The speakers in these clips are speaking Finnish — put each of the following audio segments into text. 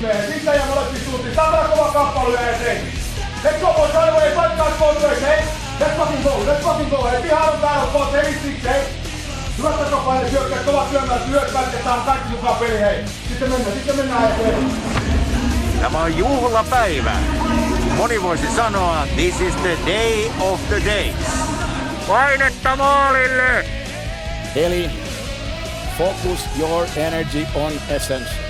Sitä ja molempi suuntiin. Saatana kova kamppailu ja eteen. Let's go boys, right away, fight guys both ways, hey? Let's fucking go, let's fucking go, hey? Pihaan on täällä, boss, heavy six, hey? Hyvät takapaine, syökkää, kovat syömään, työt vältetään, kaikki mukaan peli, hei. Sitten mennään, sitten mennään eteen. Tämä on juhlapäivä. Moni voisi sanoa, this is the day of the days. Painetta maalille! Eli focus your energy on essence.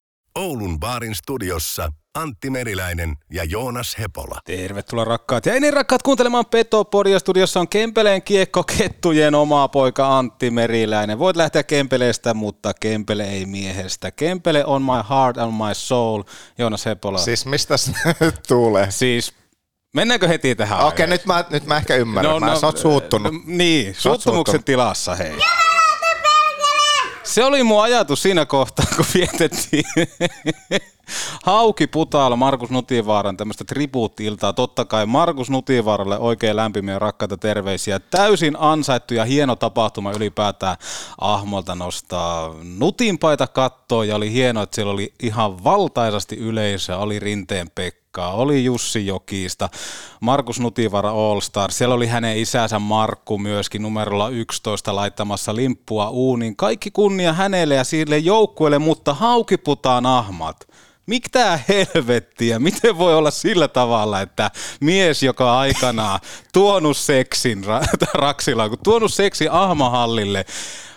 Oulun baarin studiossa Antti Meriläinen ja Joonas Hepola. Tervetuloa rakkaat ja ennen rakkaat kuuntelemaan Petopodia. Studiossa on Kempeleen kiekkokettujen oma poika Antti Meriläinen. Voit lähteä Kempeleestä, mutta Kempele ei miehestä. Kempele on my heart and my soul. Joonas Hepola. Siis mistä nyt tulee? Siis Mennäänkö heti tähän? Okei, okay, nyt mä, nyt mä ehkä ymmärrän. No, mä, no, sä oot suuttunut. Niin, suuttumuksen tilassa, hei. Se oli mun ajatus siinä kohtaa, kun vietettiin Hauki Putaalla Markus Nutivaaran tämmöistä tribuutti-iltaa. Totta kai Markus Nutivaaralle oikein lämpimiä rakkaita terveisiä. Täysin ansaittu ja hieno tapahtuma ylipäätään Ahmolta nostaa Nutinpaita kattoon ja oli hienoa, että siellä oli ihan valtaisasti yleisöä. Oli Rinteen Pekka, oli Jussi Jokista, Markus Nutivara All Star, siellä oli hänen isänsä Markku myöskin numerolla 11 laittamassa limppua uuniin. Kaikki kunnia hänelle ja sille joukkueelle, mutta haukiputaan ahmat. Mitä helvettiä? Miten voi olla sillä tavalla, että mies, joka aikanaan tuonut seksin ra- Raksilaan, kun tuonut seksin Ahmahallille,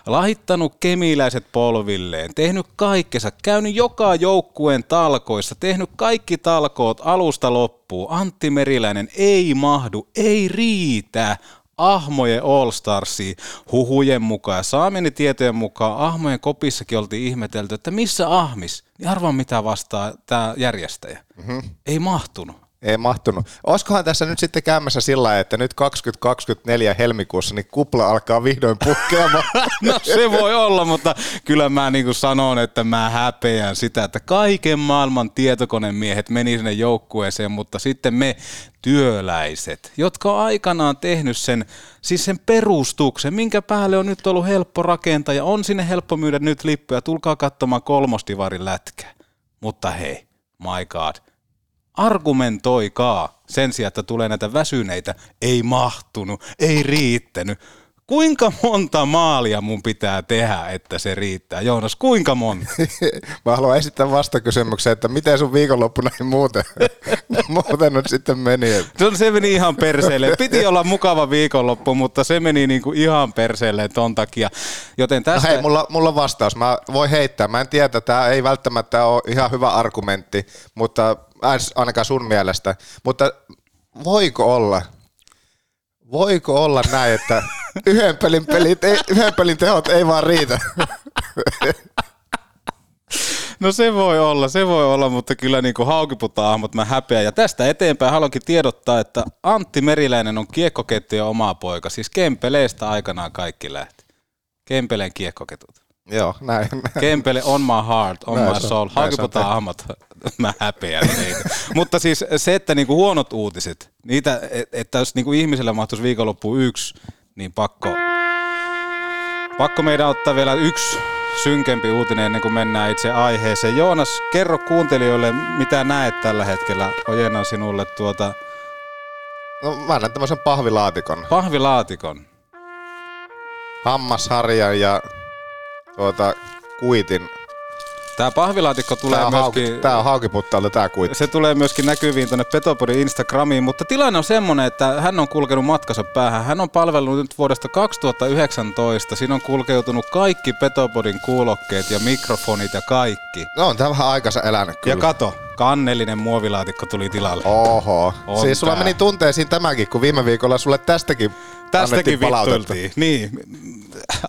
lahittanut kemiläiset polvilleen, tehnyt kaikkensa, käynyt joka joukkueen talkoissa, tehnyt kaikki talkoot alusta loppuun. Antti Meriläinen ei mahdu, ei riitä. Ahmojen All Starsiin huhujen mukaan ja saamieni tietojen mukaan Ahmojen kopissakin oltiin ihmetelty, että missä Ahmis? Niin arvaa mitä vastaa tämä järjestäjä. Mm-hmm. Ei mahtunut. Ei mahtunut. Olisikohan tässä nyt sitten käymässä sillä että nyt 2024 helmikuussa niin kupla alkaa vihdoin pukkeamaan? no se voi olla, mutta kyllä mä niin kuin sanon, että mä häpeän sitä, että kaiken maailman tietokonemiehet meni sinne joukkueeseen, mutta sitten me työläiset, jotka on aikanaan tehnyt sen, siis sen perustuksen, minkä päälle on nyt ollut helppo rakentaa ja on sinne helppo myydä nyt lippuja, tulkaa katsomaan kolmostivarin lätkä. Mutta hei, my god, argumentoikaa sen sijaan, että tulee näitä väsyneitä, ei mahtunut, ei riittänyt. Kuinka monta maalia mun pitää tehdä, että se riittää? Joonas, kuinka monta? Mä haluan esittää vastakysymyksen, että miten sun viikonloppuna ei muuten, muuten nyt sitten meni? Se, se meni ihan perseelle. Piti olla mukava viikonloppu, mutta se meni niinku ihan perseelle ton takia. Joten no tästä... hei, mulla, mulla on vastaus. Mä voin heittää. Mä en tiedä, tämä ei välttämättä ole ihan hyvä argumentti, mutta ainakaan sun mielestä. Mutta voiko olla, voiko olla näin, että yhden pelin, pelit, ei, yhden pelin tehot ei vaan riitä? No se voi olla, se voi olla, mutta kyllä niin kuin haukiputa-ahmot mä häpeä. Ja tästä eteenpäin haluankin tiedottaa, että Antti Meriläinen on kiekkokettujen oma poika. Siis Kempeleestä aikanaan kaikki lähti. Kempeleen kiekkoketut. Joo, näin. Kempele on my heart, on näin my soul. Haukiputa-ahmot, mä häpeän Mutta siis se, että niinku huonot uutiset, niitä, että jos niinku ihmiselle mahtuisi viikonloppu yksi, niin pakko, pakko meidän ottaa vielä yksi synkempi uutinen ennen kuin mennään itse aiheeseen. Joonas, kerro kuuntelijoille, mitä näet tällä hetkellä. Ojennan sinulle tuota... No mä näen tämmöisen pahvilaatikon. Pahvilaatikon. Hammasharjan ja tuota kuitin Tämä pahvilaatikko tulee Tää on, hauki, myöskin... tää on haukiputtaalta tää kuitti. Se tulee myöskin näkyviin tuonne Petopodin Instagramiin, mutta tilanne on semmonen, että hän on kulkenut matkansa päähän. Hän on palvellut nyt vuodesta 2019. Siinä on kulkeutunut kaikki Petopodin kuulokkeet ja mikrofonit ja kaikki. No on tää vähän aikansa elänyt kyllä. Ja kato, kannellinen muovilaatikko tuli tilalle. Oho. On siis sulla tää. meni tunteisiin tämäkin, kun viime viikolla sulle tästäkin Tästäkin vittuiltiin. Niin.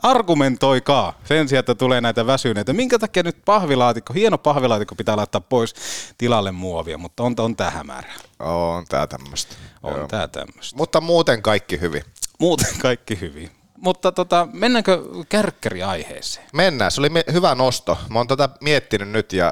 Argumentoikaa sen sijaan, että tulee näitä väsyneitä. Minkä takia nyt pahvilaatikko, hieno pahvilaatikko pitää laittaa pois tilalle muovia, mutta on, on tää hämärä. On tää tämmöstä. On Joo. tää tämmöistä. Mutta muuten kaikki hyvin. Muuten kaikki hyvin. Mutta tota, mennäänkö kärkkäriaiheeseen? Mennään, se oli me- hyvä nosto. Mä oon tätä miettinyt nyt ja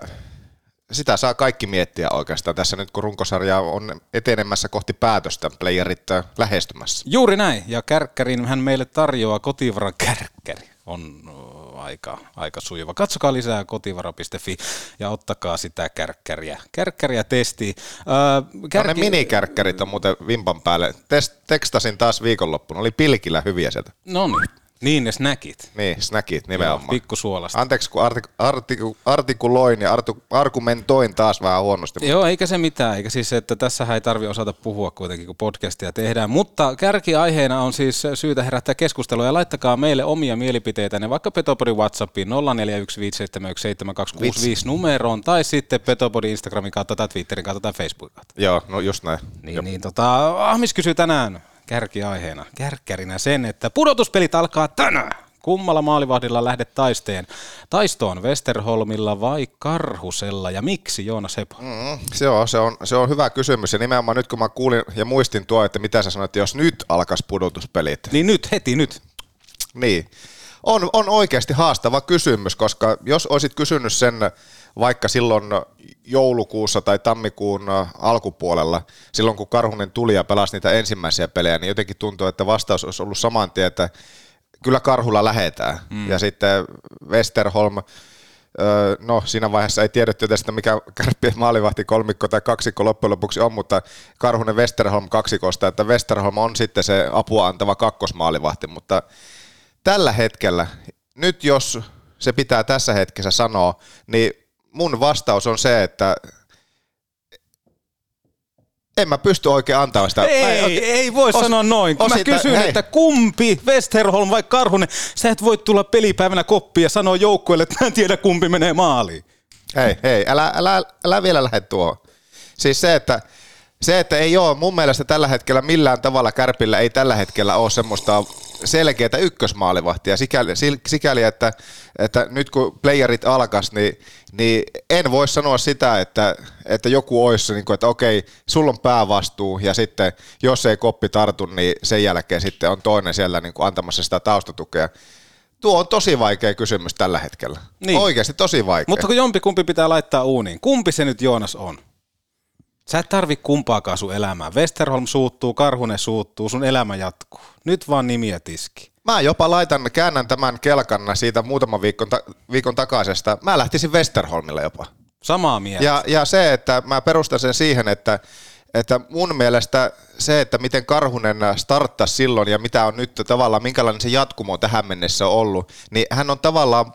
sitä saa kaikki miettiä oikeastaan tässä nyt, kun runkosarja on etenemässä kohti päätöstä, playerit äh, lähestymässä. Juuri näin, ja kärkkärin hän meille tarjoaa kotivaran kärkkäri. On ö, aika, aika sujuva. Katsokaa lisää kotivara.fi ja ottakaa sitä kärkkäriä, kärkkäriä testiin. Öö, Kärki... Ne minikärkkärit on muuten vimpan päälle. Test, tekstasin taas viikonloppuna, oli pilkillä hyviä sieltä. No niin, niin ne snackit. Niin, snackit Joo, nimenomaan. pikkusuolasta. Anteeksi, kun artik- artiku- artikuloin ja artu- argumentoin taas vähän huonosti. Joo, eikä se mitään, eikä siis, että tässä ei tarvi osata puhua kuitenkin, kun podcastia tehdään. Mutta kärkiaiheena on siis syytä herättää keskustelua ja laittakaa meille omia mielipiteitänne vaikka Petopodin Whatsappiin 0415717265 numeroon tai sitten Petopodin Instagramin kautta tai Twitterin kautta tai Facebookin kautta. Joo, no just näin. Niin, niin tota, Ahmis kysyy tänään kärkiaiheena, kärkkärinä sen, että pudotuspelit alkaa tänään. Kummalla maalivahdilla lähdet taisteen? Taistoon Westerholmilla vai Karhusella ja miksi Joona Sepo? Mm, se, on, se, on, se on hyvä kysymys ja nimenomaan nyt kun mä kuulin ja muistin tuo, että mitä sä sanoit, että jos nyt alkaisi pudotuspelit, Niin nyt, heti nyt. Niin. On, on oikeasti haastava kysymys, koska jos olisit kysynyt sen vaikka silloin joulukuussa tai tammikuun alkupuolella, silloin kun Karhunen tuli ja pelasi niitä ensimmäisiä pelejä, niin jotenkin tuntuu, että vastaus olisi ollut saman tien, että kyllä Karhulla lähetään. Mm. Ja sitten Westerholm, öö, no siinä vaiheessa ei tiedetty tästä, mikä kärppien maalivahti kolmikko tai kaksikko loppujen lopuksi on, mutta Karhunen Westerholm kaksikosta, että Westerholm on sitten se apua antava kakkosmaalivahti, mutta tällä hetkellä, nyt jos se pitää tässä hetkessä sanoa, niin mun vastaus on se, että en mä pysty oikein antamaan sitä. Ei, mä ei, ei voi os- sanoa noin. Kun mä kysyn, hei. että kumpi, Westerholm vai Karhunen, sä et voi tulla pelipäivänä koppiin ja sanoa joukkueelle, että mä en tiedä kumpi menee maaliin. Hei, hei, älä, älä, älä vielä lähde tuohon. Siis se, että se, että ei ole mun mielestä tällä hetkellä millään tavalla Kärpillä ei tällä hetkellä ole semmoista selkeää ykkösmaalivahtia sikäli, sikäli että, että nyt kun playerit alkas, niin, niin en voi sanoa sitä, että, että joku olisi, niin kuin, että okei, sulla on päävastuu ja sitten jos ei koppi tartu, niin sen jälkeen sitten on toinen siellä niin kuin antamassa sitä taustatukea. Tuo on tosi vaikea kysymys tällä hetkellä. Niin. Oikeasti tosi vaikea. Mutta kun jompi kumpi pitää laittaa uuniin, kumpi se nyt Joonas on? Sä et tarvi kumpaakaan sun elämään. Westerholm suuttuu, Karhunen suuttuu, sun elämä jatkuu. Nyt vaan nimiä tiski. Mä jopa laitan, käännän tämän kelkan siitä muutaman viikon, ta- viikon takaisesta. Mä lähtisin Westerholmille jopa. Samaa mieltä. Ja, ja se, että mä perustan sen siihen, että, että mun mielestä se, että miten Karhunen starttasi silloin ja mitä on nyt tavallaan, minkälainen se jatkumo tähän mennessä on ollut, niin hän on tavallaan,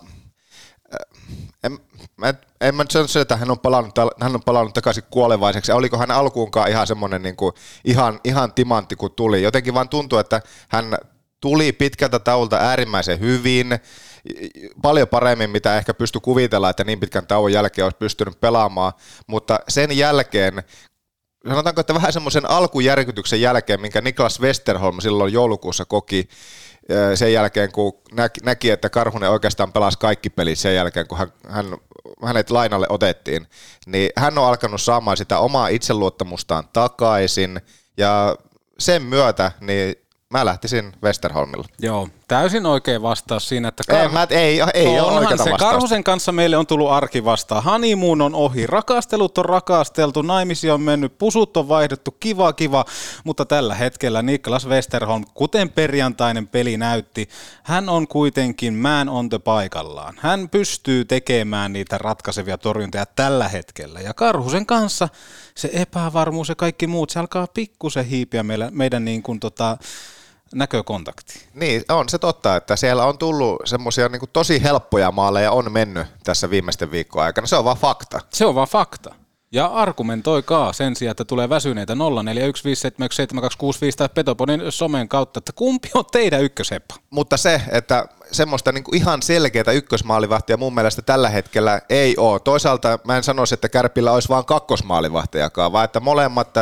en, mä, en- mä sano että hän on, palannut, hän on palannut takaisin kuolevaiseksi. Oliko hän alkuunkaan ihan semmoinen niin kuin, ihan, ihan timantti kun tuli. Jotenkin vaan tuntuu, että hän tuli pitkältä taulta äärimmäisen hyvin, paljon paremmin, mitä ehkä pysty kuvitella, että niin pitkän tauon jälkeen olisi pystynyt pelaamaan, mutta sen jälkeen, sanotaanko, että vähän semmoisen alkujärkytyksen jälkeen, minkä Niklas Westerholm silloin joulukuussa koki, sen jälkeen, kun näki, että Karhunen oikeastaan pelasi kaikki pelit sen jälkeen, kun hän, hän, hänet lainalle otettiin, niin hän on alkanut saamaan sitä omaa itseluottamustaan takaisin, ja sen myötä niin mä lähtisin Westerholmilla. Joo, täysin oikein vastaus siinä, että Ei, mä, ei, ei ole Onhan oikeata se. vastausta. Karhusen kanssa meille on tullut arki vastaan. Honeymoon on ohi, rakastelut on rakasteltu, naimisia on mennyt, pusut on vaihdettu, kiva kiva, mutta tällä hetkellä Niklas Westerholm, kuten perjantainen peli näytti, hän on kuitenkin man on the paikallaan. Hän pystyy tekemään niitä ratkaisevia torjuntoja tällä hetkellä. Ja Karhusen kanssa se epävarmuus ja kaikki muut, se alkaa pikkusen hiipiä meillä, meidän niin kuin tota, näkökontaktiin. Niin, on se totta, että siellä on tullut semmoisia niin tosi helppoja maaleja on mennyt tässä viimeisten viikkojen aikana. Se on vaan fakta. Se on vaan fakta. Ja argumentoikaa sen sijaan, että tulee väsyneitä 0415717265 tai Petoponin somen kautta, että kumpi on teidän ykköseppa? Mutta se, että semmoista niin ihan selkeää ykkösmaalivahtia mun mielestä tällä hetkellä ei ole. Toisaalta mä en sanoisi, että Kärpillä olisi vain kakkosmaalivahtijakaan, vaan että molemmat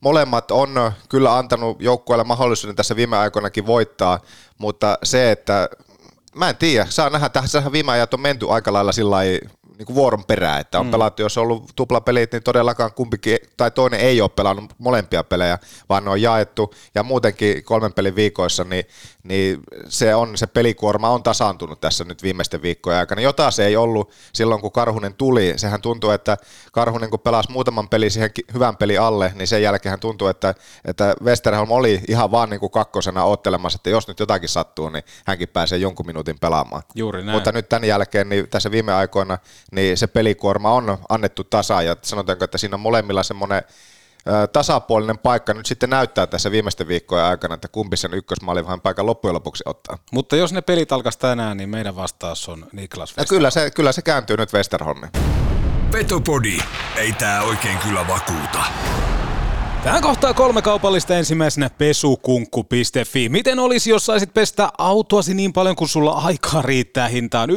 molemmat on kyllä antanut joukkueelle mahdollisuuden tässä viime aikoinakin voittaa, mutta se, että mä en tiedä, saa nähdä, tässä viime ajat on menty aika lailla sillä niin kuin vuoron perään, että on mm. pelattu, jos on ollut tuplapelit, niin todellakaan kumpikin, tai toinen ei ole pelannut molempia pelejä, vaan ne on jaettu, ja muutenkin kolmen pelin viikoissa, niin, niin se, on, se pelikuorma on tasaantunut tässä nyt viimeisten viikkojen aikana, jota se ei ollut silloin, kun Karhunen tuli. Sehän tuntuu, että Karhunen, kun pelasi muutaman peli siihen hyvän peli alle, niin sen jälkeen tuntuu, että, että Westerholm oli ihan vaan niin kuin kakkosena ottelemassa, että jos nyt jotakin sattuu, niin hänkin pääsee jonkun minuutin pelaamaan. Juuri näin. Mutta nyt tämän jälkeen, niin tässä viime aikoina, niin se pelikuorma on annettu tasa ja sanotaanko, että siinä on molemmilla semmoinen tasapuolinen paikka nyt sitten näyttää tässä viimeisten viikkojen aikana, että kumpi sen ykkösmaali vähän paikan loppujen lopuksi ottaa. Mutta jos ne pelit alkaisi tänään, niin meidän vastaus on Niklas Westerholm. Kyllä se, kyllä se kääntyy nyt Westerholmiin. Petopodi, ei tää oikein kyllä vakuuta. Tähän kohtaa kolme kaupallista ensimmäisenä pesukunkku.fi. Miten olisi, jos saisit pestä autoasi niin paljon kuin sulla aikaa riittää hintaan 19,90?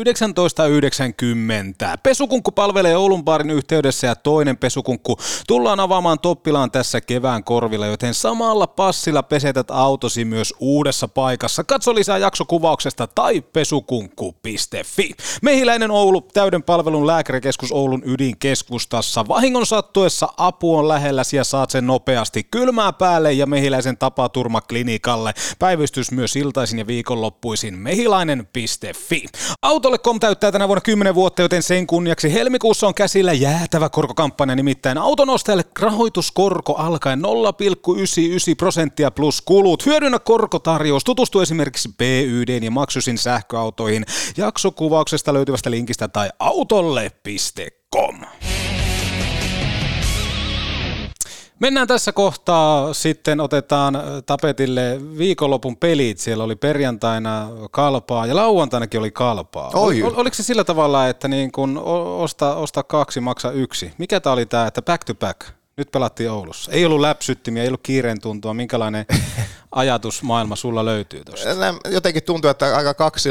Pesukunkku palvelee Oulun baarin yhteydessä ja toinen pesukunkku tullaan avaamaan Toppilaan tässä kevään korvilla, joten samalla passilla pesetät autosi myös uudessa paikassa. Katso lisää jaksokuvauksesta tai pesukunkku.fi. Mehiläinen Oulu, täyden palvelun lääkärikeskus Oulun ydinkeskustassa. Vahingon sattuessa apu on lähelläsi ja saat sen nopeasti nopeasti kylmää päälle ja Mehiläisen tapaturma klinikalle. Päivystys myös iltaisin ja viikonloppuisin mehilainen.fi. Autolle.com täyttää tänä vuonna 10 vuotta, joten sen kunniaksi helmikuussa on käsillä jäätävä korkokampanja, nimittäin auton ostajalle rahoituskorko alkaen 0,99 prosenttia plus kulut. Hyödynnä korkotarjous, tutustu esimerkiksi BYD ja maksusin sähköautoihin jaksokuvauksesta löytyvästä linkistä tai autolle.com. Mennään tässä kohtaa, sitten otetaan tapetille viikonlopun pelit. Siellä oli perjantaina kalpaa ja lauantainakin oli kalpaa. Oi. Ol, oliko se sillä tavalla, että niin kun osta, osta kaksi, maksa yksi? Mikä tämä oli tämä, että back to back? Nyt pelattiin Oulussa. Ei ollut läpsyttimiä, ei ollut kiireen tuntua. Minkälainen ajatusmaailma sulla löytyy tuosta? Jotenkin tuntuu, että aika kaksi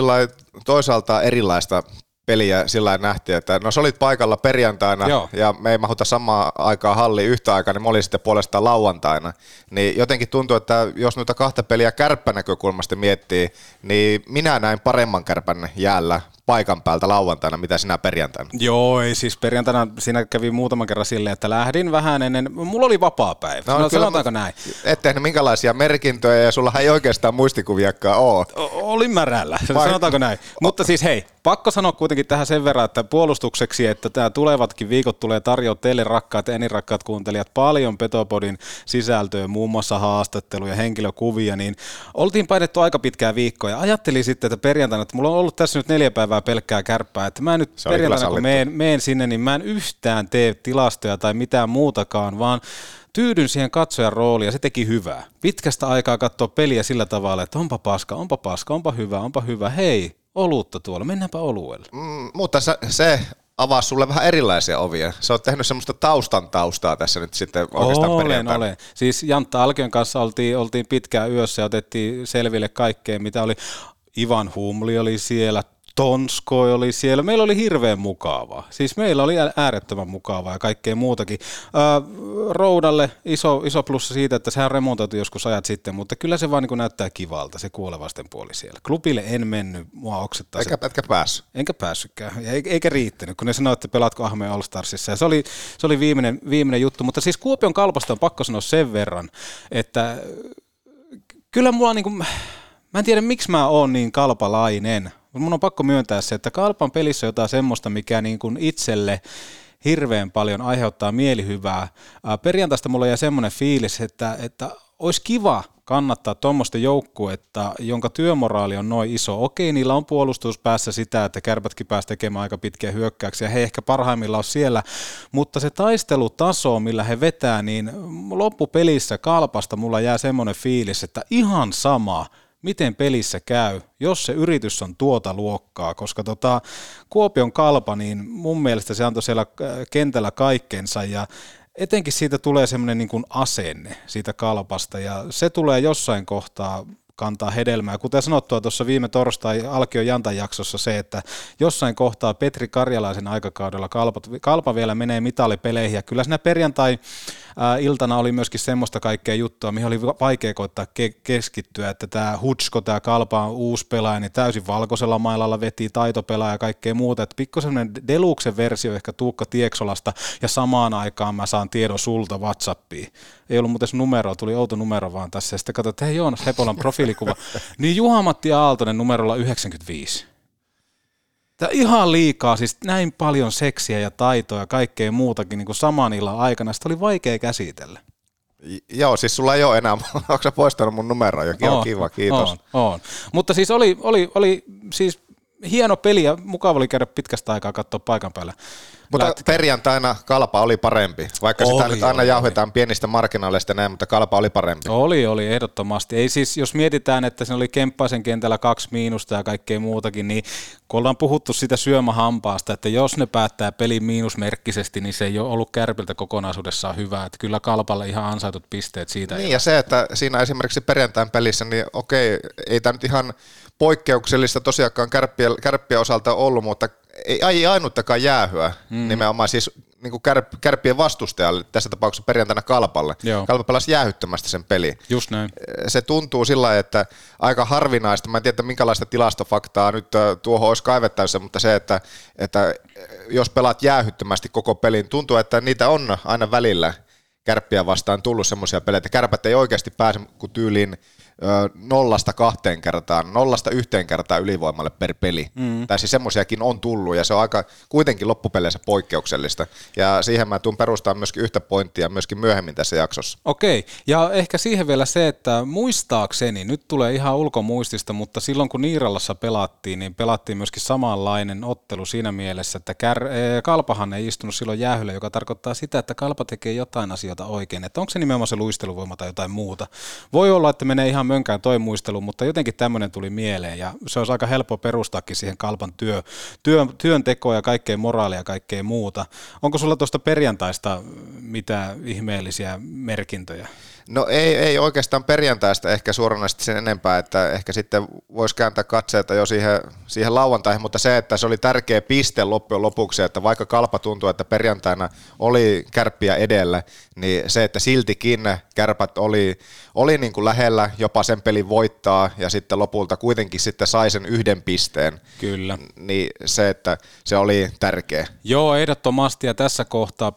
toisaalta erilaista peliä sillä nähtiin, että no sä olit paikalla perjantaina Joo. ja me ei mahuta samaa aikaa halli yhtä aikaa, niin mä olin sitten puolestaan lauantaina. Niin jotenkin tuntuu, että jos noita kahta peliä kärppänäkökulmasta miettii, niin minä näin paremman kärpän jäällä paikan päältä lauantaina, mitä sinä perjantaina? Joo, ei siis perjantaina siinä kävi muutaman kerran silleen, että lähdin vähän ennen, mulla oli vapaa päivä, no, no sanotaanko näin? Et tehnyt minkälaisia merkintöjä ja sulla ei oikeastaan muistikuviakaan ole. O- olin märällä, Vai... sanotaanko näin. Mutta siis hei, pakko sanoa kuitenkin tähän sen verran, että puolustukseksi, että tämä tulevatkin viikot tulee tarjoa teille rakkaat ja rakkaat kuuntelijat paljon Petopodin sisältöä, muun muassa haastatteluja, henkilökuvia, niin oltiin painettu aika pitkää viikkoa ja ajattelin sitten, että perjantaina, että mulla on ollut tässä nyt neljä päivää pelkkää kärppää, että mä nyt perjantaina kun meen, meen sinne, niin mä en yhtään tee tilastoja tai mitään muutakaan, vaan tyydyn siihen katsojan rooliin ja se teki hyvää. Pitkästä aikaa katsoa peliä sillä tavalla, että onpa paska, onpa paska, onpa hyvä, onpa hyvä, hei, olutta tuolla, mennäänpä oluelle. Mm, mutta se, se avaa sulle vähän erilaisia ovia. Sä oot tehnyt semmoista taustan taustaa tässä nyt sitten oikeastaan Olen, olen. Siis Jantta Alkion kanssa oltiin, oltiin pitkään yössä ja otettiin selville kaikkea, mitä oli. Ivan Humli oli siellä, Tonskoi oli siellä. Meillä oli hirveän mukavaa. Siis meillä oli äärettömän mukavaa ja kaikkea muutakin. Äh, Roudalle iso, iso plussa siitä, että sehän remontoitu joskus ajat sitten, mutta kyllä se vaan niin näyttää kivalta, se kuolevasten puoli siellä. Klubille en mennyt, mua oksettaa Eikä, se. Etkä päässyt. Enkä päässytkään, eikä riittänyt, kun ne sanoivat, että pelaatko Ahmeen All Starsissa. Ja se oli, se oli viimeinen, viimeinen juttu, mutta siis Kuopion kalpasta on pakko sanoa sen verran, että kyllä mua niin kuin, mä en tiedä miksi mä oon niin kalpalainen, mun on pakko myöntää se, että Kalpan pelissä on jotain semmoista, mikä niin kuin itselle hirveän paljon aiheuttaa mielihyvää. Perjantaista mulla jäi semmoinen fiilis, että, että olisi kiva kannattaa tuommoista joukkuetta, jonka työmoraali on noin iso. Okei, niillä on puolustuspäässä sitä, että kärpätkin pääsee tekemään aika pitkiä hyökkäyksiä, he ehkä parhaimmillaan on siellä, mutta se taistelutaso, millä he vetää, niin loppupelissä kalpasta mulla jää semmoinen fiilis, että ihan sama, miten pelissä käy, jos se yritys on tuota luokkaa, koska tota, Kuopion kalpa, niin mun mielestä se antoi siellä äh, kentällä kaikkensa ja etenkin siitä tulee semmoinen niin kuin asenne siitä kalpasta ja se tulee jossain kohtaa kantaa hedelmää. Kuten sanottua tuossa viime torstai Alkio Jantan jaksossa se, että jossain kohtaa Petri Karjalaisen aikakaudella Kalpa, Kalpa vielä menee mitalipeleihin ja kyllä siinä perjantai iltana oli myöskin semmoista kaikkea juttua, mihin oli vaikea koittaa ke- keskittyä, että tämä Hutsko, tämä Kalpa on uusi pelaaja, niin täysin valkoisella mailalla veti taitopelaaja ja kaikkea muuta, että pikku semmoinen Deluxen versio ehkä Tuukka Tieksolasta ja samaan aikaan mä saan tiedon sulta Whatsappiin. Ei ollut muuten numeroa, tuli outo numero vaan tässä ja sitten katsoin, että hei Joonas Hepolan profiilikuva, niin Juha-Matti Aaltonen numerolla 95. Tämä ihan liikaa, siis näin paljon seksiä ja taitoa ja kaikkea muutakin niin kuin saman illan aikana. Sitä oli vaikea käsitellä. Joo, siis sulla ei ole enää, onko sä poistanut mun numeroa? Jokin on, kiva, kiitos. On, on. Mutta siis oli, oli, oli siis hieno peli ja mukava oli käydä pitkästä aikaa katsoa paikan päällä. Mutta Lätkä. perjantaina kalpa oli parempi, vaikka oli, sitä nyt aina oli, jauhetaan oli. pienistä marginaaleista näin, mutta kalpa oli parempi. Oli, oli, ehdottomasti. Ei siis, jos mietitään, että se oli Kemppaisen kentällä kaksi miinusta ja kaikkea muutakin, niin kun ollaan puhuttu sitä syömähampaasta, että jos ne päättää pelin miinusmerkkisesti, niin se ei ole ollut kärpiltä kokonaisuudessaan hyvä. Että kyllä kalpalle ihan ansaitut pisteet siitä. Niin, ja se, että siinä esimerkiksi perjantain pelissä, niin okei, ei tämä nyt ihan poikkeuksellista tosiaankaan kärppiä osalta ollut, mutta ei, ei ainuttakaan jäähyä mm. nimenomaan siis niin kuin kärp, kärppien vastustajalle, tässä tapauksessa perjantaina Kalpalle. Joo. Kalpa pelasi jäähyttömästi sen peli. Just näin. Se tuntuu sillä että aika harvinaista, mä en tiedä minkälaista tilastofaktaa nyt tuohon olisi kaivettavissa, mutta se, että, että jos pelaat jäähyttömästi koko pelin, tuntuu, että niitä on aina välillä kärppiä vastaan tullut semmoisia pelejä, että kärpät ei oikeasti pääse kuin tyyliin nollasta kahteen kertaan, nollasta yhteen kertaan ylivoimalle per peli. Mm. Tai siis semmoisiakin on tullut ja se on aika kuitenkin loppupeleissä poikkeuksellista. Ja siihen mä tuun perustaa myöskin yhtä pointtia myöskin myöhemmin tässä jaksossa. Okei, ja ehkä siihen vielä se, että muistaakseni, nyt tulee ihan ulkomuistista, mutta silloin kun Niiralassa pelattiin, niin pelattiin myöskin samanlainen ottelu siinä mielessä, että Kär, eh, Kalpahan ei istunut silloin jäähylle, joka tarkoittaa sitä, että Kalpa tekee jotain asioita oikein. Että onko se nimenomaan se luisteluvoima tai jotain muuta. Voi olla, että menee ihan mönkään toi muistelu, mutta jotenkin tämmöinen tuli mieleen ja se olisi aika helppo perustaakin siihen kalpan työ, työ, työntekoa ja kaikkea moraalia ja kaikkea muuta. Onko sulla tuosta perjantaista mitä ihmeellisiä merkintöjä? No ei, ei oikeastaan perjantaista ehkä suoranaisesti sen enempää, että ehkä sitten voisi kääntää katseita jo siihen, siihen lauantaihin, mutta se, että se oli tärkeä piste loppujen lopuksi, että vaikka kalpa tuntuu, että perjantaina oli kärppiä edellä, niin se, että siltikin kärpät oli, oli niin kuin lähellä jopa sen pelin voittaa ja sitten lopulta kuitenkin sitten sai sen yhden pisteen. Kyllä. Niin se, että se oli tärkeä. Joo, ehdottomasti ja tässä kohtaa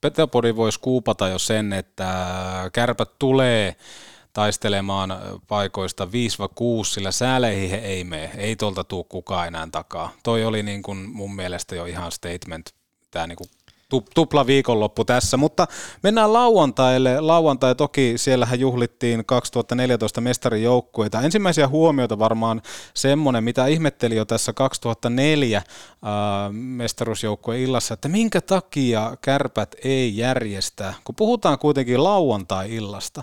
Petopodi voisi kuupata jo sen, että kärpät tulee taistelemaan paikoista 5-6, sillä sääleihin he ei mene, ei tuolta tuu kukaan enää takaa. Toi oli niin kuin mun mielestä jo ihan statement, tämä niin tupla viikonloppu tässä, mutta mennään lauantaille. Lauantai toki, siellähän juhlittiin 2014 mestarijoukkueita. Ensimmäisiä huomioita varmaan semmoinen, mitä ihmetteli jo tässä 2004 äh, mestaruusjoukkueen illassa, että minkä takia kärpät ei järjestä, kun puhutaan kuitenkin lauantai-illasta,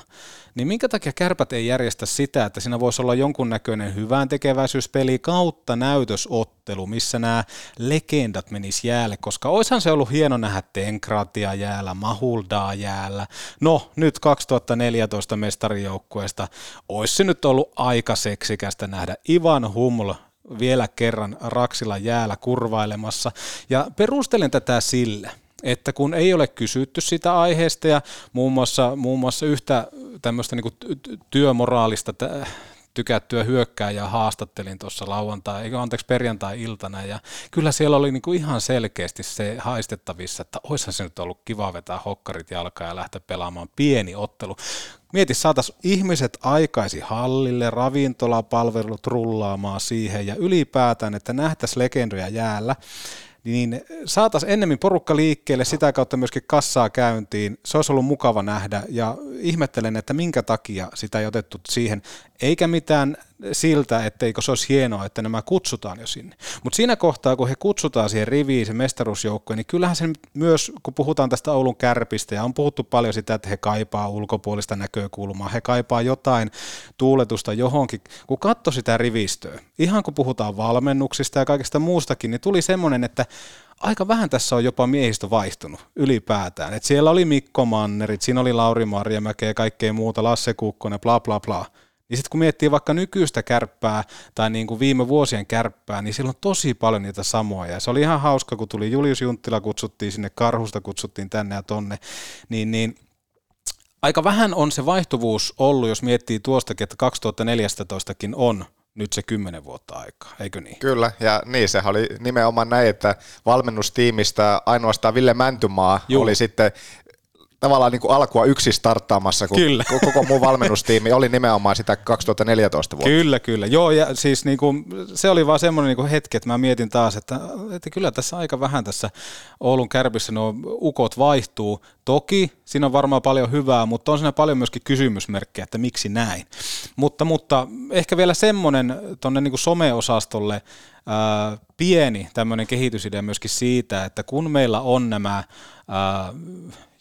niin minkä takia kärpät ei järjestä sitä, että siinä voisi olla jonkunnäköinen hyvän tekeväisyyspeli kautta näytösottelu, missä nämä legendat menis jäälle, koska oishan se ollut hieno nähdä Tenkratia jäällä, Mahuldaa jäällä. No, nyt 2014 mestarijoukkueesta olisi se nyt ollut aika seksikästä nähdä Ivan Huml vielä kerran Raksilla jäällä kurvailemassa. Ja perustelen tätä sillä, että kun ei ole kysytty sitä aiheesta ja muun muassa, muun muassa yhtä tämmöistä niin työmoraalista tykättyä hyökkääjää haastattelin tuossa lauantai, eikö anteeksi perjantai-iltana, ja kyllä siellä oli niin kuin ihan selkeästi se haistettavissa, että olisihan se nyt ollut kiva vetää hokkarit jalkaa ja lähteä pelaamaan pieni ottelu. Mieti, saataisiin ihmiset aikaisi hallille, ravintolapalvelut rullaamaan siihen ja ylipäätään, että nähtäisiin legendoja jäällä niin saataisiin ennemmin porukka liikkeelle, sitä kautta myöskin kassaa käyntiin. Se olisi ollut mukava nähdä ja ihmettelen, että minkä takia sitä ei otettu siihen, eikä mitään siltä, etteikö se olisi hienoa, että nämä kutsutaan jo sinne. Mutta siinä kohtaa, kun he kutsutaan siihen riviin, se mestaruusjoukkoon, niin kyllähän se myös, kun puhutaan tästä Oulun kärpistä, ja on puhuttu paljon sitä, että he kaipaa ulkopuolista näkökulmaa, he kaipaa jotain tuuletusta johonkin. Kun katsoi sitä rivistöä, ihan kun puhutaan valmennuksista ja kaikesta muustakin, niin tuli semmoinen, että aika vähän tässä on jopa miehistö vaihtunut ylipäätään. Et siellä oli Mikko Mannerit, siinä oli Lauri Marjamäkeä ja kaikkea muuta, Lasse Kukkonen, bla bla bla. Niin sitten kun miettii vaikka nykyistä kärppää tai niin kuin viime vuosien kärppää, niin silloin on tosi paljon niitä samoja. Ja se oli ihan hauska, kun tuli Julius Junttila, kutsuttiin sinne Karhusta, kutsuttiin tänne ja tonne, niin, niin aika vähän on se vaihtuvuus ollut, jos miettii tuostakin, että 2014kin on nyt se kymmenen vuotta aikaa, eikö niin? Kyllä, ja niin se oli nimenomaan näin, että valmennustiimistä ainoastaan Ville Mäntymaa Juh. oli sitten tavallaan niin kuin alkua yksi starttaamassa, kun kyllä. koko muu valmennustiimi oli nimenomaan sitä 2014 vuotta. Kyllä, kyllä. Joo, ja siis niin kuin, se oli vaan semmoinen niin kuin hetki, että mä mietin taas, että, että kyllä tässä aika vähän tässä Oulun kärpissä nuo ukot vaihtuu. Toki siinä on varmaan paljon hyvää, mutta on siinä paljon myöskin kysymysmerkkejä, että miksi näin. Mutta, mutta ehkä vielä semmoinen tuonne niin someosastolle, ää, pieni tämmöinen kehitysidea myöskin siitä, että kun meillä on nämä ää,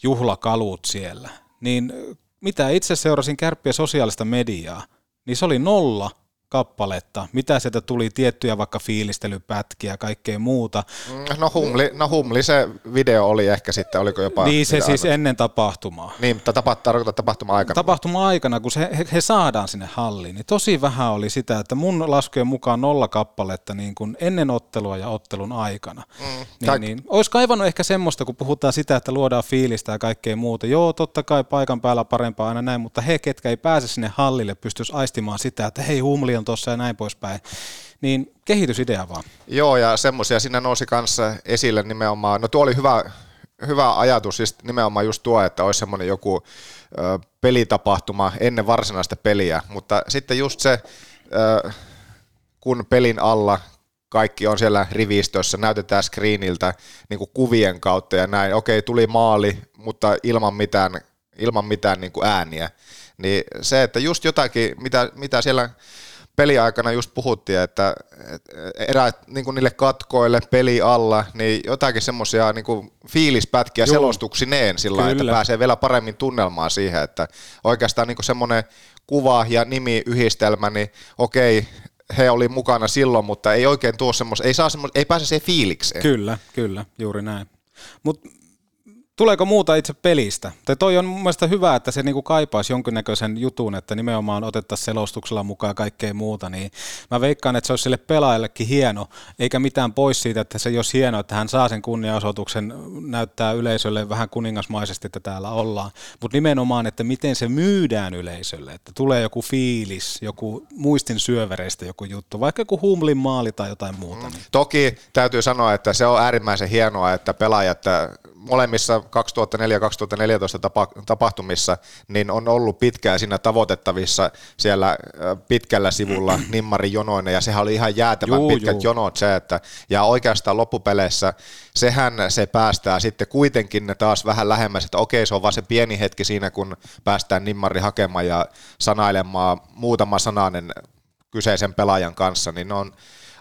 juhlakalut siellä, niin mitä itse seurasin kärppiä sosiaalista mediaa, niin se oli nolla kappaletta, mitä sieltä tuli, tiettyjä vaikka fiilistelypätkiä ja kaikkea muuta. Mm, no humli, no humli se video oli ehkä sitten, oliko jopa... Niin se siis arvot. ennen tapahtumaa. Niin, mutta tapa, tarkoittaa tapahtuma-aikana. Tapahtuma-aikana, kun se, he, he, saadaan sinne halliin, niin tosi vähän oli sitä, että mun laskujen mukaan nolla kappaletta niin kuin ennen ottelua ja ottelun aikana. Mm, niin, kaik- niin, olisi kaivannut ehkä semmoista, kun puhutaan sitä, että luodaan fiilistä ja kaikkea muuta. Joo, totta kai paikan päällä parempaa aina näin, mutta he, ketkä ei pääse sinne hallille, pystyisi aistimaan sitä, että hei, humli on tuossa ja näin poispäin. Niin kehitysidea vaan. Joo, ja semmoisia siinä nousi kanssa esille nimenomaan. No tuo oli hyvä, hyvä ajatus, siis nimenomaan just tuo, että olisi semmoinen joku ö, pelitapahtuma ennen varsinaista peliä, mutta sitten just se, ö, kun pelin alla kaikki on siellä rivistössä, näytetään screeniltä niin kuin kuvien kautta ja näin, okei tuli maali, mutta ilman mitään, ilman mitään niin kuin ääniä, niin se, että just jotakin, mitä, mitä siellä peliaikana just puhuttiin, että eräät niin kuin niille katkoille peli alla, niin jotakin semmoisia niin fiilispätkiä Juu. selostuksineen sillä että pääsee vielä paremmin tunnelmaan siihen, että oikeastaan niin semmoinen kuva ja nimi yhdistelmä, niin okei, he oli mukana silloin, mutta ei oikein tuo semmoista, ei, saa semmoista, ei pääse siihen fiilikseen. Kyllä, kyllä, juuri näin. Mutta Tuleeko muuta itse pelistä? Tai toi on mun mielestä hyvä, että se niinku kaipaisi jonkinnäköisen jutun, että nimenomaan otettaisiin selostuksella mukaan kaikkea muuta, niin mä veikkaan, että se olisi sille pelaajallekin hieno, eikä mitään pois siitä, että se olisi hieno, että hän saa sen kunniaosoituksen, näyttää yleisölle vähän kuningasmaisesti, että täällä ollaan, mutta nimenomaan, että miten se myydään yleisölle, että tulee joku fiilis, joku muistin syövereistä joku juttu, vaikka joku humlin maali tai jotain muuta. Niin. Toki täytyy sanoa, että se on äärimmäisen hienoa, että pelaajat molemmissa 2004-2014 tapahtumissa niin on ollut pitkään siinä tavoitettavissa siellä pitkällä sivulla nimmari jonoinen ja sehän oli ihan jäätävän juu, pitkät juu. jonot se, että ja oikeastaan loppupeleissä sehän se päästää sitten kuitenkin ne taas vähän lähemmäs, että okei se on vaan se pieni hetki siinä, kun päästään nimmari hakemaan ja sanailemaan muutama sananen kyseisen pelaajan kanssa, niin on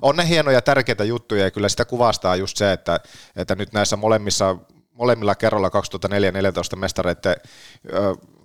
on ne hienoja tärkeitä juttuja ja kyllä sitä kuvastaa just se, että, että nyt näissä molemmissa molemmilla kerralla 2004-2014 mestareiden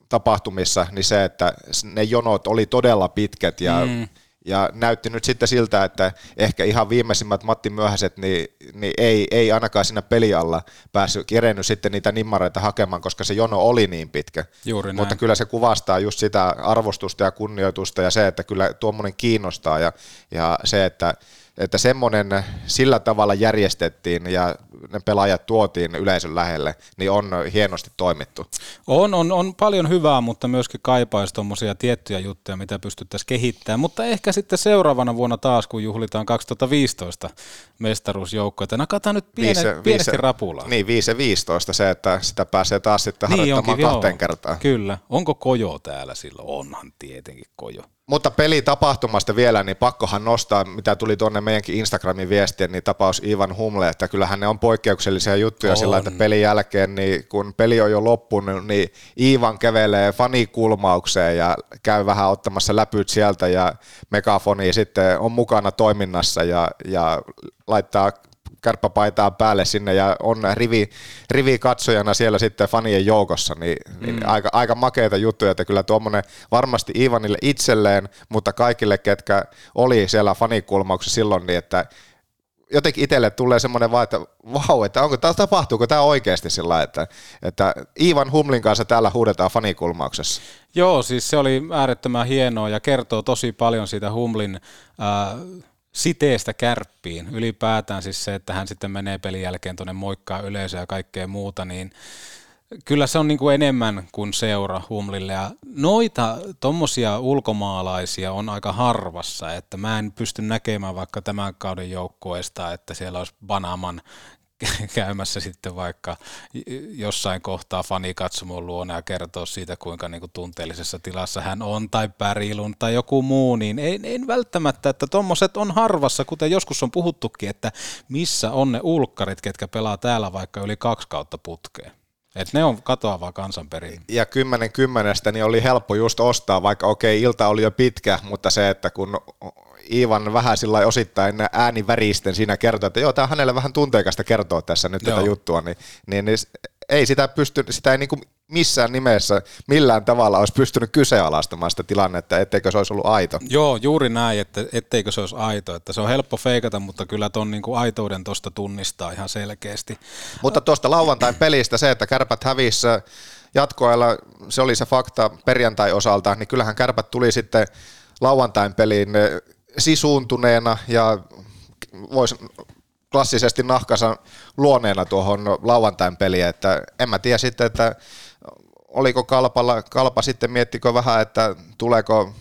tapahtumissa, niin se, että ne jonot oli todella pitkät ja mm. Ja näytti nyt sitten siltä, että ehkä ihan viimeisimmät Matti Myöhäiset, niin, niin ei, ei ainakaan siinä pelialla päässyt kerennyt sitten niitä nimmareita hakemaan, koska se jono oli niin pitkä. Juuri näin. Mutta kyllä se kuvastaa just sitä arvostusta ja kunnioitusta ja se, että kyllä tuommoinen kiinnostaa ja, ja se, että että semmoinen sillä tavalla järjestettiin ja ne pelaajat tuotiin yleisön lähelle, niin on hienosti toimittu. On, on, on paljon hyvää, mutta myöskin kaipaisi tuommoisia tiettyjä juttuja, mitä pystyttäisiin kehittämään. Mutta ehkä sitten seuraavana vuonna taas, kun juhlitaan 2015 mestaruusjoukkoja, nakataan nyt piene, viise, pienesti viise, rapulaa. Niin, 5-15 se, että sitä pääsee taas sitten niin harjoittamaan onkin, kahteen joo. kertaan. Kyllä. Onko kojo täällä silloin? Onhan tietenkin kojo. Mutta pelitapahtumasta vielä, niin pakkohan nostaa, mitä tuli tuonne meidänkin Instagramin viestien, niin tapaus Ivan Humle, että kyllähän ne on poikkeuksellisia juttuja on. sillä, että pelin jälkeen, niin kun peli on jo loppunut, niin Ivan kävelee fanikulmaukseen ja käy vähän ottamassa läpyt sieltä ja megafoni sitten on mukana toiminnassa ja, ja laittaa kärppäpaitaa päälle sinne ja on rivi, rivi katsojana siellä sitten fanien joukossa, niin, niin mm. aika, aika makeita juttuja, että kyllä tuommoinen varmasti Ivanille itselleen, mutta kaikille, ketkä oli siellä fanikulmauksessa silloin, niin että jotenkin itselle tulee semmoinen vaan, että vau, että onko, tapahtuuko tämä oikeasti sillä että, että Ivan Humlin kanssa täällä huudetaan fanikulmauksessa. Joo, siis se oli äärettömän hienoa ja kertoo tosi paljon siitä Humlin äh, siteestä kärppiin. Ylipäätään siis se, että hän sitten menee pelin jälkeen tuonne moikkaa yleisöä ja kaikkea muuta, niin kyllä se on niin kuin enemmän kuin seura Humlille. Ja noita tuommoisia ulkomaalaisia on aika harvassa, että mä en pysty näkemään vaikka tämän kauden joukkueesta, että siellä olisi Banaman käymässä sitten vaikka jossain kohtaa fani katsomon luona ja kertoo siitä, kuinka niin kuin tunteellisessa tilassa hän on, tai Pärilun tai joku muu, niin ei, ei välttämättä, että tuommoiset on harvassa, kuten joskus on puhuttukin, että missä on ne ulkkarit, ketkä pelaa täällä vaikka yli kaksi kautta putkeen. Et ne on katoavaa kansanperin. Ja kymmenen kymmenestä niin oli helppo just ostaa, vaikka okei, ilta oli jo pitkä, mutta se, että kun Iivan vähän sillä osittain ääniväristen siinä kertoo, että joo, tämä on hänelle vähän tunteikasta kertoa tässä nyt joo. tätä juttua, niin, niin, niin ei sitä pysty, sitä ei niin kuin missään nimessä millään tavalla olisi pystynyt kyseenalaistamaan sitä tilannetta, etteikö se olisi ollut aito. Joo, juuri näin, että etteikö se olisi aito. Että se on helppo feikata, mutta kyllä tuon niin kuin aitouden tuosta tunnistaa ihan selkeästi. Mutta tuosta lauantain pelistä se, että kärpät hävissä jatkoajalla, se oli se fakta perjantai osalta, niin kyllähän kärpät tuli sitten lauantain peliin sisuuntuneena ja voisi klassisesti nahkansa luoneena tuohon lauantain peliin, että en mä tiedä sitten, että oliko Kalpalla, Kalpa sitten miettikö vähän, että tuleeko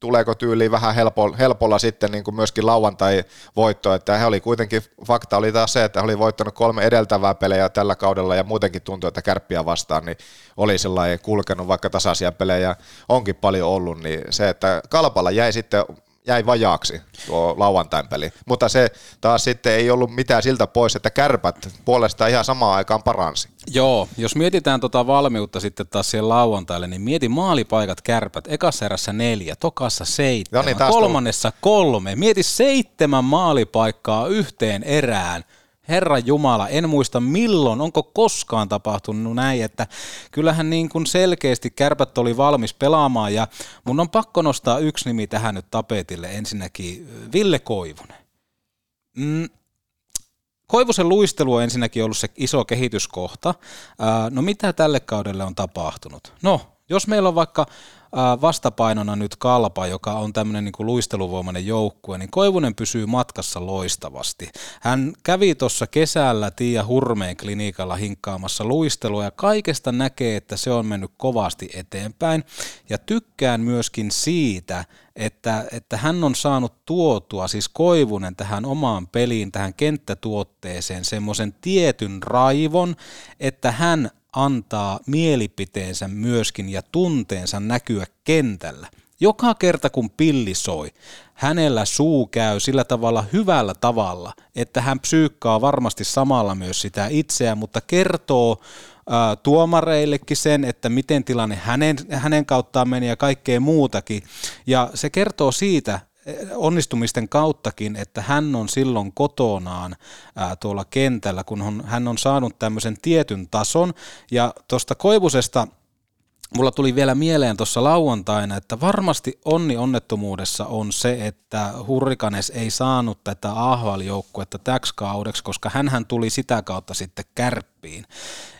tuleeko tyyliin vähän helpo, helpolla sitten niin kuin myöskin lauantai-voitto, että he oli kuitenkin, fakta oli taas se, että he oli voittanut kolme edeltävää pelejä tällä kaudella ja muutenkin tuntui, että kärppiä vastaan, niin oli sellainen kulkenut, vaikka tasaisia pelejä onkin paljon ollut, niin se, että Kalpalla jäi sitten jäi vajaaksi tuo lauantain peli. Mutta se taas sitten ei ollut mitään siltä pois, että kärpät puolestaan ihan samaan aikaan paransi. Joo, jos mietitään tota valmiutta sitten taas siihen lauantaille, niin mieti maalipaikat kärpät. Ekassa erässä neljä, tokassa seitsemän, no niin, kolmannessa kolme. Mieti seitsemän maalipaikkaa yhteen erään – Herra Jumala, en muista milloin, onko koskaan tapahtunut näin, että kyllähän niin kuin selkeästi kärpät oli valmis pelaamaan ja mun on pakko nostaa yksi nimi tähän nyt tapetille, ensinnäkin Ville Koivunen. Mm, Koivusen luistelu on ensinnäkin ollut se iso kehityskohta. No mitä tälle kaudelle on tapahtunut? No, jos meillä on vaikka vastapainona nyt Kalpa, joka on tämmöinen niin kuin luisteluvoimainen joukkue, niin Koivunen pysyy matkassa loistavasti. Hän kävi tuossa kesällä Tiia Hurmeen klinikalla hinkkaamassa luistelua ja kaikesta näkee, että se on mennyt kovasti eteenpäin. Ja tykkään myöskin siitä, että, että hän on saanut tuotua, siis Koivunen tähän omaan peliin, tähän kenttätuotteeseen semmoisen tietyn raivon, että hän antaa mielipiteensä myöskin ja tunteensa näkyä kentällä. Joka kerta kun pilli soi, hänellä suu käy sillä tavalla hyvällä tavalla, että hän psyykkaa varmasti samalla myös sitä itseä, mutta kertoo ää, tuomareillekin sen, että miten tilanne hänen, hänen kauttaan meni ja kaikkea muutakin. Ja se kertoo siitä, onnistumisten kauttakin, että hän on silloin kotonaan ää, tuolla kentällä, kun on, hän on saanut tämmöisen tietyn tason. Ja tuosta Koivusesta mulla tuli vielä mieleen tuossa lauantaina, että varmasti onni onnettomuudessa on se, että Hurrikanes ei saanut tätä ahvaljoukkuetta täksi kaudeksi, koska hän tuli sitä kautta sitten kärppiin.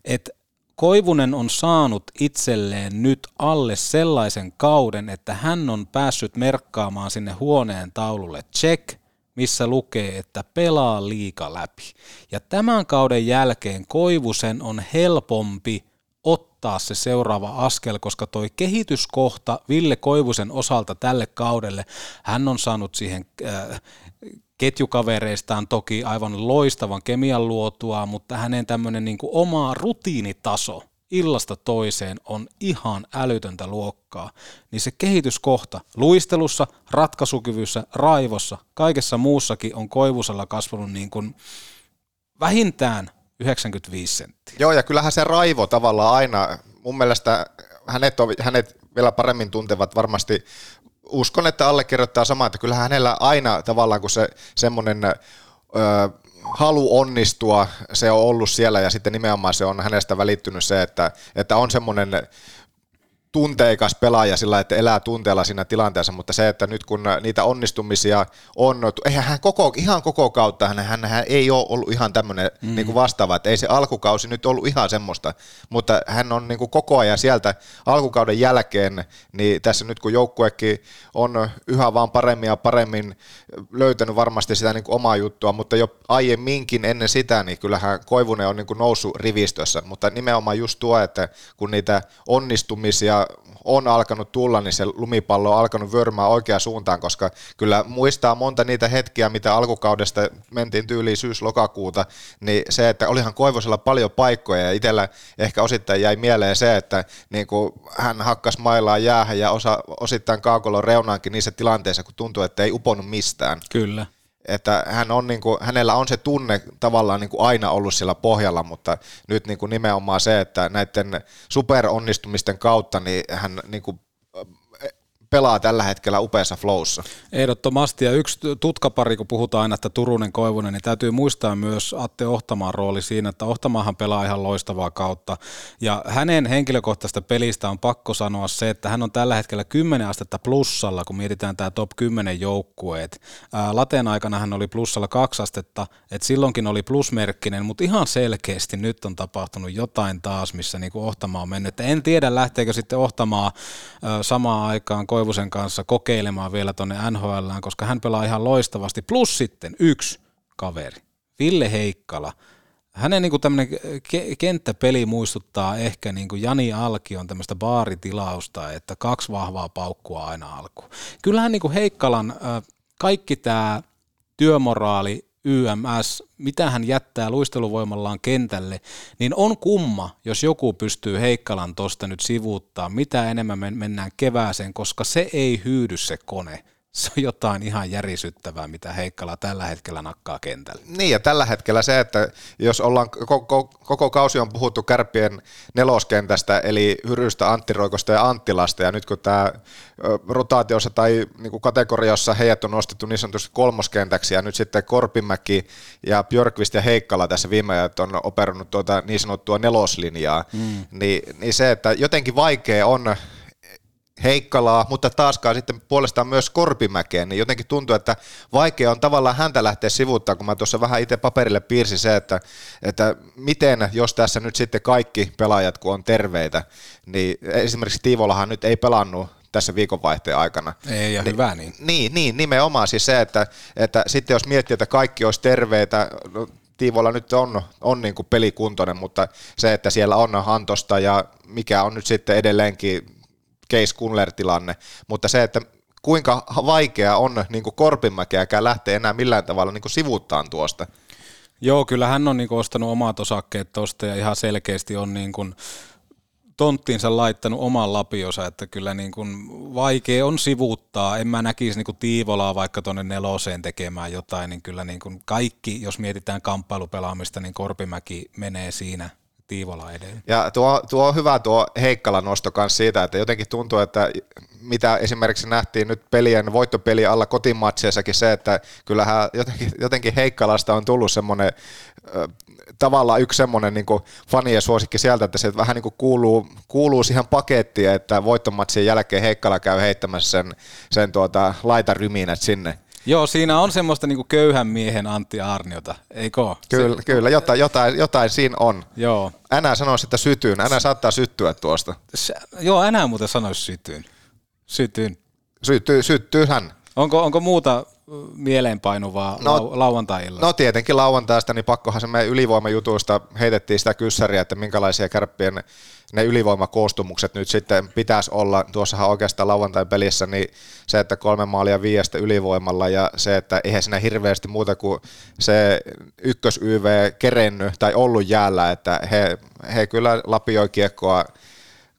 Et Koivunen on saanut itselleen nyt alle sellaisen kauden, että hän on päässyt merkkaamaan sinne huoneen taululle check, missä lukee, että pelaa liika läpi. Ja tämän kauden jälkeen Koivusen on helpompi ottaa se seuraava askel, koska toi kehityskohta Ville Koivusen osalta tälle kaudelle, hän on saanut siihen äh, ketjukavereistaan toki aivan loistavan kemian luotua, mutta hänen tämmöinen niin oma rutiinitaso illasta toiseen on ihan älytöntä luokkaa, niin se kehityskohta luistelussa, ratkaisukyvyssä, raivossa, kaikessa muussakin on Koivusella kasvanut niin kuin vähintään 95 senttiä. Joo, ja kyllähän se raivo tavallaan aina, mun mielestä hänet, on, hänet vielä paremmin tuntevat varmasti uskon, että allekirjoittaa samaa, että kyllähän hänellä aina tavallaan, kun se semmoinen halu onnistua, se on ollut siellä ja sitten nimenomaan se on hänestä välittynyt se, että, että on semmoinen tunteikas pelaaja sillä, että elää tunteella siinä tilanteessa, mutta se, että nyt kun niitä onnistumisia on, eihän hän koko, ihan koko kautta, hän, hän, hän ei ole ollut ihan tämmöinen mm. niin kuin vastaava, että ei se alkukausi nyt ollut ihan semmoista, mutta hän on niin kuin koko ajan sieltä alkukauden jälkeen, niin tässä nyt kun joukkuekin on yhä vaan paremmin ja paremmin löytänyt varmasti sitä niin kuin omaa juttua, mutta jo aiemminkin ennen sitä, niin kyllähän Koivunen on niin kuin noussut rivistössä, mutta nimenomaan just tuo, että kun niitä onnistumisia on alkanut tulla, niin se lumipallo on alkanut vörmää oikeaan suuntaan, koska kyllä muistaa monta niitä hetkiä, mitä alkukaudesta mentiin tyyliin syys-lokakuuta, niin se, että olihan Koivosella paljon paikkoja ja itsellä ehkä osittain jäi mieleen se, että niin kuin hän hakkas maillaan jäähän ja osa, osittain kaakolon reunaankin niissä tilanteissa, kun tuntuu, että ei uponnut mistään. Kyllä että hän on niin kuin, hänellä on se tunne tavallaan niin kuin aina ollut siellä pohjalla, mutta nyt niin kuin nimenomaan se, että näiden superonnistumisten kautta niin hän niin kuin pelaa tällä hetkellä upeassa flowssa. Ehdottomasti, ja yksi tutkapari, kun puhutaan aina, että Turunen Koivunen, niin täytyy muistaa myös Atte Ohtamaan rooli siinä, että Ohtamaahan pelaa ihan loistavaa kautta, ja hänen henkilökohtaista pelistä on pakko sanoa se, että hän on tällä hetkellä 10 astetta plussalla, kun mietitään tämä top 10 joukkueet. Lateen aikana hän oli plussalla kaksi astetta, että silloinkin oli plusmerkkinen, mutta ihan selkeästi nyt on tapahtunut jotain taas, missä niin Ohtamaa on mennyt. En tiedä, lähteekö sitten Ohtamaa samaan aikaan Koivusen kanssa kokeilemaan vielä tuonne NHL, koska hän pelaa ihan loistavasti. Plus sitten yksi kaveri, Ville Heikkala. Hänen niin tämmöinen kenttäpeli muistuttaa ehkä niin kuin Jani Alkion tämmöistä baaritilausta, että kaksi vahvaa paukkua aina alkuun. Kyllähän niin kuin Heikkalan kaikki tämä työmoraali, YMS, mitä hän jättää luisteluvoimallaan kentälle, niin on kumma, jos joku pystyy Heikkalan tosta nyt sivuuttaa, mitä enemmän mennään kevääseen, koska se ei hyydy se kone se on jotain ihan järisyttävää, mitä Heikkala tällä hetkellä nakkaa kentällä. Niin ja tällä hetkellä se, että jos ollaan koko, koko kausi on puhuttu kärppien neloskentästä, eli Hyrystä, Antti Roikosta ja Anttilasta, ja nyt kun tämä rotaatiossa tai niin kuin kategoriassa heidät on nostettu niin sanotusti kolmoskentäksi, ja nyt sitten Korpimäki ja Björkvist ja Heikkala tässä viime ajat on operannut tuota niin sanottua neloslinjaa, mm. niin, niin se, että jotenkin vaikea on Heikkalaa, mutta taaskaan sitten puolestaan myös Korpimäkeen, niin jotenkin tuntuu, että vaikea on tavallaan häntä lähteä sivuttaa, kun mä tuossa vähän itse paperille piirsin se, että, että miten, jos tässä nyt sitten kaikki pelaajat, kun on terveitä, niin esimerkiksi Tiivolahan nyt ei pelannut tässä viikonvaihteen aikana. Ei, ja niin, hyvä niin. Niin, niin, nimenomaan siis se, että, että sitten jos miettii, että kaikki olisi terveitä, no, Tiivolla nyt on, on niin kuin pelikuntoinen, mutta se, että siellä on Antosta ja mikä on nyt sitten edelleenkin Case Kunler-tilanne, mutta se, että kuinka vaikea on niin kuin Korpimäkeäkään lähteä enää millään tavalla niin kuin sivuttaan tuosta. Joo, kyllä hän on niin kuin ostanut omat osakkeet tuosta ja ihan selkeästi on niin kuin tonttiinsa laittanut oman lapiosa, että kyllä niin kuin vaikea on sivuuttaa. En mä näkisi niin kuin Tiivolaa vaikka tuonne neloseen tekemään jotain, niin kyllä niin kuin kaikki, jos mietitään kamppailupelaamista, niin Korpimäki menee siinä Tiivola edelleen. Ja tuo, tuo on hyvä tuo Heikkala nosto kanssa siitä, että jotenkin tuntuu, että mitä esimerkiksi nähtiin nyt pelien voittopeli alla kotimatseissakin se, että kyllähän jotenkin, jotenkin Heikkalasta on tullut semmoinen tavallaan yksi semmoinen niin fanien suosikki sieltä, että se vähän niin kuin kuuluu, kuuluu siihen pakettiin, että voittomatsien jälkeen Heikkala käy heittämässä sen, sen tuota, laitaryminät sinne Joo, siinä on semmoista niinku köyhän miehen Antti Arniota, eikö Kyllä, se... kyllä jotain, jotain, jotain siinä on. Joo. Änä sanoisi, että sytyyn. Änä saattaa syttyä tuosta. Se, joo, änä muuten sanoisi sytyyn. Sytyyn. Syttyy, syttyy hän. Onko, onko muuta mieleenpainuvaa No- lau- lauantai-illasta? No tietenkin lauantaista, niin pakkohan se meidän ylivoimajutuista heitettiin sitä kyssäriä, että minkälaisia kärppien ne ylivoimakoostumukset nyt sitten pitäisi olla. Tuossahan oikeastaan lauantain pelissä niin se, että kolme maalia viiestä ylivoimalla ja se, että eihän siinä hirveästi muuta kuin se ykkös YV kerennyt tai ollut jäällä, että he, he kyllä lapioi kiekkoa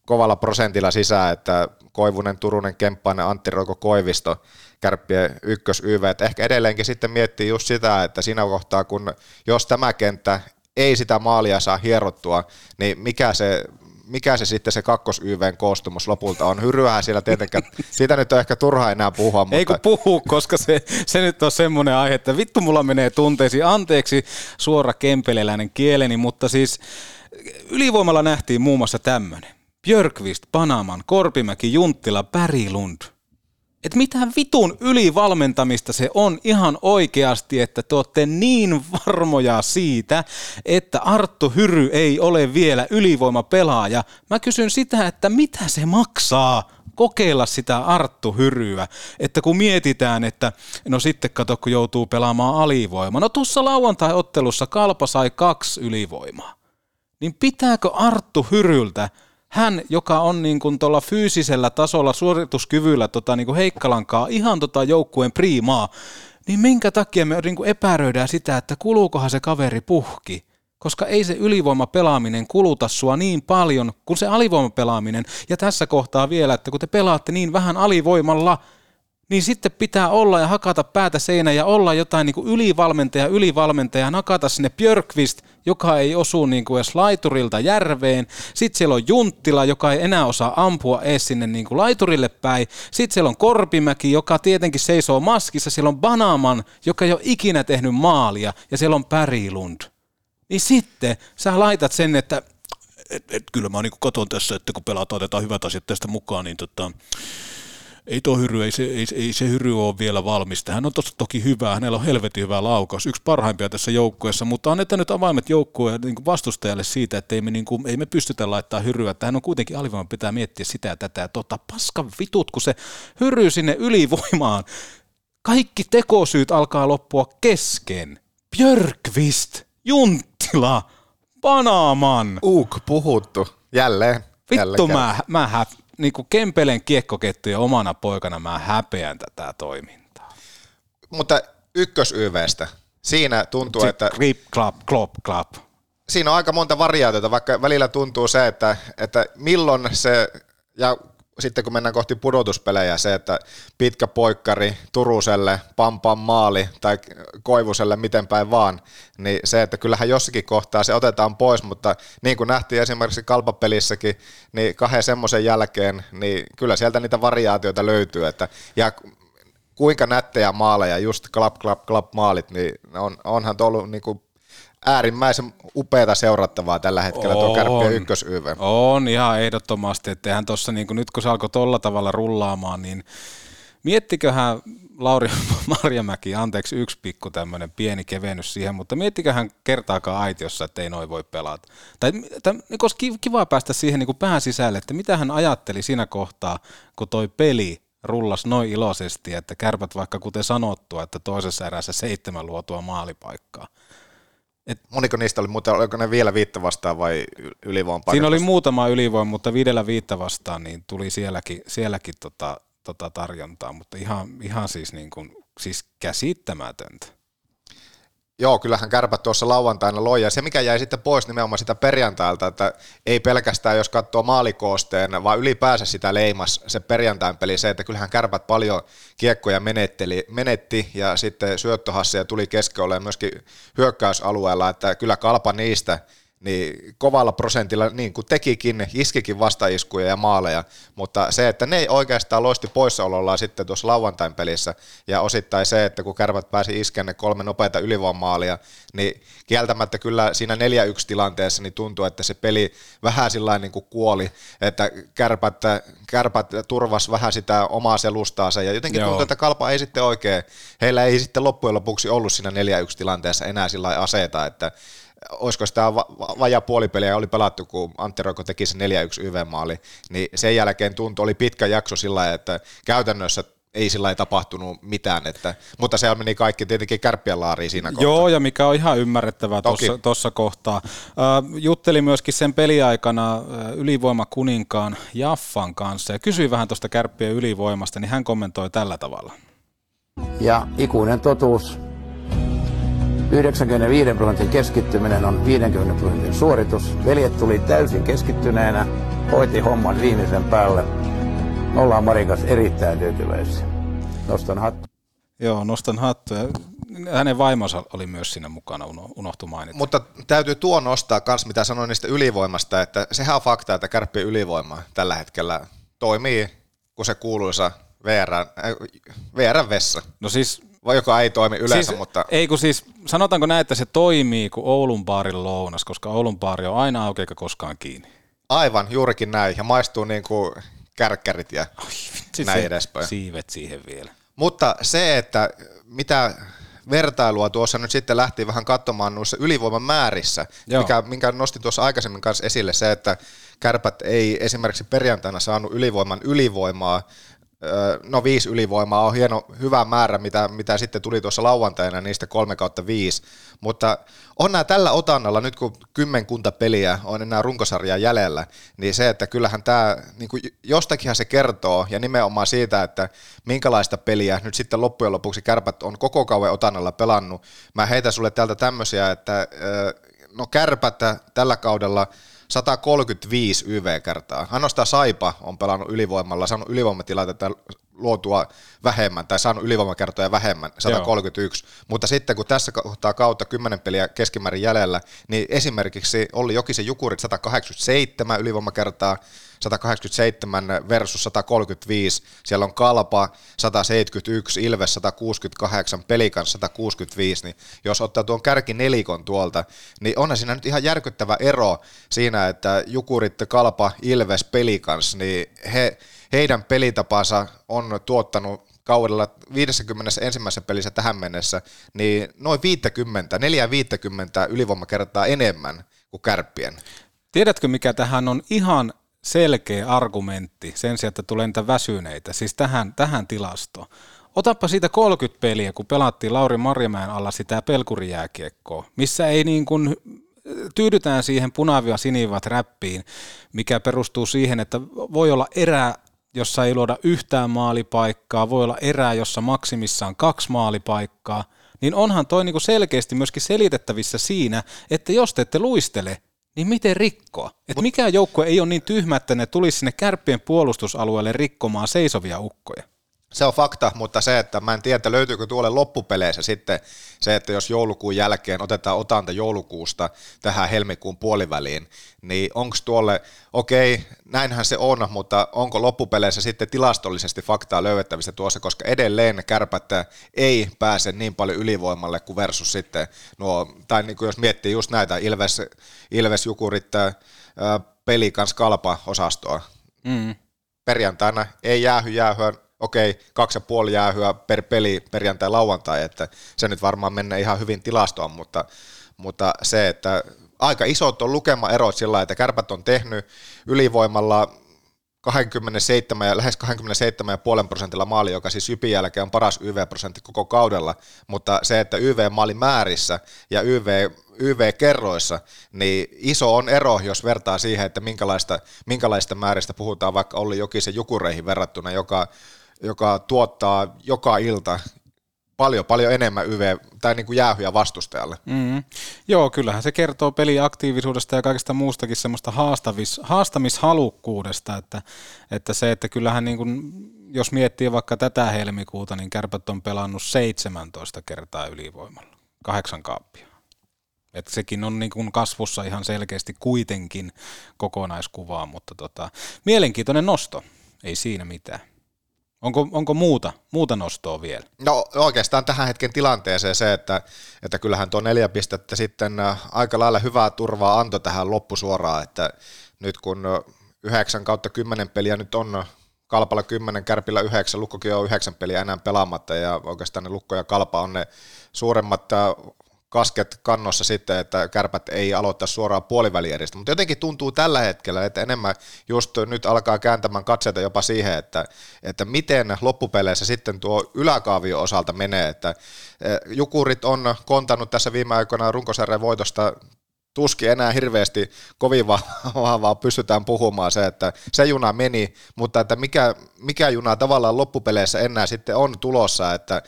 kovalla prosentilla sisään, että Koivunen, Turunen, Kemppainen, Antti Roiko, Koivisto, kärppien ykkös YV, että ehkä edelleenkin sitten miettii just sitä, että siinä kohtaa, kun jos tämä kenttä ei sitä maalia saa hierottua, niin mikä se, mikä se sitten se kakkos YVn koostumus lopulta on. Hyryähän siellä tietenkään, siitä nyt on ehkä turha enää puhua, mutta Ei kun puhu, koska se, se nyt on semmoinen aihe, että vittu mulla menee tunteisiin. Anteeksi suora kempeleläinen kieleni, mutta siis ylivoimalla nähtiin muun muassa tämmöinen. Björkvist, Panaman, Korpimäki, Junttila, Pärilund. Et mitä vitun ylivalmentamista se on ihan oikeasti, että te olette niin varmoja siitä, että Arttu Hyry ei ole vielä ylivoimapelaaja. Mä kysyn sitä, että mitä se maksaa kokeilla sitä Arttu Hyryä, että kun mietitään, että no sitten kato, kun joutuu pelaamaan alivoimaa. No tuossa lauantai-ottelussa Kalpa sai kaksi ylivoimaa niin pitääkö Arttu Hyryltä, hän, joka on niin kuin tuolla fyysisellä tasolla suorituskyvyllä tota niin kuin Heikkalankaa ihan tota joukkueen priimaa, niin minkä takia me niin kuin epäröidään sitä, että kuluukohan se kaveri puhki? Koska ei se ylivoimapelaaminen kuluta sua niin paljon kuin se alivoimapelaaminen. Ja tässä kohtaa vielä, että kun te pelaatte niin vähän alivoimalla, niin sitten pitää olla ja hakata päätä seinään ja olla jotain niin kuin ylivalmentaja, ylivalmentaja, nakata sinne Björkvist, joka ei osu niin kuin edes laiturilta järveen. Sitten siellä on Junttila, joka ei enää osaa ampua edes sinne niin kuin laiturille päin. Sitten siellä on Korpimäki, joka tietenkin seisoo maskissa. Siellä on Banaman, joka ei ole ikinä tehnyt maalia. Ja siellä on Pärilund. Niin sitten sä laitat sen, että et, et, kyllä mä niin katon tässä, että kun pelataan, otetaan hyvät asiat tästä mukaan, niin tota, ei tuo hyry, ei se, ei, ei se hyry ole vielä valmis. Hän on tosta toki hyvä, hänellä on helvetin hyvä laukaus, yksi parhaimpia tässä joukkueessa, mutta annetaan nyt avaimet joukkueen niin vastustajalle siitä, että ei me, niin kuin, ei me pystytä laittaa hyryä, että hän on kuitenkin alivoima, pitää miettiä sitä ja tätä, ja tota, paska vitut, kun se hyry sinne ylivoimaan, kaikki tekosyyt alkaa loppua kesken. Björkvist, Junttila, Panaman, Uuk puhuttu, jälleen. jälleen Vittu kerran. mä, mä hä, niinku Kempelen kiekkokettuja omana poikana mä häpeän tätä toimintaa. Mutta ykkös YVstä, siinä tuntuu, Se että Klip, klap, klop, klap. siinä on aika monta variaatiota, vaikka välillä tuntuu se, että, että milloin se, ja sitten kun mennään kohti pudotuspelejä, se, että pitkä poikkari Turuselle, pam pam maali tai Koivuselle, miten päin vaan, niin se, että kyllähän jossakin kohtaa se otetaan pois, mutta niin kuin nähtiin esimerkiksi kalpapelissäkin, niin kahden semmoisen jälkeen, niin kyllä sieltä niitä variaatioita löytyy, että, ja kuinka nättejä maaleja, just klap, klap, klap maalit, niin on, onhan tuo ollut niin kuin äärimmäisen upeata seurattavaa tällä hetkellä tuo On. kärppien ykkös YV. On ihan ehdottomasti, että eihän tuossa niinku, nyt kun se alkoi tolla tavalla rullaamaan, niin miettiköhän Lauri Marjamäki, anteeksi yksi pikku tämmöinen pieni kevennys siihen, mutta miettiköhän kertaakaan aitiossa, että ei noin voi pelata. Tai, tai niin olisi ki- kiva päästä siihen niin pään sisälle, että mitä hän ajatteli siinä kohtaa, kun toi peli rullas noin iloisesti, että kärpät vaikka kuten sanottua, että toisessa erässä seitsemän luotua maalipaikkaa. Moniko niistä oli muuten, oliko ne vielä viittä vastaan vai ylivoiman Siinä oli paikasta? muutama ylivoima, mutta viidellä viittä vastaan niin tuli sielläkin, sielläkin tota, tota tarjontaa, mutta ihan, ihan siis, niin kuin, siis käsittämätöntä. Joo, kyllähän kärpät tuossa lauantaina loi, ja se mikä jäi sitten pois nimenomaan sitä perjantailta, että ei pelkästään jos katsoo maalikoosteen, vaan ylipäänsä sitä leimas se perjantain peli, se, että kyllähän kärpät paljon kiekkoja menetteli, menetti, ja sitten syöttöhasseja tuli keskiolleen myöskin hyökkäysalueella, että kyllä kalpa niistä niin kovalla prosentilla, niin kuin tekikin, iskikin vastaiskuja ja maaleja, mutta se, että ne ei oikeastaan loisti poissaolollaan sitten tuossa lauantain pelissä, ja osittain se, että kun kärpät pääsi iskeä ne kolme nopeita ylivoimaalia, niin kieltämättä kyllä siinä 4-1 tilanteessa niin tuntuu, että se peli vähän sillä niin kuin kuoli, että kärpät, kärpät turvas vähän sitä omaa selustaansa, ja jotenkin Joo. tuntuu, että kalpa ei sitten oikein, heillä ei sitten loppujen lopuksi ollut siinä 4-1 tilanteessa enää sillä aseita, että olisiko sitä va- va- vajaa puolipeliä oli pelattu, kun Antti Roiko teki se 4-1 YV-maali, niin sen jälkeen tuntui, oli pitkä jakso sillä lailla, että käytännössä ei sillä ei tapahtunut mitään, että, mutta se meni kaikki tietenkin kärppien laariin siinä kohtaa. Joo, ja mikä on ihan ymmärrettävää tuossa kohtaa. Äh, juttelin myöskin sen peliaikana äh, ylivoimakuninkaan Jaffan kanssa ja kysyi vähän tuosta kärppien ylivoimasta, niin hän kommentoi tällä tavalla. Ja ikuinen totuus, 95 prosentin keskittyminen on 50 prosentin suoritus. Veljet tuli täysin keskittyneenä, hoiti homman viimeisen päälle. Me ollaan Marikas erittäin tyytyväisiä. Nostan hattu. Joo, nostan hattuja. Hänen vaimonsa oli myös siinä mukana, uno- unohtu mainita. Mutta täytyy tuo nostaa kans, mitä sanoin niistä ylivoimasta, että sehän on fakta, että kärppien ylivoima tällä hetkellä toimii, kun se kuuluisa VR, äh, VR vessa. No siis Vai joka ei toimi yleensä, siis, mutta Ei kun siis, sanotaanko näin, että se toimii kuin Oulun baarin lounas, koska Oulun baari on aina auki eikä koskaan kiinni. aivan juurikin näin, ja maistuu niin kuin kärkkärit ja Siis näin se edespäin. Siivet siihen vielä. Mutta se, että mitä vertailua tuossa nyt sitten lähti vähän katsomaan noissa ylivoiman määrissä, Joo. mikä, minkä nostin tuossa aikaisemmin kanssa esille, se, että kärpät ei esimerkiksi perjantaina saanut ylivoiman ylivoimaa, no viisi ylivoimaa on hieno, hyvä määrä, mitä, mitä sitten tuli tuossa lauantaina, niistä kolme kautta viisi, mutta on nämä tällä otannalla, nyt kun kymmenkunta peliä on enää runkosarjaa jäljellä, niin se, että kyllähän tämä, niin kuin jostakinhan se kertoo, ja nimenomaan siitä, että minkälaista peliä nyt sitten loppujen lopuksi kärpät on koko kauan otannalla pelannut. Mä heitän sulle täältä tämmöisiä, että no kärpät tällä kaudella 135 YV-kertaa. Ainoastaan Saipa on pelannut ylivoimalla, saanut ylivoimatilanteita luotua vähemmän tai saanut ylivoimakertoja vähemmän, 131. Joo. Mutta sitten kun tässä kohtaa kautta 10 peliä keskimäärin jäljellä, niin esimerkiksi oli Jokisen Jukurit 187 ylivoimakertaa, 187 versus 135, siellä on Kalpa 171, Ilves 168, Pelikan 165, niin jos ottaa tuon kärkinelikon tuolta, niin onhan siinä nyt ihan järkyttävä ero siinä, että Jukurit, Kalpa, Ilves, Pelikans, niin he, heidän pelitapansa on tuottanut kaudella 51. pelissä tähän mennessä, niin noin 50, 4-50 ylivoimakertaa enemmän kuin kärppien. Tiedätkö, mikä tähän on ihan selkeä argumentti sen sijaan, että tulee niitä väsyneitä, siis tähän, tähän tilastoon. Otappa siitä 30 peliä, kun pelattiin Lauri Marjamäen alla sitä pelkurijääkiekkoa, missä ei niin kuin tyydytään siihen punavia sinivat räppiin, mikä perustuu siihen, että voi olla erä, jossa ei luoda yhtään maalipaikkaa, voi olla erää, jossa maksimissaan kaksi maalipaikkaa, niin onhan toi niinku selkeästi myöskin selitettävissä siinä, että jos te ette luistele, niin miten rikkoa? Et mikään joukkue ei ole niin tyhmä, että ne tulisi sinne kärppien puolustusalueelle rikkomaan seisovia ukkoja. Se on fakta, mutta se, että mä en tiedä, että löytyykö tuolle loppupeleissä sitten se, että jos joulukuun jälkeen otetaan otanta joulukuusta tähän helmikuun puoliväliin, niin onko tuolle, okei, näinhän se on, mutta onko loppupeleissä sitten tilastollisesti faktaa löydettävissä tuossa, koska edelleen kärpät ei pääse niin paljon ylivoimalle kuin versus sitten nuo, tai niin kuin jos miettii just näitä Ilves, Ilves Jukurit, ää, peli kanssa kalpa-osastoa, Mm. perjantaina ei jäähy jäähyä, okei, kaksi ja puoli jäähyä per peli perjantai lauantai, että se nyt varmaan menee ihan hyvin tilastoon, mutta, mutta se, että aika isot on lukemaerot sillä että kärpät on tehnyt ylivoimalla 27 ja lähes 27,5 prosentilla maali, joka siis Jypin jälkeen on paras YV-prosentti koko kaudella, mutta se, että YV-maali määrissä ja YV, YV-kerroissa, niin iso on ero, jos vertaa siihen, että minkälaista, minkälaista määristä puhutaan vaikka Olli Jokisen Jukureihin verrattuna, joka, joka tuottaa joka ilta paljon, paljon enemmän YV, tai niin kuin jäähyjä vastustajalle. Mm. Joo, kyllähän se kertoo peliaktiivisuudesta ja kaikesta muustakin semmoista haastavis, haastamishalukkuudesta, että, että se, että kyllähän niin kuin, jos miettii vaikka tätä helmikuuta, niin kärpät on pelannut 17 kertaa ylivoimalla, kahdeksan kaappia. Että sekin on niin kuin kasvussa ihan selkeästi kuitenkin kokonaiskuvaa, mutta tota, mielenkiintoinen nosto, ei siinä mitään. Onko, onko muuta, muuta nostoa vielä? No oikeastaan tähän hetken tilanteeseen se, että, että kyllähän tuo neljä pistettä sitten äh, aika lailla hyvää turvaa antoi tähän loppusuoraan, että nyt kun 9 kautta 10 peliä nyt on Kalpalla 10, Kärpillä 9, Lukkokin on 9 peliä enää pelaamatta ja oikeastaan ne Lukko ja Kalpa on ne suuremmat äh, kasket kannossa sitten, että kärpät ei aloittaa suoraan puolivälieristä, mutta jotenkin tuntuu tällä hetkellä, että enemmän just nyt alkaa kääntämään katseita jopa siihen, että, että miten loppupeleissä sitten tuo yläkaavio osalta menee, että eh, Jukurit on kontannut tässä viime aikoina runkosarjan voitosta tuski enää hirveästi kovin vahvaa pystytään puhumaan se, että se juna meni, mutta että mikä, mikä juna tavallaan loppupeleissä enää sitten on tulossa, että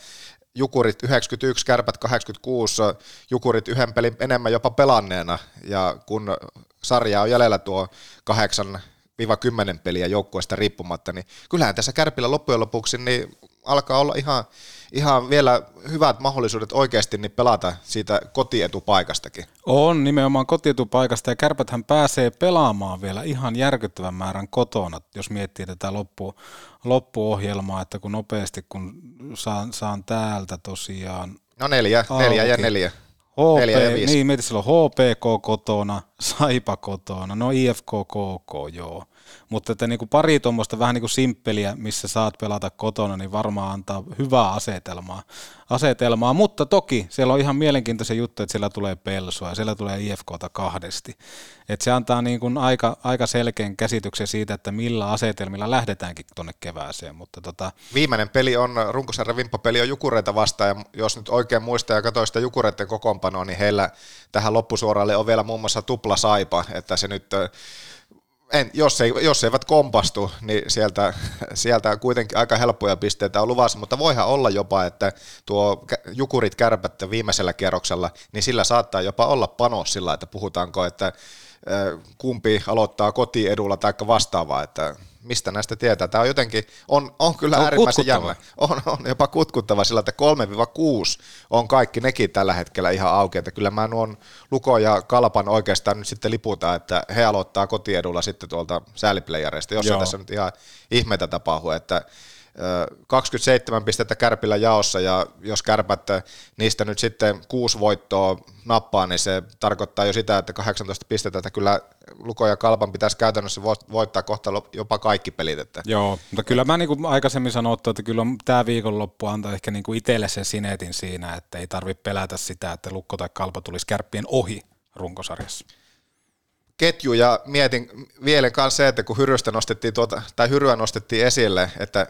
Jukurit 91, Kärpät 86, Jukurit yhden pelin enemmän jopa pelanneena, ja kun sarja on jäljellä tuo 8 10 peliä joukkueesta riippumatta, niin kyllähän tässä Kärpillä loppujen lopuksi niin alkaa olla ihan, ihan vielä hyvät mahdollisuudet oikeasti niin pelata siitä kotietupaikastakin. On nimenomaan kotietupaikasta ja kärpäthän pääsee pelaamaan vielä ihan järkyttävän määrän kotona, jos miettii tätä loppu, loppuohjelmaa, että kun nopeasti kun saan, saan täältä tosiaan... No neljä, auki. neljä ja neljä. HP, neljä ja viisi. Niin, mietin silloin HPK kotona, Saipa kotona, no IFK KK, joo. Mutta että niin kuin pari tuommoista vähän niin kuin simppeliä, missä saat pelata kotona, niin varmaan antaa hyvää asetelmaa. asetelmaa. Mutta toki siellä on ihan mielenkiintoisia juttu, että siellä tulee pelsoa ja siellä tulee IFKta kahdesti. Että se antaa niin kuin aika, aika selkeän käsityksen siitä, että millä asetelmilla lähdetäänkin tuonne kevääseen. Mutta tota... Viimeinen peli on, runkosarjan vimppapeli on Jukureita vastaan, ja jos nyt oikein muistaa ja katsoo sitä Jukureiden kokoonpanoa, niin heillä tähän loppusuoralle on vielä muun muassa tupla saipa, että se nyt en, jos, ei, jos eivät kompastu, niin sieltä, sieltä kuitenkin aika helppoja pisteitä on luvassa, mutta voihan olla jopa, että tuo jukurit kärpät viimeisellä kierroksella, niin sillä saattaa jopa olla panos sillä, että puhutaanko, että kumpi aloittaa kotiedulla tai vastaavaa, että mistä näistä tietää. Tämä on jotenkin, on, on kyllä on äärimmäisen jännä. On, on jopa kutkuttava sillä, että 3-6 on kaikki nekin tällä hetkellä ihan auki, että kyllä mä nuon Luko ja Kalpan oikeastaan nyt sitten liputaan, että he aloittaa kotiedulla sitten tuolta sääliplayereista, jos tässä nyt ihan ihmeitä tapahtuu, että 27 pistettä Kärpillä jaossa ja jos Kärpät niistä nyt sitten kuusi voittoa nappaa, niin se tarkoittaa jo sitä, että 18 pistettä, että kyllä Luko ja Kalpan pitäisi käytännössä voittaa kohta jopa kaikki pelit. Että. Joo, mutta kyllä mä niin kuin aikaisemmin sanottu, että kyllä tämä viikonloppu antaa ehkä niin kuin itselle sen sinetin siinä, että ei tarvitse pelätä sitä, että Lukko tai Kalpa tulisi Kärppien ohi runkosarjassa ketju ja mietin vielä kanssa se, että kun Hyrystä nostettiin tuota, tai Hyryä nostettiin esille, että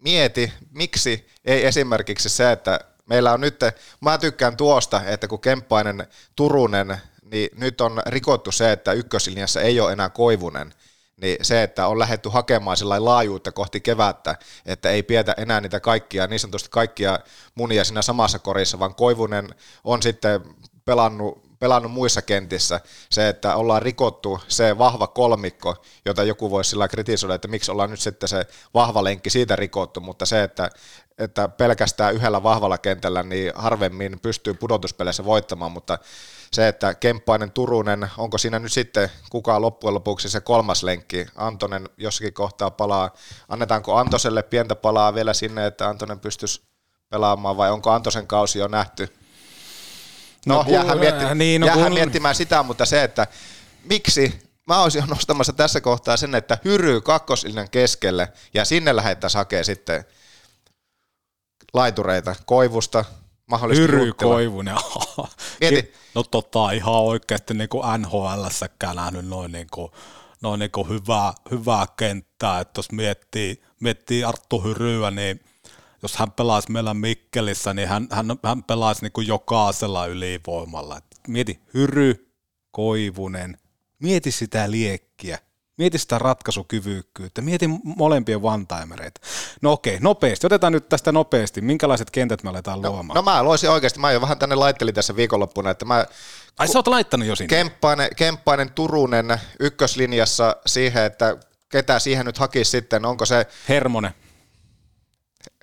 mieti, miksi ei esimerkiksi se, että meillä on nyt, mä tykkään tuosta, että kun Kemppainen, Turunen, niin nyt on rikottu se, että ykköslinjassa ei ole enää Koivunen, niin se, että on lähetty hakemaan sillä laajuutta kohti kevättä, että ei pietä enää niitä kaikkia, niin sanotusti kaikkia munia siinä samassa korissa, vaan Koivunen on sitten pelannut pelannut muissa kentissä, se, että ollaan rikottu se vahva kolmikko, jota joku voisi sillä kritisoida, että miksi ollaan nyt sitten se vahva lenkki siitä rikottu, mutta se, että, että pelkästään yhdellä vahvalla kentällä, niin harvemmin pystyy pudotuspeleissä voittamaan, mutta se, että Kemppainen, Turunen, onko siinä nyt sitten kukaan loppujen lopuksi se kolmas lenkki, Antonen jossakin kohtaa palaa, annetaanko Antoselle pientä palaa vielä sinne, että Antonen pystyisi pelaamaan vai onko Antosen kausi jo nähty, No, no jäähän, mietti, niin, no, jäähän kun... miettimään sitä, mutta se, että miksi? Mä olisin nostamassa tässä kohtaa sen, että hyryy kakkosillinen keskelle ja sinne lähettäisiin hakea sitten laitureita. Koivusta, mahdollisesti Hyry Koivunen. Mieti. No tota ihan oikeasti niin kuin NHL-säkään nähnyt noin, niin kuin, noin niin kuin hyvää, hyvää kenttää, että jos miettii, miettii Arttu Hyryä, niin jos hän pelaisi meillä Mikkelissä, niin hän, hän, hän pelaisi niin kuin jokaisella ylivoimalla. Et mieti Hyry, Koivunen, mieti sitä liekkiä, mieti sitä ratkaisukyvykkyyttä, mieti molempien one-timereita. No okei, nopeasti, otetaan nyt tästä nopeasti, minkälaiset kentät me aletaan no, luomaan? No mä loisin oikeasti, mä jo vähän tänne laittelin tässä viikonloppuna, että mä Ai sä oot laittanut jo sinne? Kemppainen, Kemppainen Turunen ykköslinjassa siihen, että ketä siihen nyt hakisi sitten, onko se... Hermonen.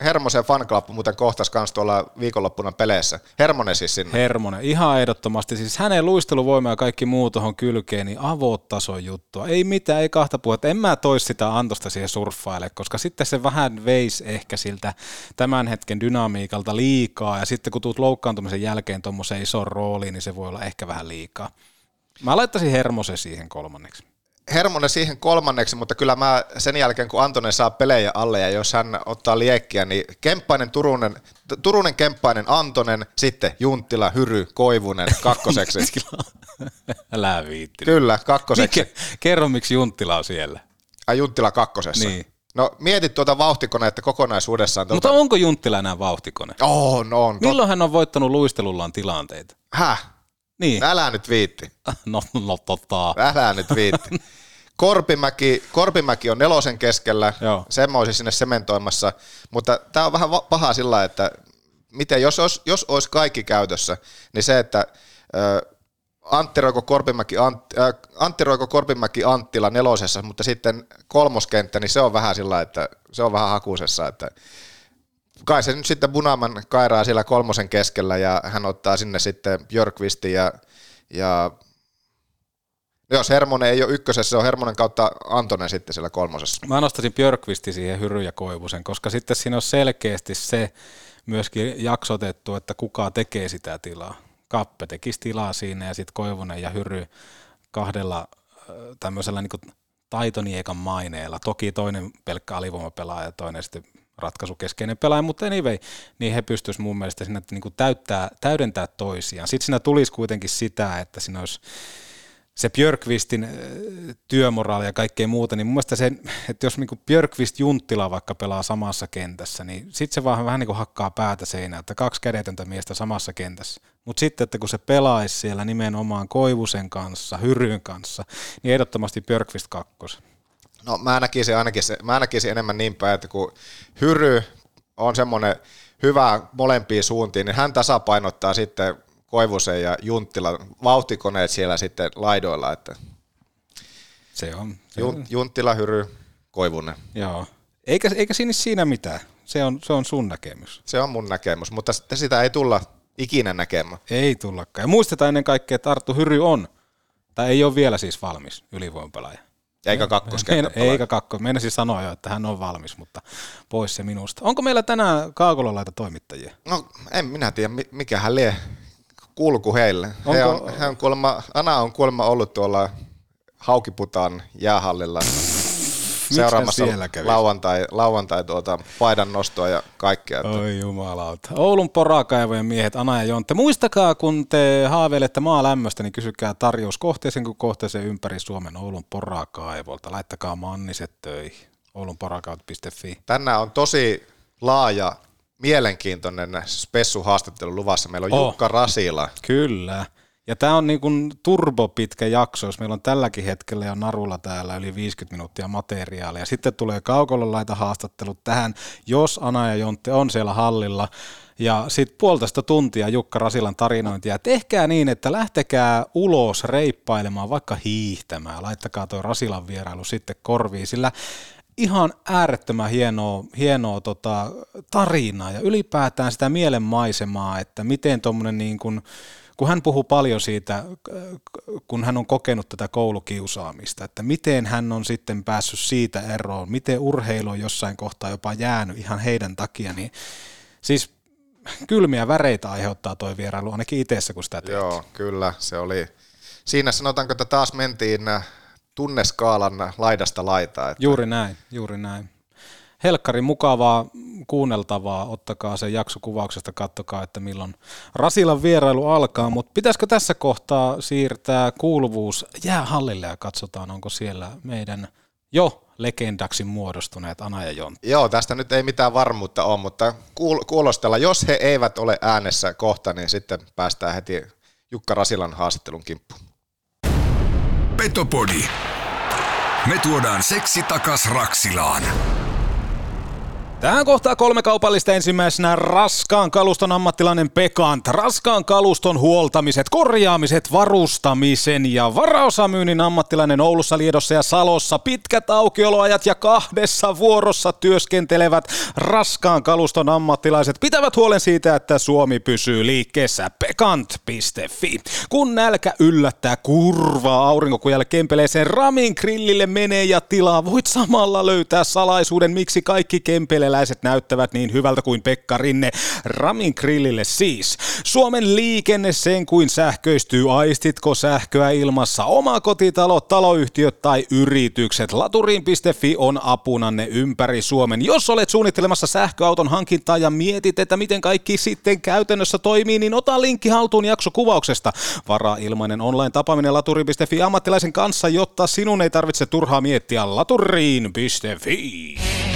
Hermosen fanclub muuten kohtas kans tuolla viikonloppuna peleissä. Hermonen siis sinne. Hermonen, ihan ehdottomasti. Siis hänen luisteluvoima ja kaikki muu tuohon kylkeen, niin avotason juttua. Ei mitään, ei kahta puhetta. En mä tois sitä Antosta siihen surffaille, koska sitten se vähän veisi ehkä siltä tämän hetken dynamiikalta liikaa. Ja sitten kun tuut loukkaantumisen jälkeen tuommoiseen isoon rooliin, niin se voi olla ehkä vähän liikaa. Mä laittaisin Hermosen siihen kolmanneksi. Hermonen siihen kolmanneksi, mutta kyllä mä sen jälkeen, kun Antonen saa pelejä alle ja jos hän ottaa liekkiä, niin Kemppainen, Turunen, Turunen, Kemppainen, Antonen, sitten Junttila, Hyry, Koivunen kakkoseksi. Älä viitti. kyllä, kakkoseksi. Mikä, kerro, miksi Junttila on siellä. Ai Junttila kakkosessa. Niin. No mietit tuota vauhtikoneetta kokonaisuudessaan. Tuota... Mutta onko Junttila enää vauhtikone? On, on. Tot... Milloin hän on voittanut luistelullaan tilanteita? Häh? Niin. Älä nyt viitti. No, no tota. Älä nyt viitti. Korpimäki, Korpimäki on nelosen keskellä, Joo. olisin sinne sementoimassa, mutta tämä on vähän paha sillä, että miten, jos, olisi, jos olisi kaikki käytössä, niin se, että ö, Antti Roiko Korpimäki, Antti, äh, Antti Roiko Korpimäki Anttila nelosessa, mutta sitten kolmoskenttä, niin se on vähän sillä, että se on vähän hakusessa, että kai se nyt sitten Bunaman kairaa siellä kolmosen keskellä ja hän ottaa sinne sitten Björkvistin ja, ja No jos Hermonen ei ole ykkösessä, se on Hermonen kautta Antonen sitten siellä kolmosessa. Mä nostaisin Björkvisti siihen Hyry ja Koivusen, koska sitten siinä on selkeästi se myöskin jaksotettu, että kuka tekee sitä tilaa. Kappe tekisi tilaa siinä ja sitten Koivunen ja Hyry kahdella äh, tämmöisellä niin taitoniekan maineella. Toki toinen pelkkä alivoimapelaaja ja toinen sitten ratkaisukeskeinen pelaaja, mutta anyway, niin he pystyisivät mun mielestä siinä niin kuin täyttää, täydentää toisiaan. Sitten siinä tulisi kuitenkin sitä, että siinä olisi se Björkvistin äh, työmoraali ja kaikkea muuta, niin mun mielestä se, että jos niinku Björkvist Junttila vaikka pelaa samassa kentässä, niin sitten se vaan vähän niin kuin hakkaa päätä seinään, että kaksi kädetöntä miestä samassa kentässä. Mutta sitten, että kun se pelaisi siellä nimenomaan Koivusen kanssa, Hyryn kanssa, niin ehdottomasti Björkvist kakkos. No mä näkisin ainakin se, mä näkisin enemmän niin päin, että kun Hyry on semmoinen hyvä molempiin suuntiin, niin hän tasapainottaa sitten Koivusen ja Junttila vauhtikoneet siellä sitten laidoilla, että Se on. Se Jun, on. Junttila, Hyry, Koivunen. Joo. Eikä, eikä siinä siinä mitään. Se on, se on sun näkemys. Se on mun näkemys, mutta sitä ei tulla ikinä näkemään. Ei tullakaan. Ja muistetaan ennen kaikkea, että Arttu Hyry on, tai ei ole vielä siis valmis ylivoimapelaaja. Eikä kakkoskenttä Meina- Eikä kakko. Meinasin sanoa jo, että hän on valmis, mutta pois se minusta. Onko meillä tänään Kaakolalaita toimittajia? No en minä tiedä, mi- mikä hän lie kulku heille. Onko- He on, he on kuulemma, Ana on kuulemma ollut tuolla Haukiputaan jäähallilla seuraamassa lauantai, lauantai tuota paidan nostoa ja kaikkea. Että Oi jumalauta. Oulun porakaivojen miehet, Ana ja Jontte. Muistakaa, kun te haaveilette maalämmöstä, niin kysykää tarjous kohteeseen kuin kohteeseen ympäri Suomen Oulun porakaivolta. Laittakaa manniset töihin. oulunporakaivot.fi. Tänään on tosi laaja, mielenkiintoinen spessuhaastattelu luvassa. Meillä on Oh. Jukka Rasila. Kyllä. Ja tämä on niin kuin turbopitkä jakso, jos meillä on tälläkin hetkellä jo narulla täällä yli 50 minuuttia materiaalia. Sitten tulee kaukololaita haastattelut tähän, jos Ana ja Jontte on siellä hallilla. Ja sitten puolitoista tuntia Jukka Rasilan tarinointia. Tehkää niin, että lähtekää ulos reippailemaan, vaikka hiihtämään. Laittakaa tuo Rasilan vierailu sitten korviin, sillä ihan äärettömän hienoa, hienoa tota, tarinaa ja ylipäätään sitä mielenmaisemaa, että miten tuommoinen niin kuin, kun hän puhuu paljon siitä, kun hän on kokenut tätä koulukiusaamista, että miten hän on sitten päässyt siitä eroon, miten urheilu on jossain kohtaa jopa jäänyt ihan heidän takia, niin siis kylmiä väreitä aiheuttaa toi vierailu ainakin itseessä, kun sitä teet. Joo, kyllä. Se oli, siinä sanotaanko, että taas mentiin äh, tunneskaalan laidasta laitaa. Että Juuri näin, juuri näin. Helkkari mukavaa kuunneltavaa, ottakaa se jakso kuvauksesta, kattokaa, että milloin Rasilan vierailu alkaa, mutta pitäisikö tässä kohtaa siirtää kuuluvuus jäähallille ja katsotaan, onko siellä meidän jo legendaksi muodostuneet Ana ja Jontti. Joo, tästä nyt ei mitään varmuutta ole, mutta kuul- kuulostella, jos he eivät ole äänessä kohta, niin sitten päästään heti Jukka Rasilan haastattelun kimppuun. Petopodi. Me tuodaan seksi takas Raksilaan. Tähän kohtaa kolme kaupallista ensimmäisenä raskaan kaluston ammattilainen Pekant. Raskaan kaluston huoltamiset, korjaamiset, varustamisen ja varaosamyynnin ammattilainen Oulussa, Liedossa ja Salossa. Pitkät aukioloajat ja kahdessa vuorossa työskentelevät raskaan kaluston ammattilaiset pitävät huolen siitä, että Suomi pysyy liikkeessä. Pekant.fi. Kun nälkä yllättää kurvaa aurinkokujalle kempeleeseen Ramin grillille menee ja tilaa, voit samalla löytää salaisuuden, miksi kaikki kempele meikäläiset näyttävät niin hyvältä kuin Pekka Rinne. Ramin grillille siis. Suomen liikenne sen kuin sähköistyy. Aistitko sähköä ilmassa? Oma kotitalo, taloyhtiöt tai yritykset. Laturiin.fi on apunanne ympäri Suomen. Jos olet suunnittelemassa sähköauton hankintaa ja mietit, että miten kaikki sitten käytännössä toimii, niin ota linkki haltuun jaksokuvauksesta. Varaa ilmainen online tapaaminen laturiin.fi ammattilaisen kanssa, jotta sinun ei tarvitse turhaa miettiä laturiin.fi.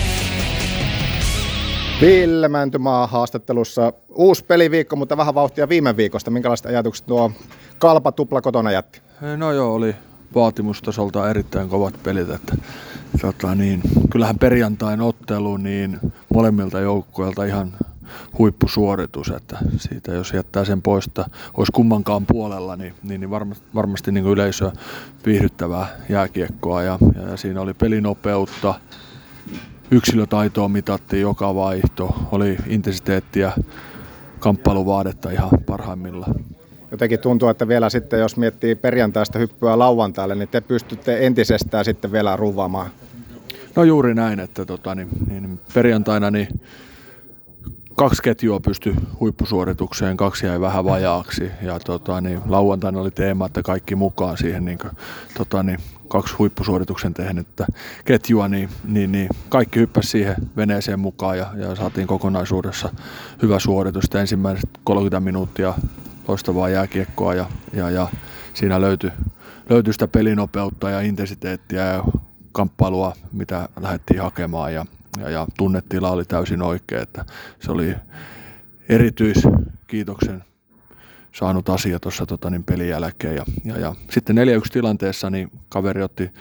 Ville Mäntymaa haastattelussa. Uusi peliviikko, mutta vähän vauhtia viime viikosta. Minkälaiset ajatukset tuo kalpa tupla kotona jätti? No joo, oli vaatimustasolta erittäin kovat pelit. Että, tota niin, kyllähän perjantain ottelu niin molemmilta joukkueilta ihan huippusuoritus, että siitä jos jättää sen pois, että olisi kummankaan puolella, niin, niin, niin varmasti, varmasti niin yleisö viihdyttävää jääkiekkoa ja, ja, siinä oli pelinopeutta, yksilötaitoa mitattiin joka vaihto, oli intensiteettiä, kamppailuvaadetta ihan parhaimmillaan. Jotenkin tuntuu, että vielä sitten, jos miettii perjantaista hyppyä lauantaille, niin te pystytte entisestään sitten vielä ruvaamaan. No juuri näin, että tota, niin, niin perjantaina niin kaksi ketjua pysty huippusuoritukseen, kaksi jäi vähän vajaaksi ja tota, niin, lauantaina oli teema, että kaikki mukaan siihen niin tota, niin, kaksi huippusuorituksen tehnyttä ketjua, niin, niin, niin kaikki hyppäsi siihen veneeseen mukaan ja, ja saatiin kokonaisuudessa hyvä suoritus. Ensimmäiset 30 minuuttia loistavaa jääkiekkoa ja, ja, ja siinä löytyi, löytyi sitä pelinopeutta ja intensiteettiä ja kamppailua, mitä lähdettiin hakemaan ja, ja, ja tunnetila oli täysin oikea, että se oli erityiskiitoksen saanut asia tuossa tota, niin pelin jälkeen. Ja, ja, ja sitten 4-1 tilanteessa niin kaveri otti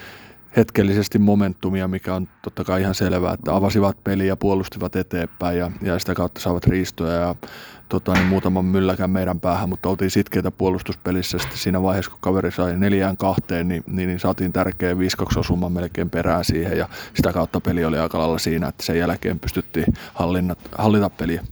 hetkellisesti momentumia, mikä on totta kai ihan selvää, että avasivat peliä ja puolustivat eteenpäin ja, ja sitä kautta saavat riistoja ja tota, niin muutaman mylläkän meidän päähän, mutta oltiin sitkeitä puolustuspelissä sitten siinä vaiheessa, kun kaveri sai neljään kahteen, niin, niin, niin saatiin tärkeä 5-2 osuma melkein perään siihen. Ja sitä kautta peli oli aika lailla siinä, että sen jälkeen pystyttiin hallinnat, hallita peliä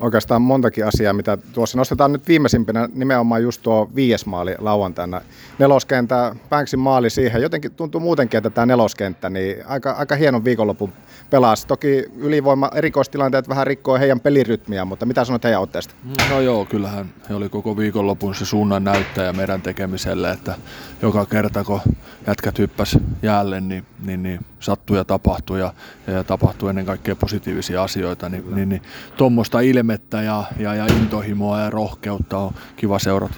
oikeastaan montakin asiaa, mitä tuossa nostetaan nyt viimeisimpänä nimenomaan just tuo viies maali lauantaina. Neloskenttä, Banksin maali siihen. Jotenkin tuntuu muutenkin, että tämä neloskenttä, niin aika, aika hienon viikonlopun pelasi. Toki ylivoima erikoistilanteet vähän rikkoo heidän pelirytmiä, mutta mitä sanot heidän otteesta? No joo, kyllähän he oli koko viikonlopun se suunnan näyttäjä meidän tekemiselle, että joka kerta kun jätkät hyppäs jäälle, niin, niin, niin sattuu ja tapahtuu ja, ja tapahtuu ennen kaikkea positiivisia asioita, niin, niin, niin tuommoista ilmettä ja, ja, ja intohimoa ja rohkeutta on kiva seurata.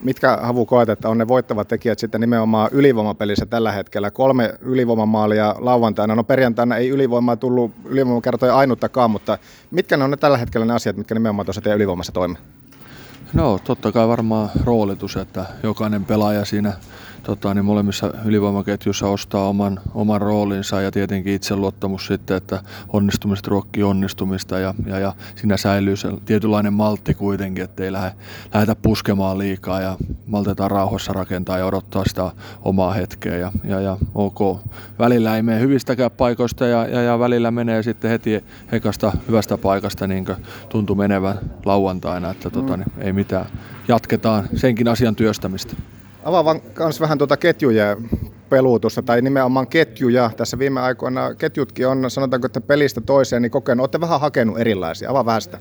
Mitkä Havu koet, että on ne voittavat tekijät sitten nimenomaan ylivoimapelissä tällä hetkellä? Kolme ylivoimamaalia lauantaina. No perjantaina ei ylivoimaa tullut ylivoimakertoja ainuttakaan, mutta mitkä ne on ne tällä hetkellä ne asiat, mitkä nimenomaan tuossa teidän ylivoimassa toimii? No totta kai varmaan roolitus, että jokainen pelaaja siinä tota, niin molemmissa ylivoimaketjussa ostaa oman, oman roolinsa ja tietenkin itseluottamus sitten, että onnistumiset ruokkii onnistumista ja, ja, ja siinä säilyy se tietynlainen maltti kuitenkin, ettei lähde, lähdetä puskemaan liikaa ja maltetaan rauhassa rakentaa ja odottaa sitä omaa hetkeä ja, ja, ja ok. Välillä ei mene hyvistäkään paikoista ja, ja, ja välillä menee sitten heti hekasta hyvästä paikasta niin kuin tuntui menevän lauantaina, että tota, niin, ei mitään. Jatketaan senkin asian työstämistä. Avaavan myös vähän tuota ketjuja peluutusta tai nimenomaan ketjuja. Tässä viime aikoina ketjutkin on, sanotaanko, että pelistä toiseen niin kokenut. Olette vähän hakenut erilaisia. Avaa vähän sitä.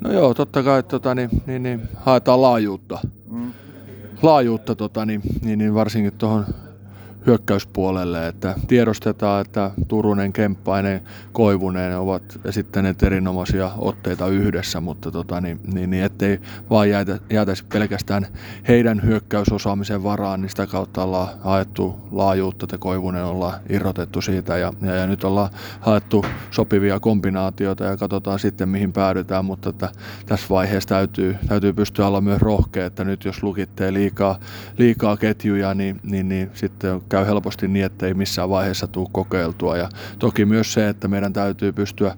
No joo, totta kai tota, niin, niin, niin, haetaan laajuutta. Mm. Laajuutta tota, niin, niin, niin varsinkin tuohon hyökkäyspuolelle, että tiedostetaan, että Turunen, Kemppainen, Koivunen ovat esittäneet erinomaisia otteita yhdessä, mutta tota, niin, niin, niin ettei vaan jäätä, jäätäisi pelkästään heidän hyökkäysosaamisen varaan, niin sitä kautta ollaan haettu laajuutta, että Koivunen ollaan irrotettu siitä ja, ja, ja nyt ollaan haettu sopivia kombinaatioita ja katsotaan sitten mihin päädytään, mutta että tässä vaiheessa täytyy, täytyy pystyä olla myös rohkea, että nyt jos lukittee liikaa, liikaa ketjuja, niin, niin, niin sitten käy helposti niin, että ei missään vaiheessa tule kokeiltua. Ja toki myös se, että meidän täytyy pystyä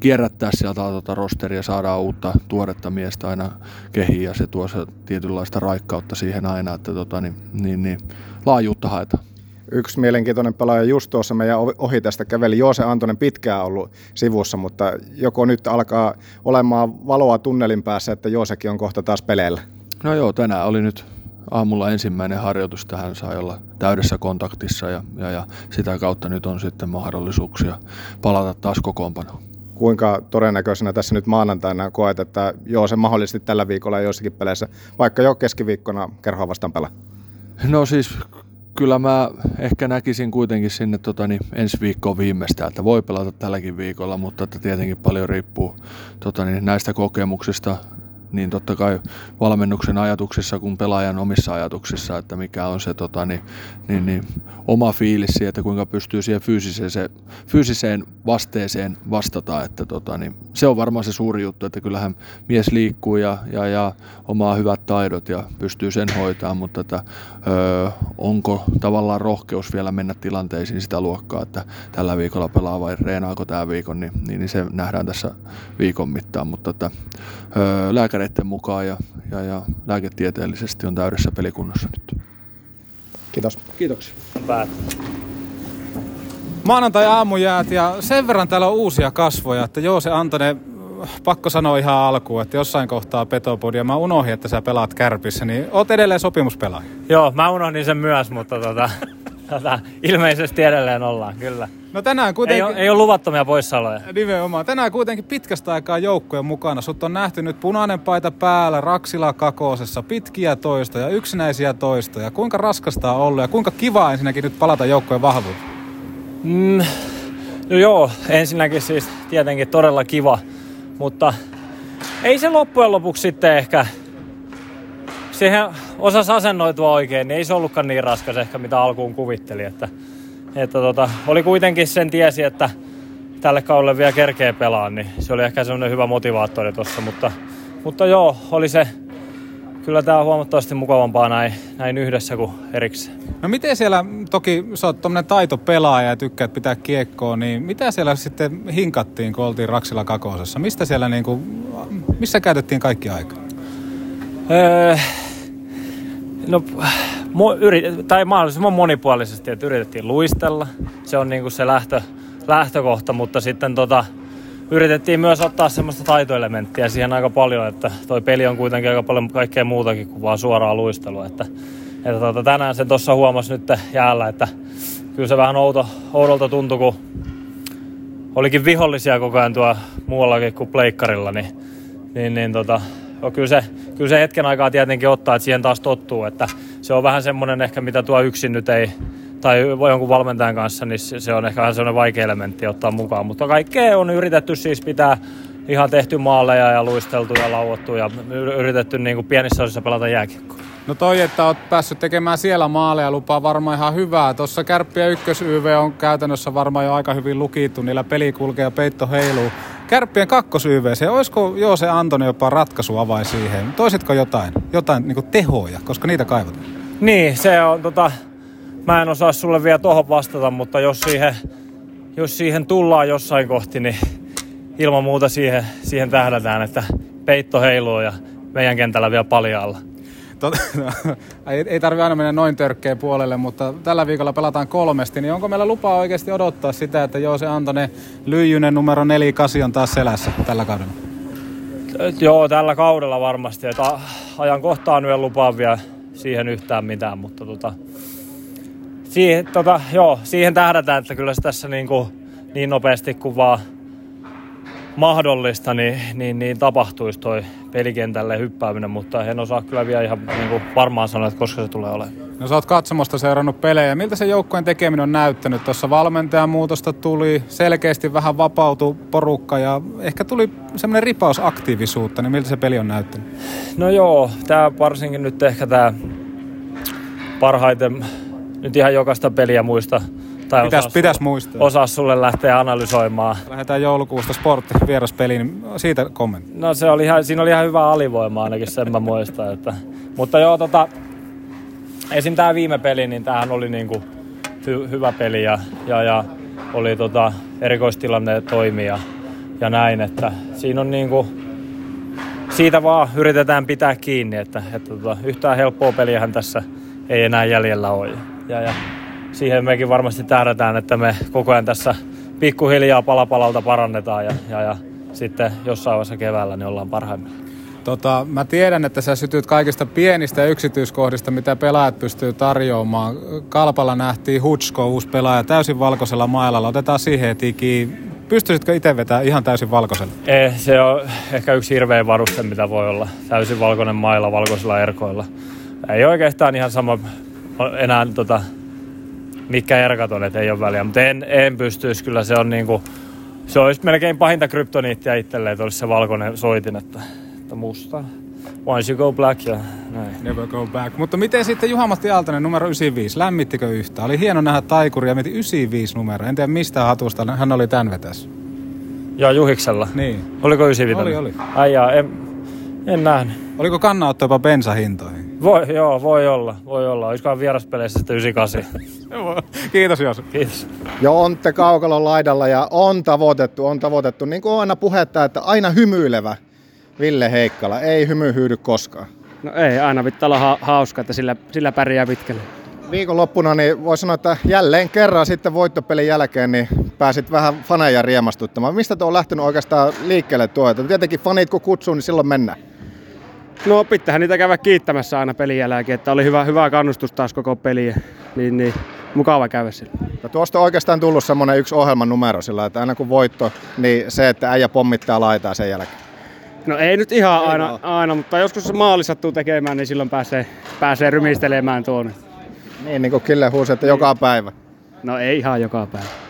kierrättää sieltä tuota rosteria, saadaan uutta tuoretta miestä aina kehiin ja se tuo se tietynlaista raikkautta siihen aina, että tota, niin, niin, niin, laajuutta haetaan. Yksi mielenkiintoinen pelaaja just tuossa meidän ohi tästä käveli. Joose Antonen pitkään ollut sivussa, mutta joko nyt alkaa olemaan valoa tunnelin päässä, että Joosekin on kohta taas peleillä? No joo, tänään oli nyt aamulla ensimmäinen harjoitus tähän sai olla täydessä kontaktissa ja, ja, ja sitä kautta nyt on sitten mahdollisuuksia palata taas kokoonpanoon. Kuinka todennäköisenä tässä nyt maanantaina koet, että joo se mahdollisesti tällä viikolla joissakin peleissä, vaikka jo keskiviikkona kerhoa vastaan pelaa? No siis kyllä mä ehkä näkisin kuitenkin sinne tota, niin ensi viikkoon viimeistään, että voi pelata tälläkin viikolla, mutta että tietenkin paljon riippuu tota, niin näistä kokemuksista, niin totta kai valmennuksen ajatuksissa kuin pelaajan omissa ajatuksissa, että mikä on se tota, niin, niin, niin, oma fiilis siitä, että kuinka pystyy siihen fyysiseen, fyysiseen vasteeseen vastata. Että, tota, niin, se on varmaan se suuri juttu, että kyllähän mies liikkuu ja, ja, ja omaa hyvät taidot ja pystyy sen hoitamaan, mutta että, ö, onko tavallaan rohkeus vielä mennä tilanteisiin sitä luokkaa, että tällä viikolla pelaa vai reenaako tämä viikon, niin, niin, niin se nähdään tässä viikon mittaan, mutta että, ö, lääkäreiden mukaan ja, ja, ja lääketieteellisesti on täydessä pelikunnossa nyt. Kiitos. Kiitoksia. Maanantai aamujäät ja sen verran täällä on uusia kasvoja, että joo se Antone, pakko sanoa ihan alkuun, että jossain kohtaa Petopodia, mä unohdin, että sä pelaat kärpissä, niin oot edelleen sopimuspelaaja. Joo, mä unohdin sen myös, mutta tota, tota, ilmeisesti edelleen ollaan, kyllä. No tänään Ei kuitenkin... ole, ei ole luvattomia poissaoloja. Nimenomaan. Tänään kuitenkin pitkästä aikaa joukkojen mukana. Sut on nähty nyt punainen paita päällä, Raksila kakosessa, pitkiä toistoja, yksinäisiä toistoja. Kuinka raskasta on ollut ja kuinka kiva ensinnäkin nyt palata joukkojen vahvuuteen? Mm, no joo, ensinnäkin siis tietenkin todella kiva, mutta ei se loppujen lopuksi sitten ehkä siihen osasi asennoitua oikein, niin ei se ollutkaan niin raskas ehkä mitä alkuun kuvitteli. Että, että tota, oli kuitenkin sen tiesi, että tälle kaudelle vielä kerkee pelaa, niin se oli ehkä semmoinen hyvä motivaattori tuossa, mutta, mutta joo, oli se, kyllä tämä on huomattavasti mukavampaa näin, näin yhdessä kuin erikseen. No miten siellä, toki sä oot tommonen taitopelaaja ja tykkäät pitää kiekkoa, niin mitä siellä sitten hinkattiin, kun oltiin Raksila kakosessa? Mistä siellä niinku, missä käytettiin kaikki aika? Öö, no, mo, yrit, tai mahdollisimman monipuolisesti, että yritettiin luistella. Se on niinku se lähtö, lähtökohta, mutta sitten tota, yritettiin myös ottaa semmoista taitoelementtiä siihen aika paljon, että toi peli on kuitenkin aika paljon kaikkea muutakin kuin vaan suoraa luistelua. Että, että tota, tänään sen tuossa huomasi nyt jäällä, että kyllä se vähän outo, oudolta tuntui, kun olikin vihollisia koko ajan tuo muuallakin kuin pleikkarilla, niin, niin, niin tota, no kyllä, se, kyllä se hetken aikaa tietenkin ottaa, että siihen taas tottuu, että se on vähän semmoinen ehkä, mitä tuo yksin nyt ei, tai voi jonkun valmentajan kanssa, niin se on ehkä vähän semmoinen vaikea elementti ottaa mukaan. Mutta kaikkea on yritetty siis pitää ihan tehty maaleja ja luisteltu ja lauottu ja yritetty niin kuin pienissä osissa pelata jääkiekkoa. No toi, että oot päässyt tekemään siellä maaleja, lupaa varmaan ihan hyvää. Tuossa Kärppiä ykkös YV on käytännössä varmaan jo aika hyvin lukittu, niillä peli kulkee ja peitto heiluu. Kärppien kakkos YV, se olisiko joo se Antoni jopa ratkaisu avai siihen? Toisitko jotain, jotain niin tehoja, koska niitä kaivataan? Niin, se on tota, mä en osaa sulle vielä tuohon vastata, mutta jos siihen, jos siihen tullaan jossain kohti, niin ilman muuta siihen, siihen tähdätään, että peitto heiluu ja meidän kentällä vielä paljaalla. Ei, ei tarvi aina mennä noin törkkeen puolelle, mutta tällä viikolla pelataan kolmesti, niin onko meillä lupaa oikeasti odottaa sitä, että joo se Antone Lyijynen numero 48 on taas selässä tällä kaudella? Joo, tällä kaudella varmasti. Että a- ajankohtaan vielä lupaa vielä siihen yhtään mitään, mutta tota, siihen, tota, joo, siihen tähdätään, että kyllä se tässä niin, kuin, niin nopeasti kuin vaan mahdollista, niin, niin, niin tapahtuisi toi pelikentälle hyppääminen, mutta en osaa kyllä vielä ihan niin kuin varmaan sanoa, että koska se tulee olemaan. No sä oot katsomosta seurannut pelejä. Miltä se joukkojen tekeminen on näyttänyt? Tuossa valmentajan muutosta tuli, selkeästi vähän vapautui porukka ja ehkä tuli semmoinen ripaus aktiivisuutta, niin miltä se peli on näyttänyt? No joo, tämä varsinkin nyt ehkä tämä parhaiten, nyt ihan jokaista peliä muista. Tai Pitäis- osaa pitäis sulle- muistaa. Osaa sulle lähteä analysoimaan. Lähdetään joulukuusta sportti vieraspeliin, niin siitä kommentti. No se oli ihan, siinä oli ihan hyvä alivoima ainakin, sen mä muistan. Että, mutta joo, tota, esim. tämä viime peli, niin tämähän oli niinku hy, hyvä peli ja, ja, ja oli tota, erikoistilanne toimi ja, ja näin, että siinä on niinku, siitä vaan yritetään pitää kiinni, että, että tota, yhtään helppoa peliähän tässä ei enää jäljellä ole. Ja, ja siihen mekin varmasti tähdätään, että me koko ajan tässä pikkuhiljaa palapalalta parannetaan ja, ja, ja sitten jossain vaiheessa keväällä niin ollaan parhaimmillaan. Tota, mä tiedän, että sä sytyt kaikista pienistä yksityiskohdista, mitä pelaajat pystyy tarjoamaan. Kalpalla nähtiin Hutsko, uusi pelaaja, täysin valkoisella mailalla. Otetaan siihen heti Pystyisitkö itse vetämään ihan täysin valkoisella? Ei, se on ehkä yksi hirveä varuste, mitä voi olla. Täysin valkoinen mailla valkoisilla erkoilla. Ei oikeastaan ihan sama enää tota, mikä erkat on, että ei ole väliä. Mutta en, en pystyisi, kyllä se on niinku, se olisi melkein pahinta kryptoniittia itselleen, että olisi se valkoinen soitin, että, että musta. Once you go black ja näin. Never go back. Mutta miten sitten Juha-Matti Aaltonen numero 95? Lämmittikö yhtä? Oli hieno nähdä taikuri ja mietin 95 numero. En tiedä mistä hatusta hän oli tän vetäs. Joo, Juhiksella. Niin. Oliko 95? Oli, oli. Ai jaa, en, en nähnyt. Oliko kannanotto jopa bensahintoihin? Voi, joo, voi olla, voi olla. Olisikohan vieraspeleissä sitten 98. Kiitos Jos. Kiitos. Jo on te kaukalon laidalla ja on tavoitettu, on tavoitettu. Niin kuin on aina puhetta, että aina hymyilevä Ville Heikkala. Ei hymy hyydy koskaan. No ei, aina pitää olla ha- hauska, että sillä, sillä pärjää pitkälle. Viikonloppuna niin voi sanoa, että jälleen kerran sitten voittopelin jälkeen niin pääsit vähän faneja riemastuttamaan. Mistä tuo on lähtenyt oikeastaan liikkeelle tuo? Tietenkin fanit kun kutsuu, niin silloin mennään. No pitäähän niitä käydä kiittämässä aina pelin jälkeen, että oli hyvä, hyvä kannustus taas koko peliä. Niin, niin mukava käydä sillä. No tuosta on oikeastaan tullut semmoinen yksi ohjelman numero sillä, että aina kun voitto, niin se, että äijä pommittaa laitaa sen jälkeen. No ei nyt ihan ei aina, aina, mutta joskus se maali sattuu tekemään, niin silloin pääsee, pääsee rymistelemään tuonne. Niin, niin kuin Kille huusi, että joka päivä. No ei ihan joka päivä.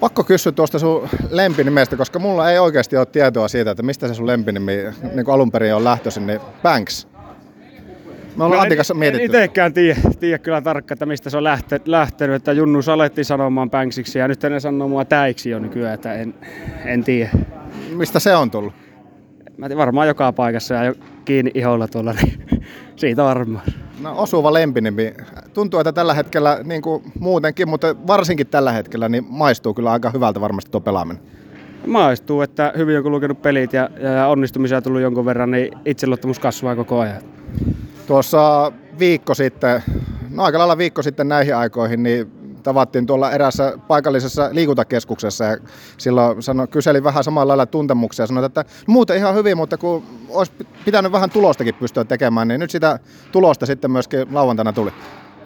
Pakko kysyä tuosta sun lempinimestä, koska mulla ei oikeasti ole tietoa siitä, että mistä se sun lempinimi niin kuin alun perin on lähtöisin, niin Banks. Me ollaan no Antikassa mietitty. En itsekään tiedä, tiedä kyllä tarkkaan, että mistä se on lähtenyt, että Junnu alettiin sanomaan Banksiksi ja nyt ne sanoo mua täiksi jo nykyään, että en, en tiedä. Mistä se on tullut? Mä tiedän, varmaan joka paikassa ja kiinni iholla tuolla, niin siitä varmaan. No osuva lempinimi. Tuntuu, että tällä hetkellä, niin kuin muutenkin, mutta varsinkin tällä hetkellä, niin maistuu kyllä aika hyvältä varmasti tuo pelaaminen. Maistuu, että hyvin on lukenut pelit ja, ja onnistumisia tullut jonkun verran, niin itseluottamus kasvaa koko ajan. Tuossa viikko sitten, no aika lailla viikko sitten näihin aikoihin, niin tavattiin tuolla erässä paikallisessa liikuntakeskuksessa ja silloin sano, kyselin vähän samalla lailla tuntemuksia ja sanoin, että muuten ihan hyvin, mutta kun olisi pitänyt vähän tulostakin pystyä tekemään, niin nyt sitä tulosta sitten myöskin lauantaina tuli.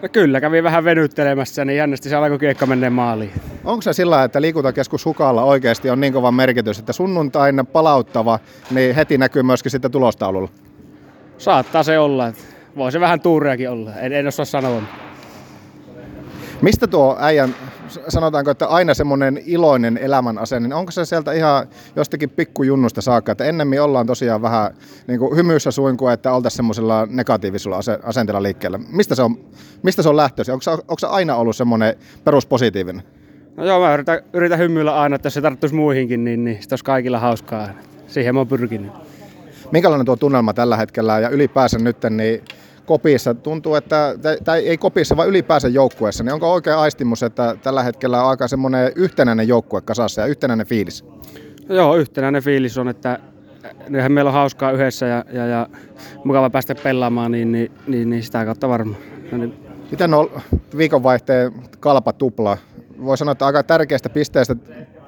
No kyllä, kävi vähän venyttelemässä, niin jännästi se alkoi kiekka mennä maaliin. Onko se sillä, että liikuntakeskus Hukalla oikeasti on niin kova merkitys, että sunnuntain palauttava, niin heti näkyy myöskin sitten tulostaululla? Saattaa se olla. Että voi se vähän tuureakin olla, en, en osaa sanoa. Mistä tuo äijän, sanotaanko, että aina semmoinen iloinen elämän asenne, niin onko se sieltä ihan jostakin pikkujunnusta saakka, että ennemmin ollaan tosiaan vähän niin kuin hymyssä suin kuin, että oltaisiin semmoisella negatiivisella asenteella liikkeellä. Mistä se on, mistä se on lähtöisin? Onko, onko se aina ollut semmoinen peruspositiivinen? No joo, mä yritän, yritän hymyillä aina, että jos se tarttuisi muihinkin, niin, niin sitä olisi kaikilla hauskaa. Siihen mä oon pyrkinyt. Minkälainen tuo tunnelma tällä hetkellä ja ylipäänsä nyt, niin kopissa. Tuntuu, että, tai ei kopissa, vaan ylipäänsä joukkueessa, niin onko oikea aistimus, että tällä hetkellä on aika semmoinen yhtenäinen joukkue kasassa ja yhtenäinen fiilis? Joo, yhtenäinen fiilis on, että nythän meillä on hauskaa yhdessä ja, ja, ja mukava päästä pelaamaan, niin, niin, niin, niin sitä kautta varmaan. No niin. Miten on viikonvaihteen kalpa tupla? Voi sanoa, että aika tärkeästä pisteestä,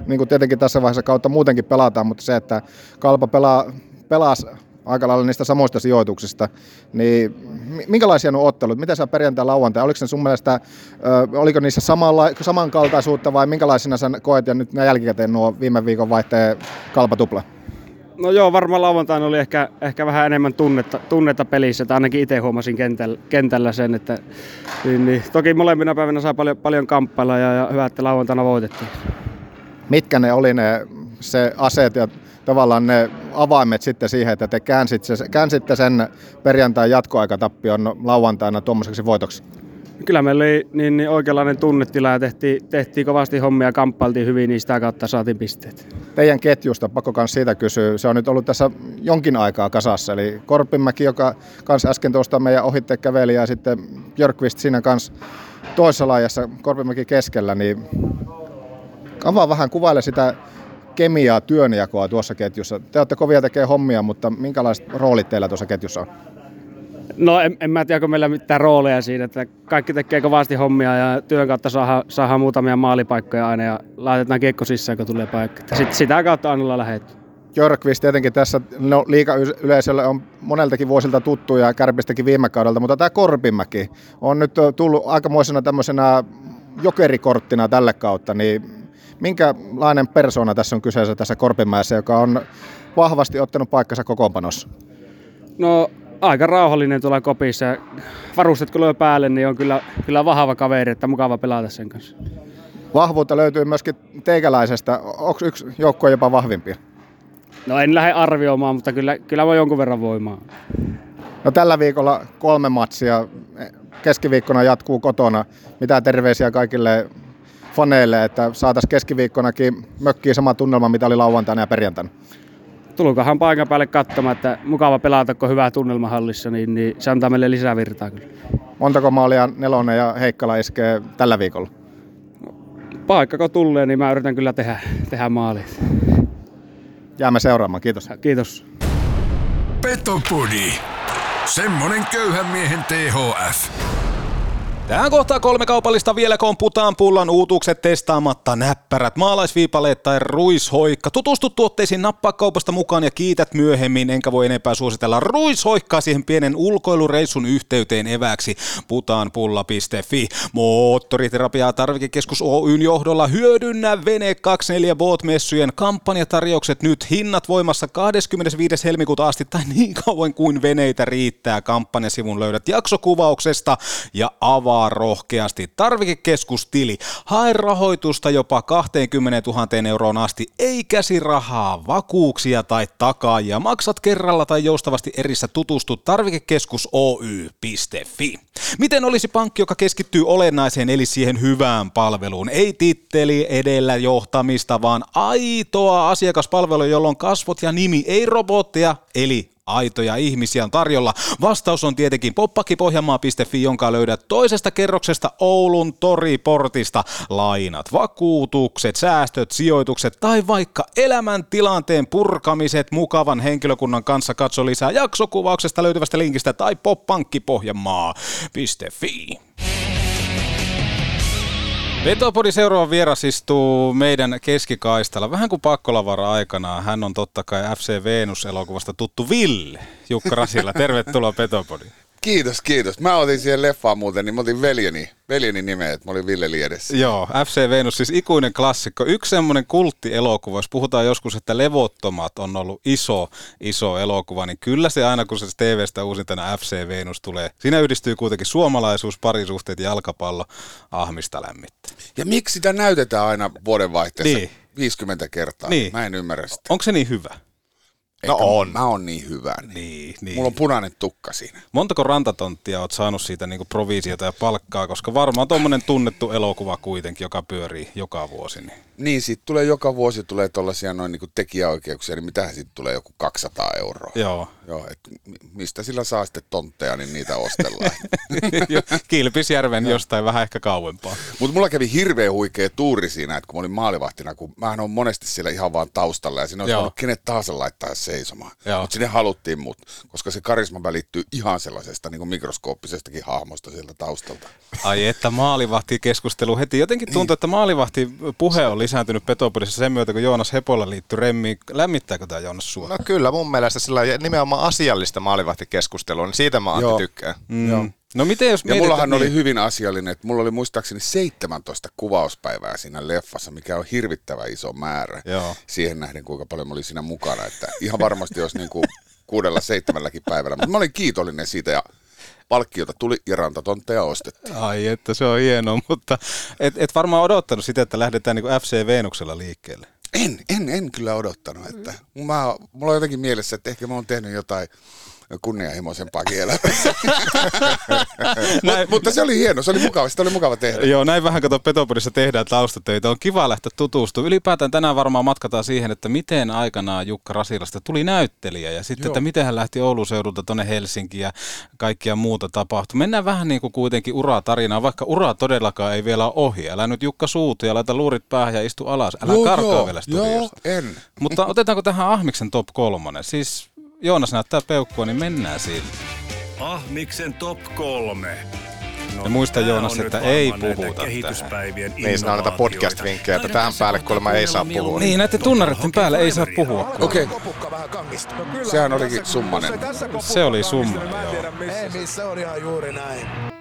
niin kuin tietenkin tässä vaiheessa kautta muutenkin pelataan, mutta se, että kalpa pelaa, pelasi aika lailla niistä samoista sijoituksista, niin minkälaisia nuo ottelut? Miten sä perjantai lauantai? Oliko se sun mielestä, ö, oliko niissä samalla, samankaltaisuutta vai minkälaisina sä koet ja nyt nämä jälkikäteen nuo viime viikon vaihteen kalpatupla? No joo, varmaan lauantaina oli ehkä, ehkä vähän enemmän tunnetta, tunnetta pelissä, että ainakin itse huomasin kentällä, kentällä sen, että niin, niin. toki molemmina päivinä saa paljon, paljon kamppailla ja, ja hyvä, että lauantaina voitettiin. Mitkä ne oli ne se aseet ja tavallaan ne avaimet sitten siihen, että te käänsitte, käänsitte sen perjantai jatkoaikatappion lauantaina tuommoiseksi voitoksi? Kyllä meillä oli niin, niin oikeanlainen tunnetila ja tehtiin, tehtiin kovasti hommia, kamppailtiin hyvin, niin sitä kautta saatiin pisteet. Teidän ketjusta, pakko myös siitä kysyä, se on nyt ollut tässä jonkin aikaa kasassa, eli Korpinmäki, joka kanssa äsken tuosta meidän ohitte käveli ja sitten Björkvist siinä kanssa toisessa laajassa Korpinmäki keskellä, niin avaa vähän kuvaile sitä kemiaa, työnjakoa tuossa ketjussa? Te olette kovia tekemään hommia, mutta minkälaiset roolit teillä tuossa ketjussa on? No en, en mä tiedä, onko meillä mitään rooleja siinä, että kaikki tekee kovasti hommia ja työn kautta saadaan, saadaan muutamia maalipaikkoja aina ja laitetaan kiekko sisään, kun tulee paikka. Sitten sitä kautta aina ollaan lähetty. Jörkvist tietenkin tässä no, liika-yleisölle on moneltakin vuosilta tuttu ja kärpistäkin viime kaudelta, mutta tämä Korpimäki on nyt tullut aikamoisena tämmöisenä jokerikorttina tälle kautta, niin minkälainen persona tässä on kyseessä tässä Korpimäessä, joka on vahvasti ottanut paikkansa kokoonpanossa? No aika rauhallinen tuolla kopissa. Varustet kun päälle, niin on kyllä, kyllä vahva kaveri, että mukava pelata sen kanssa. Vahvuutta löytyy myöskin teikäläisestä. Onko yksi joukkue jopa vahvimpia? No en lähde arvioimaan, mutta kyllä, kyllä voi jonkun verran voimaa. No tällä viikolla kolme matsia. Keskiviikkona jatkuu kotona. Mitä terveisiä kaikille faneille, että saataisiin keskiviikkonakin mökkiin sama tunnelma, mitä oli lauantaina ja perjantaina? Tulkohan paikan päälle katsomaan, että mukava pelata, kun hyvää tunnelma hallissa, niin, niin se antaa meille lisää virtaa kyllä. Montako maalia Nelonen ja Heikkala iskee tällä viikolla? Paikka kun tulee, niin mä yritän kyllä tehdä, tehdä maalit. Jäämme seuraamaan, kiitos. Kiitos. Petopodi. Semmonen köyhän miehen THF. Tähän kohtaa kolme kaupallista vielä, putaan pullan uutukset testaamatta näppärät, maalaisviipaleet tai ruishoikka. Tutustu tuotteisiin, nappaa kaupasta mukaan ja kiität myöhemmin, enkä voi enempää suositella ruishoikkaa siihen pienen ulkoilureissun yhteyteen eväksi. Putaanpulla.fi. Moottoriterapia tarvikekeskus Oyn johdolla hyödynnä Vene 24 Boat-messujen kampanjatarjoukset nyt. Hinnat voimassa 25. helmikuuta asti tai niin kauan kuin veneitä riittää. Kampanjasivun löydät jaksokuvauksesta ja avaa avaa rohkeasti. Tarvikekeskustili. Hae rahoitusta jopa 20 000 euroon asti. Ei käsirahaa, vakuuksia tai takaajia. Maksat kerralla tai joustavasti erissä tutustu tarvikekeskus Oy.fi. Miten olisi pankki, joka keskittyy olennaiseen eli siihen hyvään palveluun? Ei titteli edellä johtamista, vaan aitoa asiakaspalvelua, jolloin kasvot ja nimi, ei robotteja, eli aitoja ihmisiä on tarjolla. Vastaus on tietenkin poppakipohjanmaa.fi, jonka löydät toisesta kerroksesta Oulun toriportista. Lainat, vakuutukset, säästöt, sijoitukset tai vaikka elämäntilanteen purkamiset mukavan henkilökunnan kanssa. Katso lisää jaksokuvauksesta löytyvästä linkistä tai poppankkipohjanmaa.fi. Vetopodi seuraava vieras istuu meidän keskikaistalla. Vähän kuin pakkolavara aikana. Hän on totta kai FC Venus-elokuvasta tuttu Ville. Jukka Rasilla, tervetuloa Petopodi. Kiitos, kiitos. Mä otin siihen leffaan muuten, niin mä otin veljeni, veljeni nimeä, että mä olin Ville Liedessä. Joo, FC Venus, siis ikuinen klassikko. Yksi semmoinen kulttielokuva, jos puhutaan joskus, että Levottomat on ollut iso, iso elokuva, niin kyllä se aina, kun se TV-stä uusintana FC Venus tulee, siinä yhdistyy kuitenkin suomalaisuus, parisuhteet ja jalkapallo ahmista lämmittää. Ja miksi sitä näytetään aina vuodenvaihteessa niin. 50 kertaa? Niin. Mä en ymmärrä sitä. Onko se niin hyvä? No on. Mä oon niin hyvä. Niin. Niin, niin. Mulla on punainen tukka siinä. Montako rantatonttia oot saanut siitä niin provisiota ja palkkaa, koska varmaan tuommoinen tunnettu elokuva kuitenkin, joka pyörii joka vuosi. Niin. Niin, siitä tulee joka vuosi tulee tuollaisia noin niin tekijäoikeuksia, niin mitähän siitä tulee joku 200 euroa. Joo. Joo, et mistä sillä saa sitten tontteja, niin niitä ostellaan. Kilpisjärven jostain vähän ehkä kauempaa. Mutta mulla kävi hirveän huikea tuuri siinä, että kun mä olin maalivahtina, kun mä on monesti siellä ihan vaan taustalla ja siinä voinut kenet tahansa laittaa seisomaan. Mutta sinne haluttiin mut, koska se karisma välittyy ihan sellaisesta niin kuin mikroskooppisestakin hahmosta sieltä taustalta. Ai että maalivahti keskustelu heti. Jotenkin tuntuu, että maalivahti puhe on lisääntynyt Petopodissa sen myötä, kun Joonas Hepola liittyy remmiin. Lämmittääkö tämä Joonas sua? No kyllä, mun mielestä sillä nimenomaan asiallista maalivahtikeskustelua, niin siitä mä Antti tykkään. Mm. Joo. No miten jos Ja mullahan niin- oli hyvin asiallinen, että mulla oli muistaakseni 17 kuvauspäivää siinä leffassa, mikä on hirvittävä iso määrä Joo. siihen nähden, kuinka paljon mä olin siinä mukana. Että ihan varmasti olisi niin kuin kuudella, seitsemälläkin päivällä. Mutta mä olin kiitollinen siitä ja palkkiota tuli ja rantatontteja ostettiin. Ai että se on hienoa, mutta et, et varmaan odottanut sitä, että lähdetään niin FC Venuksella liikkeelle. En, en, en kyllä odottanut. Että mä, mulla on jotenkin mielessä, että ehkä mä oon tehnyt jotain kunnianhimoisempaakin elämässä. Mut, mutta se oli hieno, se oli mukava, sitä oli mukava tehdä. Joo, näin vähän kato Petopodissa tehdään taustatöitä. On kiva lähteä tutustumaan. Ylipäätään tänään varmaan matkataan siihen, että miten aikanaan Jukka Rasilasta tuli näyttelijä ja sitten, Joo. että miten hän lähti Oulun seudulta tuonne Helsinkiin ja kaikkia muuta tapahtui. Mennään vähän niin kuin kuitenkin uraa tarinaa, vaikka ura todellakaan ei vielä ole ohi. Älä nyt Jukka suutu ja laita luurit päähän ja istu alas. Älä Joo, karkaa joo, vielä joo, studiosta. en. Mutta otetaanko tähän Ahmiksen top kolmonen? Siis Joonas näyttää peukkua, niin mennään sille. Ahmiksen top kolme. Ja muista Joonas, että ei puhuta kehityspäivien Niin, siinä on näitä podcast-vinkkejä, että tähän päälle kuulemma ei saa puhua. Niin, näiden tunnareiden päälle ei saa puhua. Okei. Sehän olikin summanen. Se oli summa, Ei missä on ihan juuri näin.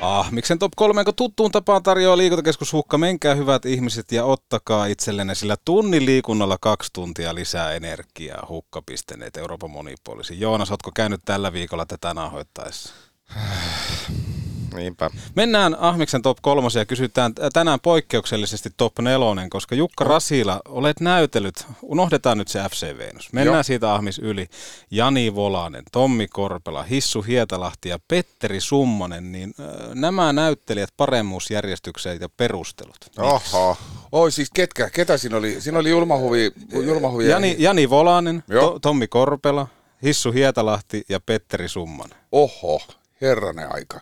Ah, miksen top 3, kun tuttuun tapaan tarjoaa liikuntakeskus Hukka. Menkää hyvät ihmiset ja ottakaa itsellenne sillä tunnin liikunnalla kaksi tuntia lisää energiaa. Hukka.net Euroopan monipuolisin. Joonas, ootko käynyt tällä viikolla tätä nauhoittaessa? Niinpä. Mennään Ahmiksen top 3 ja kysytään tänään poikkeuksellisesti top 4, koska Jukka Rasila, olet näytellyt, unohdetaan nyt se FC Venus. Mennään Joo. siitä Ahmis yli. Jani Volanen, Tommi Korpela, Hissu Hietalahti ja Petteri Summonen, niin äh, nämä näyttelijät paremmuusjärjestykseen ja perustelut. Oho. Oi siis ketkä? Ketä siinä oli? Siinä oli Julmahuvi. Julmahuvi Jani, Jani Volanen, Joo. to, Tommi Korpela, Hissu Hietalahti ja Petteri Summonen. Oho, herranen aika.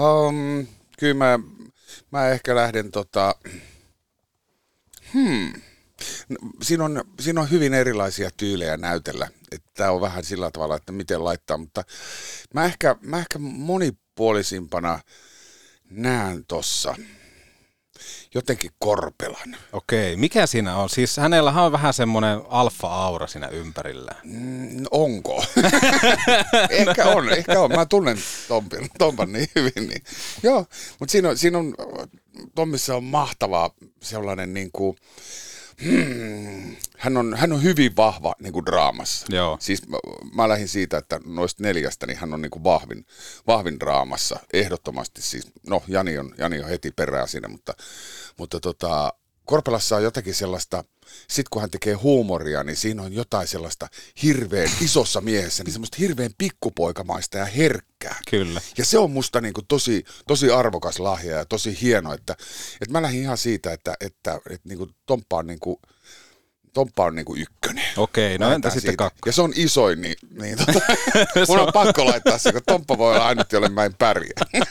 Um, kyllä mä, mä ehkä lähden tota... Hmm. No, Siinä on, siinä on hyvin erilaisia tyylejä näytellä. Tämä on vähän sillä tavalla, että miten laittaa, mutta mä ehkä, mä ehkä monipuolisimpana näen tossa jotenkin Korpelan. Okei, mikä siinä on? Siis hänellä on vähän semmoinen alfa-aura siinä ympärillä. Mm, onko? ehkä on, ehkä on. Mä tunnen Tompan, Tompan niin hyvin. Niin. Joo, mutta siinä on, siinä on, Tommissa on mahtavaa sellainen niin kuin, hmm, hän, on, hän on hyvin vahva niin kuin draamassa. Joo. Siis mä, mä lähdin siitä, että noista neljästä niin hän on niin kuin vahvin, vahvin draamassa. Ehdottomasti siis, no Jani on, Jani on heti perään siinä, mutta, mutta tota, Korpelassa on jotakin sellaista, sit kun hän tekee huumoria, niin siinä on jotain sellaista hirveän isossa miehessä, niin semmoista hirveän pikkupoikamaista ja herkkää. Kyllä. Ja se on musta niin kuin tosi, tosi arvokas lahja ja tosi hieno, että, että mä lähdin ihan siitä, että, että, että niin kuin Tomppa on, niin kuin, Tomppa on niin kuin ykkönen. Okei, no entä sitten kakkonen? Ja se on isoin, niin, niin tota, mun on pakko laittaa se, kun Tomppa voi olla ainut, jolle mä en pärjää.